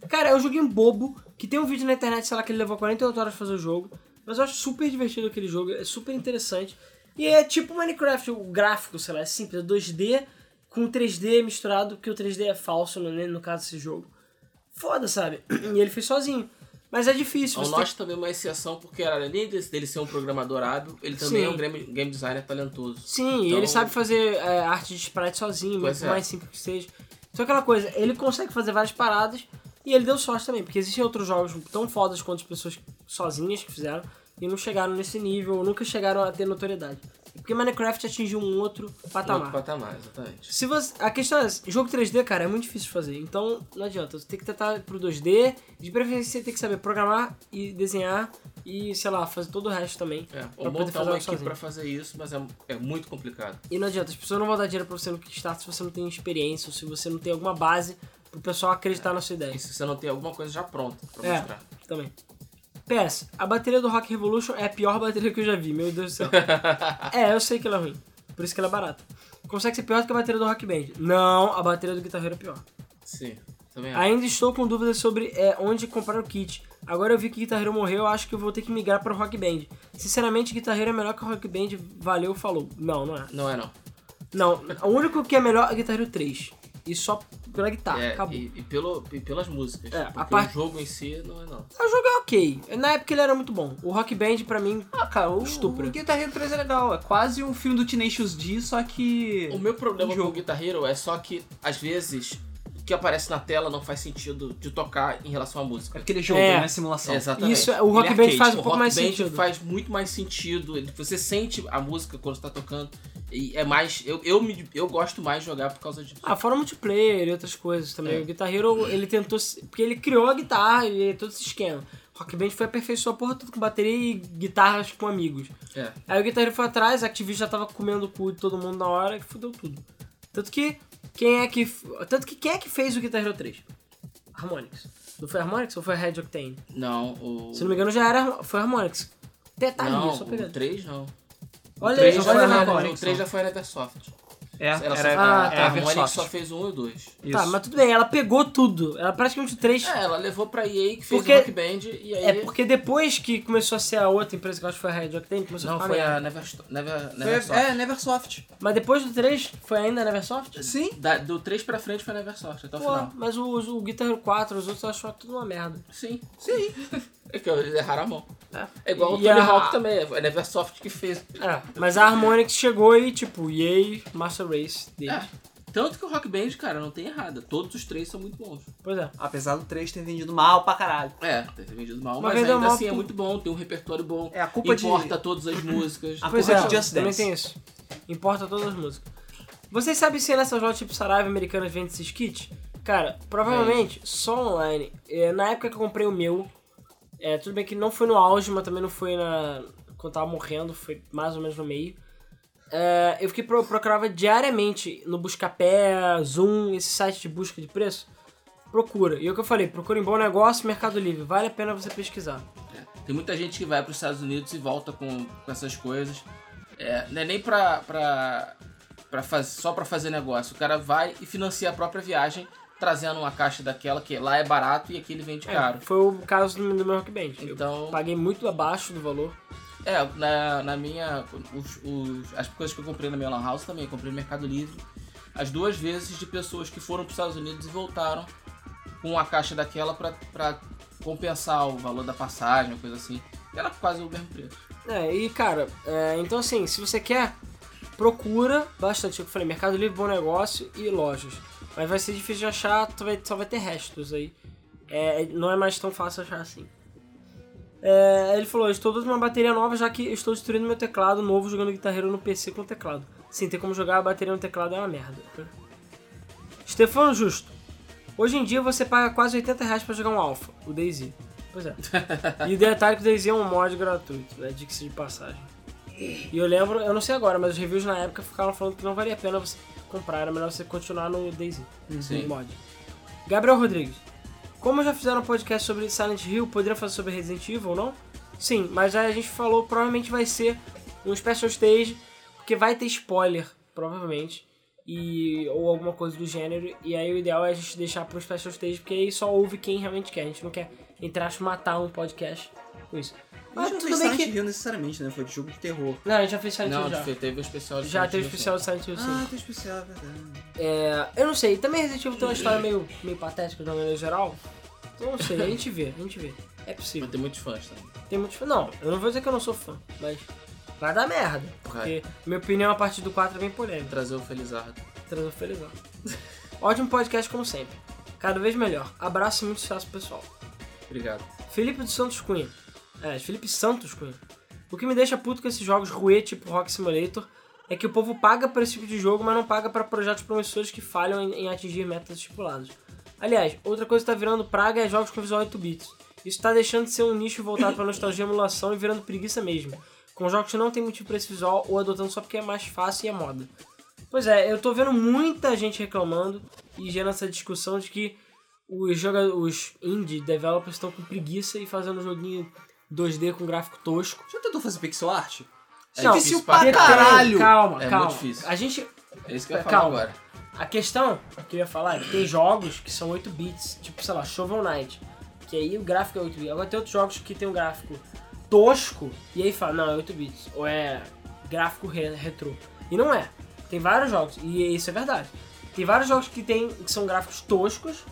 Cara, é um joguinho bobo, que tem um vídeo na internet, sei lá, que ele levou 48 horas pra fazer o jogo. Mas eu acho super divertido aquele jogo, é super interessante. E é tipo Minecraft, o gráfico, sei lá, é simples, é 2D com 3D misturado, porque o 3D é falso no, no caso desse jogo. Foda, sabe? E ele fez sozinho. Mas é difícil. O você tem- também é uma exceção, porque além dele ser um programador hábil, ele também Sim. é um game, game designer talentoso. Sim, Então- ele sabe fazer é, arte de sprite sozinho, Pois mesmo é. mais simples que seja. Então aquela coisa, ele consegue fazer várias paradas e ele deu sorte também, porque existem outros jogos tão fodas quanto as pessoas sozinhas que fizeram e não chegaram nesse nível, nunca chegaram a ter notoriedade. Porque Minecraft atingiu um outro patamar. Outro patamar, exatamente. Se você, a questão é, jogo 3D, cara, é muito difícil de fazer. Então, não adianta. Você tem que tentar pro 2D. De preferência, você tem que saber programar e desenhar e, sei lá, fazer todo o resto também. É, ou montar fazer uma equipe pra fazer isso, mas é, é muito complicado. E não adianta, as pessoas não vão dar dinheiro pra você no Kickstarter se você não tem experiência ou se você não tem alguma base Pro pessoal acreditar na sua ideia. E se você não tem alguma coisa já pronta pra É. mostrar. Também. PS, a bateria do Rock Revolution é a pior bateria que eu já vi, meu Deus do céu. <laughs> é, eu sei que ela é ruim. Por isso que ela é barata. Consegue ser pior do que a bateria do Rock Band. Não, a bateria do Guitar Hero é pior. Sim, também acho. Ainda estou com dúvidas sobre é, onde comprar o kit. Agora eu vi que Guitar Hero morreu, eu acho que eu vou ter que migrar para o Rock Band. Sinceramente, Guitar Hero é melhor que o Rock Band. Valeu, falou. Não, não é. Não é não. Não, o único que é melhor é Guitar Hero 3. E só pela guitarra, É, acabou. e, e pelo, e pelas músicas. É, a parte- o jogo em si não é não. O jogo é ok. Na época ele era muito bom. O Rock Band, pra mim, Ah, cara, o, Estupra. o Guitar Hero 3 é legal. É quase um filme do Tenacious D, só que... O meu problema com o Guitar Hero é só que, às vezes, que aparece na tela não faz sentido de tocar em relação à É música. aquele jogo, É. não é simulação. Exatamente. isso é- o Rock Ele é Band faz um o pouco Rock mais Band sentido. faz muito mais sentido. ele- Você sente a música quando está tocando. E é mais. Eu, eu, me, eu gosto mais de jogar por causa disso. Ah, fora multiplayer e outras coisas também. É. O Guitar Hero, ele tentou. Porque ele criou a guitarra e todo esse esquema. Rock Band foi aperfeiçoar a porra tudo com bateria e guitarras com amigos. É. Aí o Guitar Hero foi atrás, a Activision já tava comendo o cu de todo mundo na hora e fudeu tudo. Tanto que. Quem é que. Tanto que quem é que fez o Guitar Hero 3? Harmonix. Não foi Harmonix ou foi a Red Octane? Não, o. Se não me engano já era. Foi Harmonix. Detalhe, não, só o pegando. 3 não. Olha o 3 aí, já olha foi na a Harmonix. O 3 já foi a Neversoft. É, Ela era só, Ah, a, tá. a Harmonix só fez um e o 2. Isso. Tá, mas tudo bem, ela pegou tudo. Ela praticamente o 3 É, ela levou pra EA que fez Porque- o Rock Band e aí. É porque depois que começou a ser a outra empresa que eu acho que foi a Red Octane, começou Não, a ficar foi a Never, Never, Neversoft. é, Neversoft. Mas depois do 3 foi ainda a Neversoft? Sim. Da- do 3 pra frente foi a Neversoft, até o Pô, final. mas o, o Guitar Hero 4, os outros eu acho tudo uma merda. Sim. Sim. <laughs> É que eles erraram a mão. É, É igual o Tony a- Hawk também, é a Neversoft que fez. É, mas a Harmonix chegou e, tipo, EA Master Race dele. É. Tanto que o Rock Band, cara, não tem errada. Todos os três são muito bons. Pois é. Apesar do 3 ter vendido mal pra caralho. É, ter vendido mal, Mas mas, ainda mal assim é por- muito bom, tem um repertório bom. É, a culpa de- Importa todas as músicas. <laughs> A pois culpa é, de Just também Dance. tem isso. Importa todas as músicas. Vocês sabem se nessas lojas tipo Saraiva americanas vende esses kits? Cara, provavelmente só online. É, na época que eu comprei o meu, é, tudo bem que não foi no auge, mas também não foi na. Quando tava morrendo, foi mais ou menos no meio. É, eu fiquei pro, procurava diariamente no Buscapé, Zoom, esse site de busca de preço. Procura. E é o que eu falei, procura em bom negócio, Mercado Livre. Vale a pena você pesquisar. É, Tem muita gente que vai para os Estados Unidos e volta com, com essas coisas. É, não é nem pra, pra, pra faz, só pra fazer negócio. O cara vai e financia a própria viagem, trazendo uma caixa daquela que lá é barato e aqui ele vende É, caro. foi o caso do, meu Rock Band. Eu Então, paguei muito abaixo do valor. é, na, na minha. Os, os- as coisas que eu comprei na minha Lan House também, eu comprei no Mercado Livre. As duas vezes de pessoas que foram para os Estados Unidos e voltaram com a caixa daquela pra compensar o valor da passagem, coisa assim. Era quase o mesmo preço. É, e cara, é, então assim, se você quer, procura bastante. Eu falei, Mercado Livre, bom negócio e lojas. Mas vai ser difícil de achar, só vai ter restos aí. É, não é mais tão fácil achar assim. É, ele falou, estou dando uma bateria nova já que estou destruindo meu teclado novo jogando Guitar Hero no PC com teclado. Sim, tem como jogar a bateria no teclado é uma merda. Stefano Justo. Hoje em dia você paga quase 80 reais pra jogar um Alpha, o DayZ. Pois é. e o detalhe é que o DayZ é um mod gratuito, né? Diga-se de passagem. E eu lembro, eu não sei agora, mas os reviews na época ficavam falando que não valia a pena você comprar, era melhor você continuar no DayZ, no mod. Gabriel Rodrigues. Como já fizeram um podcast sobre Silent Hill, poderiam fazer sobre Resident Evil ou não? Sim, mas aí a gente falou, provavelmente vai ser um special stage, porque vai ter spoiler, provavelmente, e ou alguma coisa do gênero, e aí o ideal é a gente deixar pro special stage, porque aí só ouve quem realmente quer, a gente não quer, entre aspas, matar um podcast com isso. Mas Mas não tudo fez bem Silent que... Hill necessariamente, né? Foi de jogo de terror. Não, a gente já fez Silent Não, Hill já. fe- teve o especial de Já Silent teve Hill, especial de Silent Hill, sim. Ah, tem especial, é verdade. É, eu não sei, também Resident Evil tem uma história meio, meio patética de uma maneira geral. Então não sei, a gente vê, a gente vê. É possível. Mas tem muitos fãs também. Tem muitos fãs. Não, eu não vou dizer que eu não sou fã, mas vai dar merda. Porque minha opinião a partir do 4 é bem polêmica. Trazer o Felizardo. Trazendo felizão. Ótimo podcast como sempre. Cada vez melhor. Abraço e muito sucesso pessoal. Obrigado. Felipe dos Santos Cunha. É, Felipe Santos Cunha. O que me deixa puto com esses jogos ruê tipo Rock Simulator é que o povo paga por esse tipo de jogo, mas não paga para projetos promissores que falham em, em atingir metas estipuladas. Aliás, outra coisa que tá virando praga é jogos com visual 8 bits. Isso tá deixando de ser um nicho voltado para nostalgia e emulação e virando preguiça mesmo. Com jogos que não tem motivo para esse visual ou adotando só porque é mais fácil e é moda. Pois é, eu tô vendo muita gente reclamando e gerando essa discussão de que os, os indie developers estão com preguiça e fazendo joguinho 2D com gráfico tosco. Já tentou fazer pixel art? É Não, difícil pra caralho. Calma, É calma. muito difícil. A gente. É isso que eu ia falar Calma. agora. A questão que eu ia falar é que tem jogos que são 8 bits, tipo, sei lá, Shovel Knight. Que aí o gráfico é 8 bits. Agora tem outros jogos que tem um gráfico tosco e aí fala, não, é 8 bits. Ou é gráfico re retrô. E não é. Tem vários jogos, e isso é verdade. Tem vários jogos que, tem, que são gráficos toscos,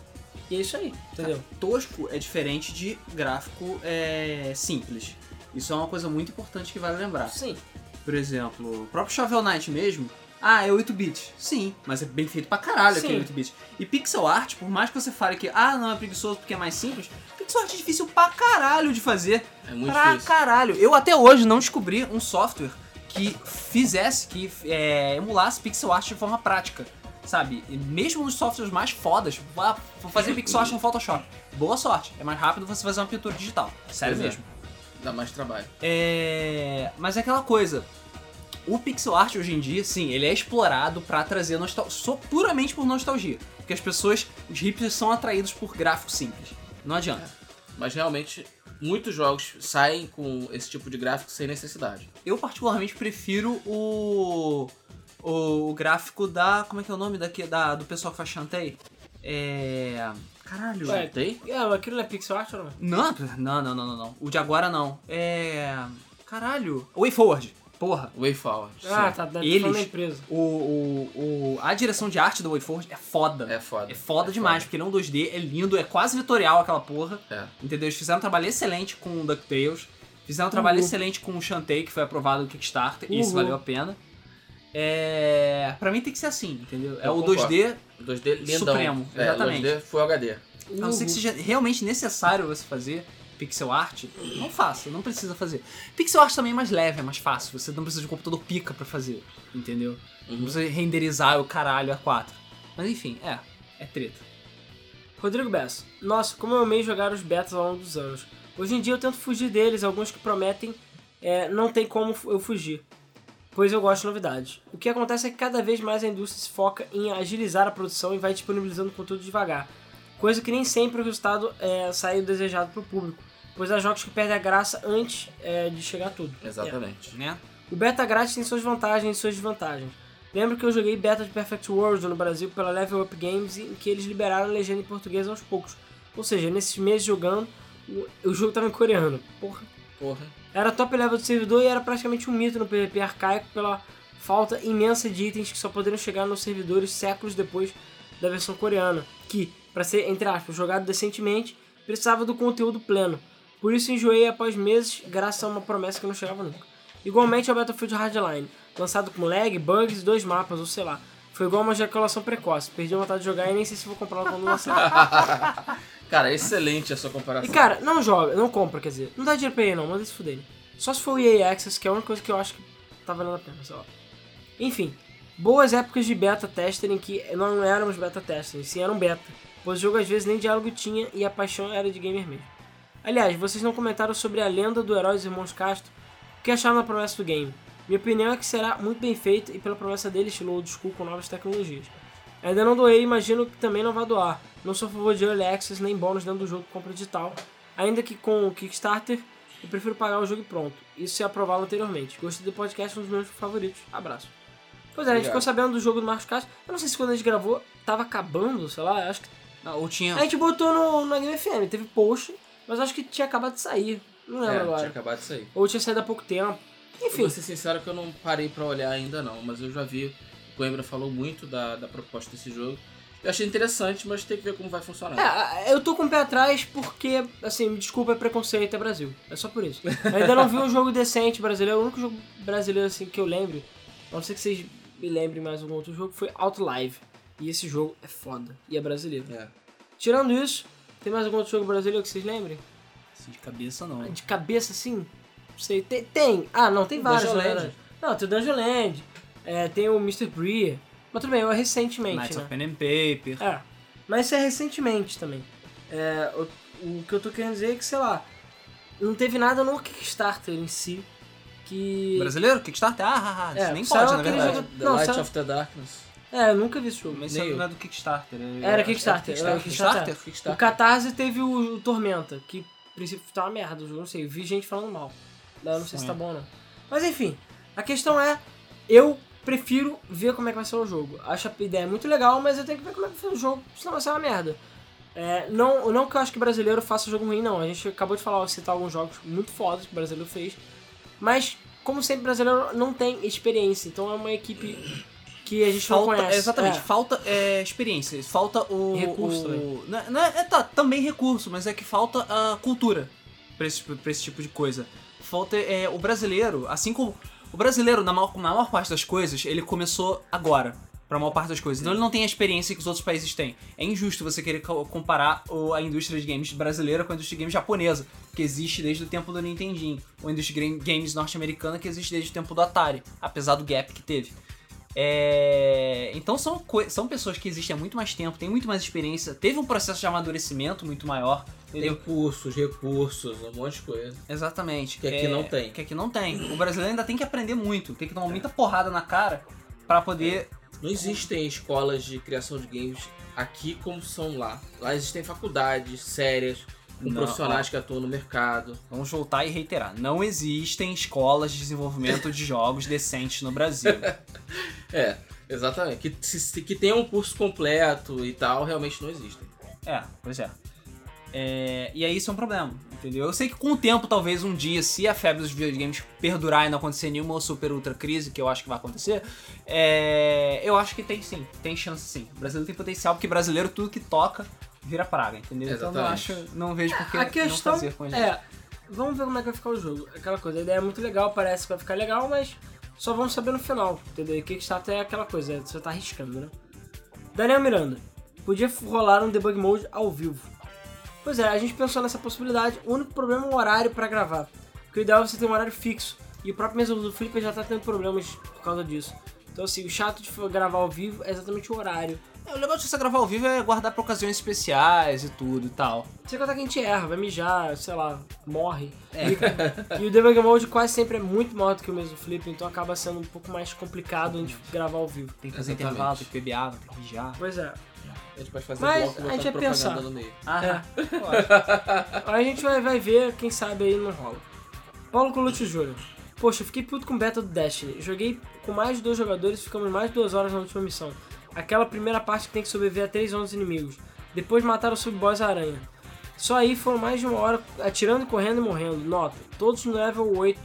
e é isso aí, entendeu? Tosco é diferente de gráfico é, simples. Isso é uma coisa muito importante que vale lembrar. Sim. Por exemplo, o próprio Shovel Knight mesmo. Ah, é 8 bits. Sim, mas é bem feito pra caralho Sim. aquele 8 bits. E pixel art, por mais que você fale que ah, não é preguiçoso porque é mais simples, pixel art é difícil pra caralho de fazer. É muito pra difícil. caralho. Eu até hoje não descobri um software que fizesse, que é, emulasse pixel art de forma prática. Sabe? E mesmo nos softwares mais fodas, vá vou fazer <laughs> pixel art no Photoshop. Boa sorte. É mais rápido você fazer uma pintura digital. Sério Pois é. mesmo. Dá mais trabalho. É... Mas é aquela coisa. O pixel art hoje em dia, sim, ele é explorado pra trazer nostalgia. Só puramente por nostalgia. Porque as pessoas, os hipsters, são atraídos por gráficos simples. Não adianta. Mas realmente, muitos jogos saem com esse tipo de gráfico sem necessidade. Eu, particularmente, prefiro o. O, o gráfico da. Como é que é o nome daqui? Da, do pessoal que faz Shantae? É. Caralho. Ué, Tem? É, aquilo não é pixel art ou não? Não, não, não, não, não, não. O de agora não. É. Caralho. Way Forward. Porra. Way Forward. Ah, sim. tá, tá Eles- empresa. O, o, o, a direção de arte do WayForward é foda. É foda. É foda É demais, porque ele é um 2D, é lindo, é quase vitorial aquela porra. É. Entendeu? Eles fizeram um trabalho excelente com o DuckTales. Fizeram um trabalho Uhul. excelente com o Shantae, que foi aprovado no Kickstarter. E isso valeu a pena. É... Pra mim tem que ser assim, entendeu? É Eu o concordo. 2D, 2D lindão. Supremo, É, exatamente. 2D Full HD. a não ser que seja realmente necessário você fazer pixel art, não faça, não precisa fazer. Pixel art também é mais leve, é mais fácil. Você não precisa de um computador pica pra fazer, entendeu? Não Uhum. precisa renderizar o caralho a 4. Mas enfim, é, é treta. Rodrigo Bessa. Nossa, como eu amei jogar os betas ao longo dos anos. Hoje em dia eu tento fugir deles, alguns que prometem é, não tem como eu fugir, pois eu gosto de novidades. O que acontece é que cada vez mais a indústria se foca em agilizar a produção e vai disponibilizando conteúdo devagar, coisa que nem sempre o resultado é, sai o desejado para o público, pois há jogos que perdem a graça antes é, de chegar tudo. Exatamente. Né? O beta grátis tem suas vantagens e suas desvantagens. Lembro que eu joguei beta de Perfect World no Brasil pela Level Up Games em que eles liberaram a legenda em português aos poucos. Ou seja, nesses meses jogando, o, o jogo tava em coreano. Porra. Porra. Era top level do servidor e era praticamente um mito no PvP arcaico pela falta imensa de itens que só poderiam chegar nos servidores séculos depois da versão coreana, que, para ser, entre aspas, jogado decentemente, precisava do conteúdo pleno. Por isso enjoei após meses, graças a uma promessa que não chegava nunca. Igualmente ao Battlefield Hardline, lançado com lag, bugs e dois mapas, ou sei lá. Foi igual uma ejaculação precoce. Perdi a vontade de jogar e nem sei se vou comprar quando lançar. <laughs> Cara, excelente a sua comparação. E cara, não joga, não compra, quer dizer. Não dá dinheiro pra EA não, manda se fuder. Só se for o EA Access, que é a única coisa que eu acho que tá valendo a pena, lá. Enfim, boas épocas de beta tester em que não éramos beta testers, sim eram beta. Pois o jogo às vezes nem diálogo tinha e a paixão era de gamer mesmo. Aliás, vocês não comentaram sobre a lenda do herói dos irmãos Castro. O que acharam da promessa do game? Minha opinião é que será muito bem feito e pela promessa dele, estilo old school com novas tecnologias. Ainda não doei, imagino que também não vai doar. Não sou a favor de Early Access nem bônus dentro do jogo com compra digital. Ainda que com o Kickstarter, eu prefiro pagar o jogo e pronto. Isso se aprová-lo anteriormente. Gostei do podcast, um dos meus favoritos. Abraço. Pois é, a gente ficou sabendo do jogo do Marcos Castro. Eu não sei se quando a gente gravou tava acabando, sei lá. Acho que. Não, ou tinha. A gente botou no, na Game FM, teve post, mas acho que tinha acabado de sair. Não lembro É, agora. tinha acabado de sair. Ou tinha saído há pouco tempo. Enfim. Vou ser sincero que eu não parei pra olhar ainda não, mas eu já vi. O Coimbra falou muito da, da proposta desse jogo. Eu achei interessante, mas tem que ver como vai funcionar. É, eu tô com o pé atrás porque, assim, me desculpa, é preconceito, é Brasil. É só por isso. Eu ainda não vi um jogo decente brasileiro. O único jogo brasileiro, assim, que eu lembro, a não ser que vocês me lembrem mais algum outro jogo, foi Outlive. E esse jogo é foda. E é brasileiro. É. Tirando isso, tem mais algum outro jogo brasileiro que vocês lembrem? Assim, de cabeça não. De cabeça, assim? Não sei. Tem. tem. Ah, não, tem vários. Dungeon? Land. Não, tem o Dungeon Land. É, tem o Mr. Bree. Mas tudo bem, é recentemente, Knights né? of Pen and Paper. É, mas isso é recentemente também. É, o, o que eu tô querendo dizer é que, sei lá, não teve nada no Kickstarter em si que... Brasileiro? Kickstarter? Ah, ah, ah. É, Isso nem pode, na verdade. jogo- The Não, Light sabe- of the Darkness. É, eu nunca vi esse jogo. Mas Nem isso eu. não é do Kickstarter. é- Era é- Kickstarter, é era do Kickstarter. Kickstarter. O Catarse teve o, o Tormenta, que a princípio tá uma merda o jogo, não sei, eu vi gente falando mal. Eu não sei se tá bom ou não. Mas enfim, a questão é, eu prefiro ver como é que vai ser o jogo. Acho a ideia muito legal, mas eu tenho que ver como é que vai ser o jogo, senão vai ser uma merda. É, não, não que eu acho que brasileiro faça jogo ruim, não. A gente acabou de falar, citar alguns jogos muito fodas que o brasileiro fez. Mas, como sempre, brasileiro não tem experiência. Então é uma equipe que a gente não Falta, conhece. exatamente, É. falta é, experiência, falta o. Recurso o- também. Não, é- não é, é, tá, também recurso, mas é que falta a cultura pra esse, pra esse tipo de coisa. Falta é, o brasileiro, assim como. O brasileiro, na maior, na maior parte das coisas, ele começou agora. Pra maior parte das coisas. Então ele não tem a experiência que os outros países têm. É injusto você querer co- comparar a indústria de games brasileira com a indústria de games japonesa, que existe desde o tempo do Nintendinho. Ou a indústria de games norte-americana, que existe desde o tempo do Atari, apesar do gap que teve. É, Então são, são pessoas que existem há muito mais tempo, têm muito mais experiência, teve um processo de amadurecimento muito maior. Entendeu? cursos, recursos, um monte de coisa. Exatamente. Que aqui É, não tem. Que aqui não tem. O brasileiro ainda tem que aprender muito, tem que tomar muita porrada na cara pra poder. Não existem escolas de criação de games aqui como são lá. Lá existem faculdades sérias, com Não, profissionais que atuam no mercado. Vamos voltar e reiterar. Não existem escolas de desenvolvimento de jogos decentes no Brasil. <laughs> É, exatamente. Que, se- que tenham um curso completo e tal, realmente não existem. É, pois é. É, e aí isso é um problema, entendeu? Eu sei que com o tempo, talvez um dia, se a febre dos videogames perdurar e não acontecer nenhuma super ultra crise, que eu acho que vai acontecer, é, eu acho que tem sim, tem chance sim. O brasileiro tem potencial, porque brasileiro tudo que toca vira praga, entendeu? Então eu não Exatamente. acho, não vejo por que questão não fazer com a gente. é, vamos ver como é que vai ficar o jogo. Aquela coisa, a ideia é muito legal, parece que vai ficar legal, mas só vamos saber no final, entendeu? E Kickstarter é aquela coisa, você tá arriscando, né? Daniel Miranda, podia rolar um debug mode ao vivo. Pois é, a gente pensou nessa possibilidade, o único problema é o horário pra gravar. Porque o ideal é você ter um horário fixo, e o próprio mesa do Flipper já tá tendo problemas por causa disso. Então assim, o chato de gravar ao vivo é exatamente o horário. É, o legal de você gravar ao vivo é guardar pra ocasiões especiais e tudo e tal. Você conta que a gente erra, vai mijar, sei lá, morre. E, e o debug mode quase sempre é muito maior do que o mesmo flip, então acaba sendo um pouco mais complicado a gente gravar ao vivo. Tem que fazer Exatamente. intervalo, tem que beber água, tem que mijar. Pois é. A gente pode fazer Mas bloco a gente vai pensar. no meio. Ah, <laughs> Aí a gente vai, vai ver, quem sabe aí não rola. Paulo Colucci Jr. Poxa, eu fiquei puto com o beta do Destiny. Joguei com mais de dois jogadores e ficamos mais de duas horas na última missão. Aquela primeira parte que tem que sobreviver a três ondas inimigos. Depois mataram o sub-boss aranha. Só aí foram mais de uma hora atirando, correndo e morrendo. Nota, todos no level 8,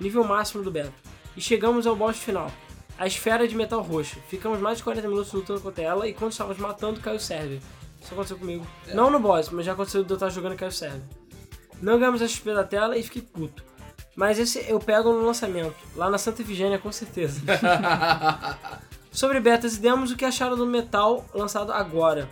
nível máximo do beta. E chegamos ao boss final. A esfera de metal roxo. Ficamos mais de 40 minutos lutando contra ela e quando estávamos matando, caiu o server. Isso aconteceu comigo. Não no boss, mas já aconteceu de eu estar jogando e caiu o server. Não ganhamos a XP da tela e fiquei puto. Mas esse eu pego no lançamento, lá na Santa Efigênia com certeza. <laughs> Sobre betas e demos, o que acharam do Metal lançado agora?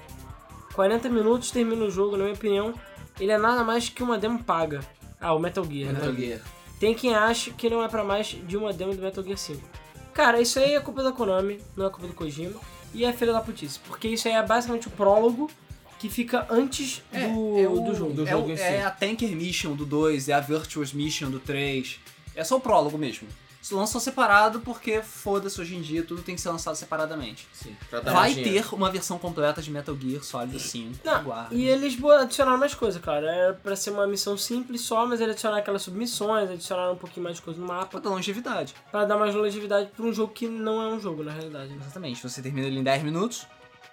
40 minutos termina o jogo, na minha opinião, ele é nada mais que uma demo paga. Ah, o Metal Gear, né? Metal Gear. Tem quem ache que não é pra mais de uma demo do Metal Gear 5. Cara, isso aí é culpa da Konami, não é culpa do Kojima. E é filha da putice, porque isso aí é basicamente o prólogo que fica antes do, é o- do jogo. do é, jogo o- em si. é a Tanker Mission do 2, é a Virtuous Mission do 3. É só o prólogo mesmo. Se lançam separado porque, foda-se, hoje em dia tudo tem que ser lançado separadamente. Sim, pra dar Vai ter uma versão completa de Metal Gear Solid 5. Não, e eles adicionaram mais coisa, cara. Era pra ser uma missão simples só, mas eles adicionaram aquelas submissões, adicionaram um pouquinho mais de coisa no Pra mapa, dar longevidade. pra dar mais longevidade pra um jogo que não é um jogo, na realidade. né? Exatamente. Você termina ele em 10 minutos.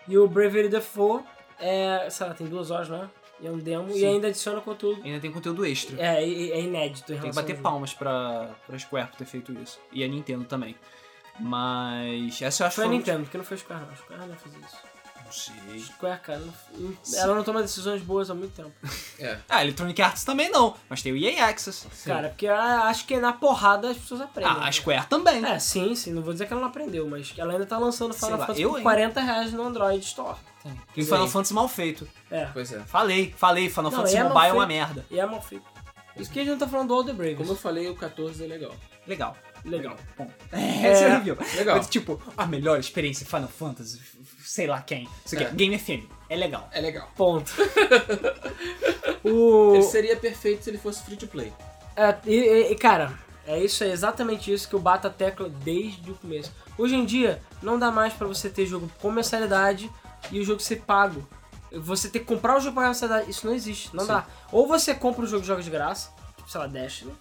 E o Bravery Default é, sei lá, tem duas horas, né? E é um demo, e Sim. ainda adiciona conteúdo. E ainda tem conteúdo extra. É, é, inédito em Tem que bater palmas pra, pra Square por ter feito isso. E a Nintendo também. Mas. Essa eu acho Foi a Nintendo, porque não foi a Square não. A Square não fazer isso. Não sei. Square, cara, não- ela não toma decisões boas há muito tempo. <laughs> É. Ah, Electronic Arts também não. Mas tem o EA Access. Cara, porque ah, acho que na porrada as pessoas aprendem. Ah, a Square também. É, sim, sim. Não vou dizer que ela não aprendeu, mas ela ainda tá lançando Final Fantasy eu por ainda- 40 reais no Android Store. E o Final Fantasy mal feito. É. Pois é. Falei, falei, Final Não, Fantasy é Mobile é uma merda. E é mal feito. Isso que a gente não tá falando do All the Brave. Como eu falei, o 14 é legal. Legal. Legal. Bom, é, esse é o review. Legal. Mas, tipo, a melhor experiência em Final Fantasy, sei lá quem. Isso aqui é. É. Game FM. É legal. É legal. Ponto. <laughs> o. Ele seria perfeito se ele fosse free to play. É, e, e- cara, É isso, é exatamente isso que eu bato a tecla desde o começo. Hoje em dia, não dá mais pra você ter jogo com mensalidade e o jogo ser pago. Você ter que comprar o jogo pra mensalidade, isso não existe, não Sim. dá. Ou você compra o jogo e joga de graça, tipo, sei lá, Destiny,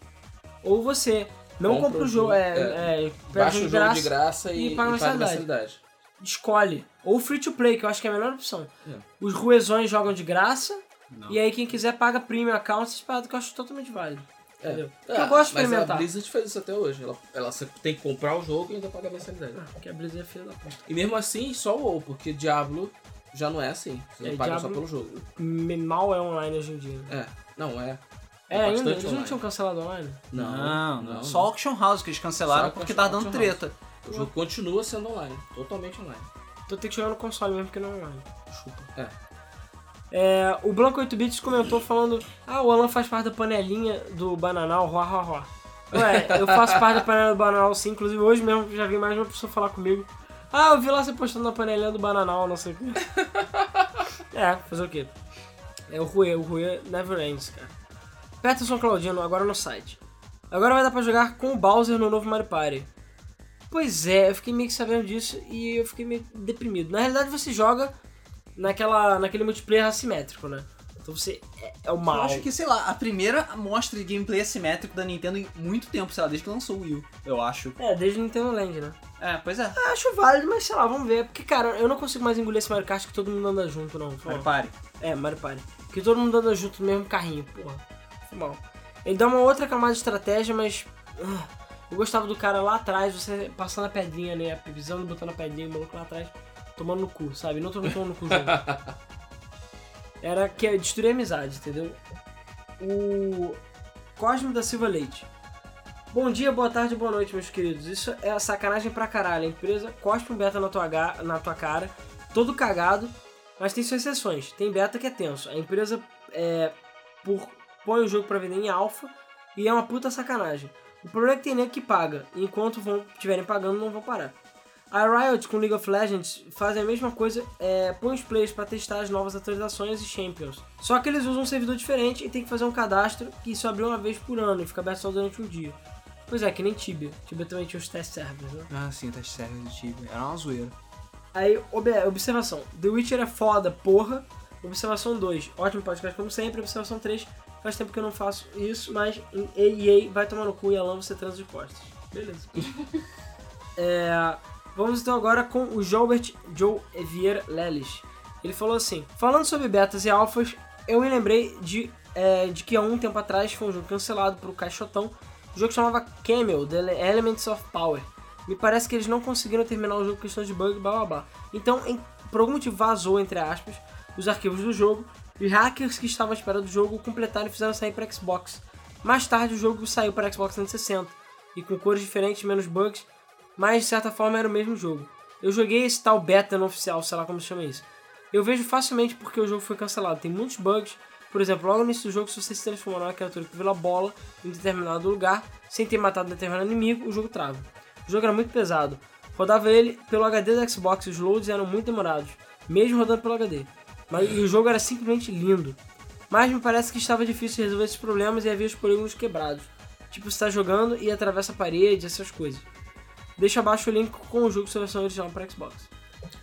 ou você não Compra o jogo, é, é. é, Baixa o jogo de graça, e, e paga mensalidade. escolhe. Ou free to play, que eu acho que é a melhor opção. É. Os ruezões jogam de graça, Não. e aí quem quiser paga premium account, essas paradas que eu acho totalmente válido. É. Entendeu? É, eu gosto de mas experimentar. a Blizzard faz isso até hoje. Ela, ela tem que comprar o jogo e ainda paga a mensalidade. Ah, porque a Blizzard é filha da puta. E mesmo assim, só o WoW, porque Diablo já não é assim. Você É, não paga só Diablo- pelo jogo. Mal é online hoje em dia. É, não é. É, É ainda? Eles não online. tinham cancelado online? Não, não, Só Auction House que eles cancelaram Só porque tá dando treta. O jogo continua sendo online, totalmente online. Então tem que jogar no console mesmo, porque não é online. Desculpa. É. É, o Blanco 8 Bits comentou falando: Ah, o Alan faz parte da panelinha do Bananal, ruá, ruá, ruá. Ué, eu faço parte da panela do Bananal sim, inclusive hoje mesmo já vi mais uma pessoa falar comigo. Ah, eu vi lá você postando na panelinha do Bananal, não sei o quê. <laughs> é, fazer o quê? É o Rui, o Rui Never Ends, cara. Peterson Claudino, agora no site. Agora vai dar pra jogar com o Bowser no novo Mario Party. Pois é, eu fiquei meio que sabendo disso e eu fiquei meio deprimido. Na realidade você joga naquela, naquele multiplayer assimétrico, né? Então você é, é o Eu mal. acho que, sei lá, a primeira mostra de gameplay assimétrico da Nintendo em muito tempo, sei lá, desde que lançou o Wii, eu acho. É, desde o Nintendo Land, né? É, pois é. Acho válido, mas sei lá, vamos ver. Porque, cara, eu não consigo mais engolir esse Mario Kart que todo mundo anda junto, não. Mario. Party. É, Mario Party. Que todo mundo anda junto no mesmo carrinho, porra. Foi mal. Ele dá uma outra camada de estratégia, mas. ah, eu gostava do cara lá atrás, você passando a pedrinha, né? Pisando, botando a pedrinha, o maluco lá atrás, tomando no cu, sabe? Não tomando no cu junto. <laughs> Era que é destruir a amizade, entendeu? O Cosmo da Silva Leite. Bom dia, boa tarde, boa noite, meus queridos. Isso é sacanagem pra caralho. A empresa cospe um beta na tua, na tua cara, todo cagado, mas tem suas exceções. Tem beta que é tenso. A empresa é, por, põe o jogo pra vender em alfa e é uma puta sacanagem. O problema é que tem nego que paga, e enquanto vão estiverem pagando, não vão parar. A Riot com League of Legends fazem a mesma coisa, é, põe os players pra testar as novas atualizações e champions. Só que eles usam um servidor diferente e tem que fazer um cadastro que só abre uma vez por ano e fica aberto só durante um dia. Pois é, que nem Tibia. Tibia também tinha os test servers, né? Ah, sim, teste server do Tibia. Era uma zoeira. Aí, ob- observação. The Witcher é foda, porra. Observação 2. Ótimo podcast como sempre. Observação 3. Faz tempo que eu não faço isso, mas em EA vai tomar no cu e Alan você transa de costas. Beleza. <laughs> É, vamos então agora com o Jobert Joe Vieira Lelis. Ele falou assim: Falando sobre betas e alfas, eu me lembrei de, é, de que há um tempo atrás foi um jogo cancelado pro Caixotão. O jogo chamava Camel, The Elements of Power. Me parece que eles não conseguiram terminar o jogo por questão de bug, blá blá blá. Então, em- por algum motivo, vazou, entre aspas, os arquivos do jogo. E hackers que estavam à espera do jogo completaram e fizeram sair para Xbox. Mais tarde, o jogo saiu para Xbox 360 e com cores diferentes, menos bugs, mas de certa forma era o mesmo jogo. Eu joguei esse tal beta no oficial, sei lá como se chama isso. Eu vejo facilmente porque o jogo foi cancelado. Tem muitos bugs. Por exemplo, logo no início do jogo, se você se transformar numa criatura que vira bola em determinado lugar, sem ter matado determinado inimigo, o jogo trava. O jogo era muito pesado. Rodava ele pelo HD do Xbox os loads eram muito demorados, mesmo rodando pelo HD. Mas, e o jogo era simplesmente lindo. Mas me parece que estava difícil de resolver esses problemas e havia os polígonos quebrados. Tipo, você está jogando e atravessa a parede, essas coisas. Deixa abaixo o link com o jogo sua versão original para Xbox.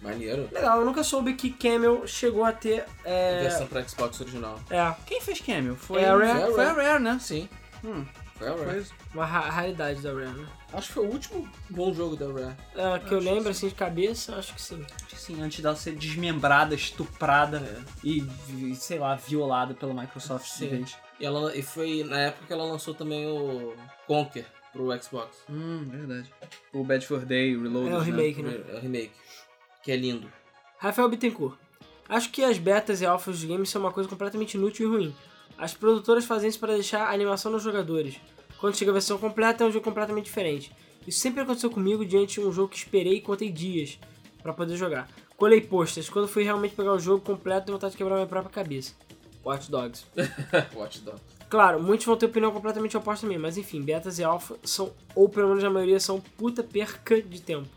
Maneiro. Legal, eu nunca soube que Camel chegou a ter. É, Versão pra Xbox original. é Quem fez Camel? Foi É a Rare. Foi a Rare, né? Sim. Hum, Foi a Rare. foi uma ra- raridade da Rare, né? Acho que foi o último bom jogo da Rare. É, que eu Acho lembro que assim de cabeça, acho que sim. Acho que sim, antes dela ser desmembrada, estuprada É. e, vi- sei lá, violada pela Microsoft de Sim. E, ela, e foi na época que ela lançou também o Conker pro Xbox. Hum, verdade. O Bad for Day, o Reloaded, É o né? remake, né? É o remake. Que é lindo. Rafael Bittencourt. Acho que as betas e alfas dos games são uma coisa completamente inútil e ruim. As produtoras fazem isso para deixar a animação nos jogadores. Quando chega a versão completa, é um jogo completamente diferente. Isso sempre aconteceu comigo diante de um jogo que esperei e contei dias para poder jogar. Colei posters. Quando fui realmente pegar o jogo completo, deu vontade de quebrar minha própria cabeça. Watch Dogs. <laughs> Watch Dogs. Claro, muitos vão ter opinião completamente oposta a mim, mas enfim, betas e alfa são, ou pelo menos a maioria, são puta perca de tempo.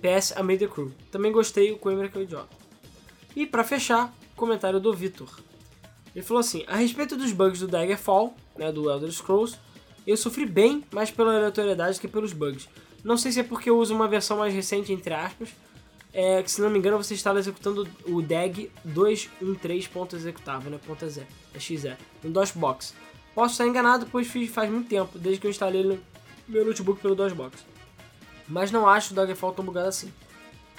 PS, amei The Crew. Também gostei, o Coimbra que é o idiota. E pra fechar, comentário do Vitor. Ele falou assim: a respeito dos bugs do Daggerfall, né, do Elder Scrolls, Eu sofri bem mais pela aleatoriedade que pelos bugs. Não sei se é porque eu uso uma versão mais recente, entre aspas, é, que se não me engano você estava executando o DAG 213.executável, né? Ponto .z, é .xe, no DOSBox. Posso estar enganado, pois fiz faz muito tempo, desde que eu instalei no meu notebook pelo DOSBox. Mas não acho o Daggerfall tão bugado assim.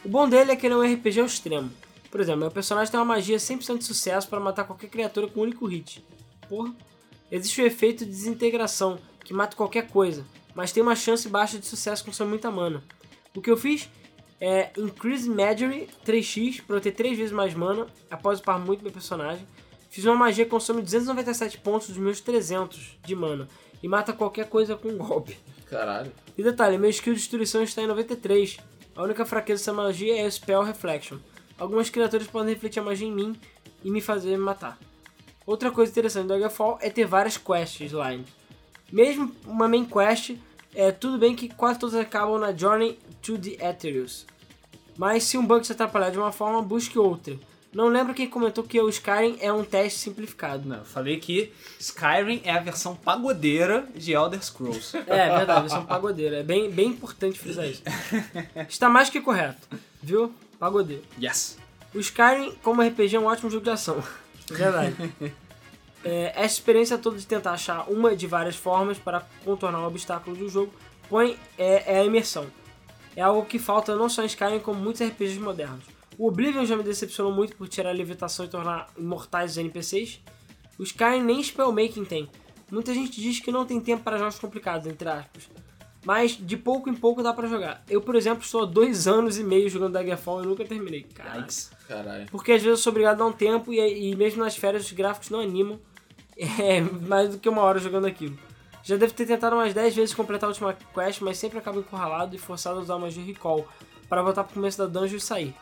O bom dele é que ele é um RPG ao extremo. Por exemplo, meu personagem tem uma magia 100% de sucesso para matar qualquer criatura com um único hit. Porra. Existe o efeito de desintegração, que mata qualquer coisa, mas tem uma chance baixa de sucesso com sua muita mana. O que eu fiz é Increase Magery 3x para eu ter 3 vezes mais mana após upar muito meu personagem. Fiz uma magia que consome 297 pontos dos meus 300 de mana e mata qualquer coisa com um golpe. Caralho. E detalhe, meu skill de destruição está em 93. A única fraqueza dessa magia é o Spell Reflection. Algumas criaturas podem refletir a magia em mim e me fazer me matar. Outra coisa interessante do Daggerfall é ter várias quests line. Mesmo uma main quest, é tudo bem que quase todas acabam na Journey to the Ethereus. Mas se um bug se atrapalhar de uma forma, busque outra. Não lembro quem comentou que o Skyrim é um teste simplificado. Não, eu falei que Skyrim é a versão pagodeira de Elder Scrolls. <laughs> É, verdade, versão pagodeira. É bem, bem importante frisar isso. <laughs> Está mais que correto, viu? Pagodeiro. Yes. O Skyrim, como RPG, é um ótimo jogo de ação. <laughs> Verdade. É, essa experiência toda de tentar achar uma de várias formas para contornar o obstáculo do jogo põe é, é a imersão. É algo que falta não só em Skyrim, como muitos RPGs modernos. O Oblivion já me decepcionou muito por tirar a levitação e tornar imortais os NPCs. O Skyrim nem spellmaking tem. Muita gente diz que não tem tempo para jogos complicados, entre aspas. Mas de pouco em pouco dá pra jogar. Eu, por exemplo, estou há dois anos e meio jogando Daggerfall e nunca terminei. Caralho. Yikes. Caralho. Porque às vezes eu sou obrigado a dar um tempo e, e mesmo nas férias os gráficos não animam. <laughs> É mais do que uma hora jogando aquilo. Já devo ter tentado umas 10 vezes completar a última quest, mas sempre acabo encurralado e forçado a usar magia recall para voltar pro começo da dungeon e sair.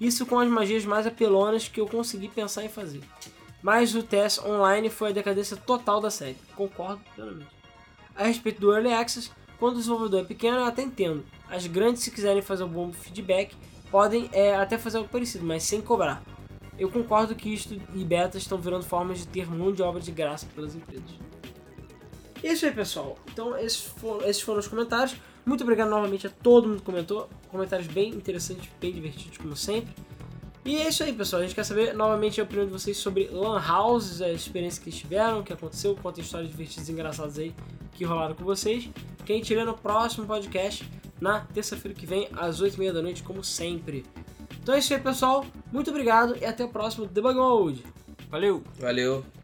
Isso com as magias mais apelonas que eu consegui pensar em fazer. Mas o teste online foi a decadência total da série. Concordo plenamente. A respeito do Early Access, quando o desenvolvedor é pequeno eu até entendo. As grandes, se quiserem fazer um bom feedback, podem é, até fazer algo parecido, mas sem cobrar. Eu concordo que isto e betas estão virando formas de ter mão de obra de graça pelas empresas. É isso aí, pessoal. Então, esses foram, esses foram os comentários. Muito obrigado novamente a todo mundo que comentou. Comentários bem interessantes, bem divertidos, como sempre. E é isso aí, pessoal. A gente quer saber novamente a opinião de vocês sobre Lan Houses, a experiência que tiveram, o que aconteceu, contem histórias divertidas e engraçadas aí que rolaram com vocês. Que a gente lê no próximo podcast, na terça-feira que vem, às 8h30 da noite, como sempre. Então é isso aí, pessoal. Muito obrigado e até o próximo Debug Mode. Valeu! Valeu.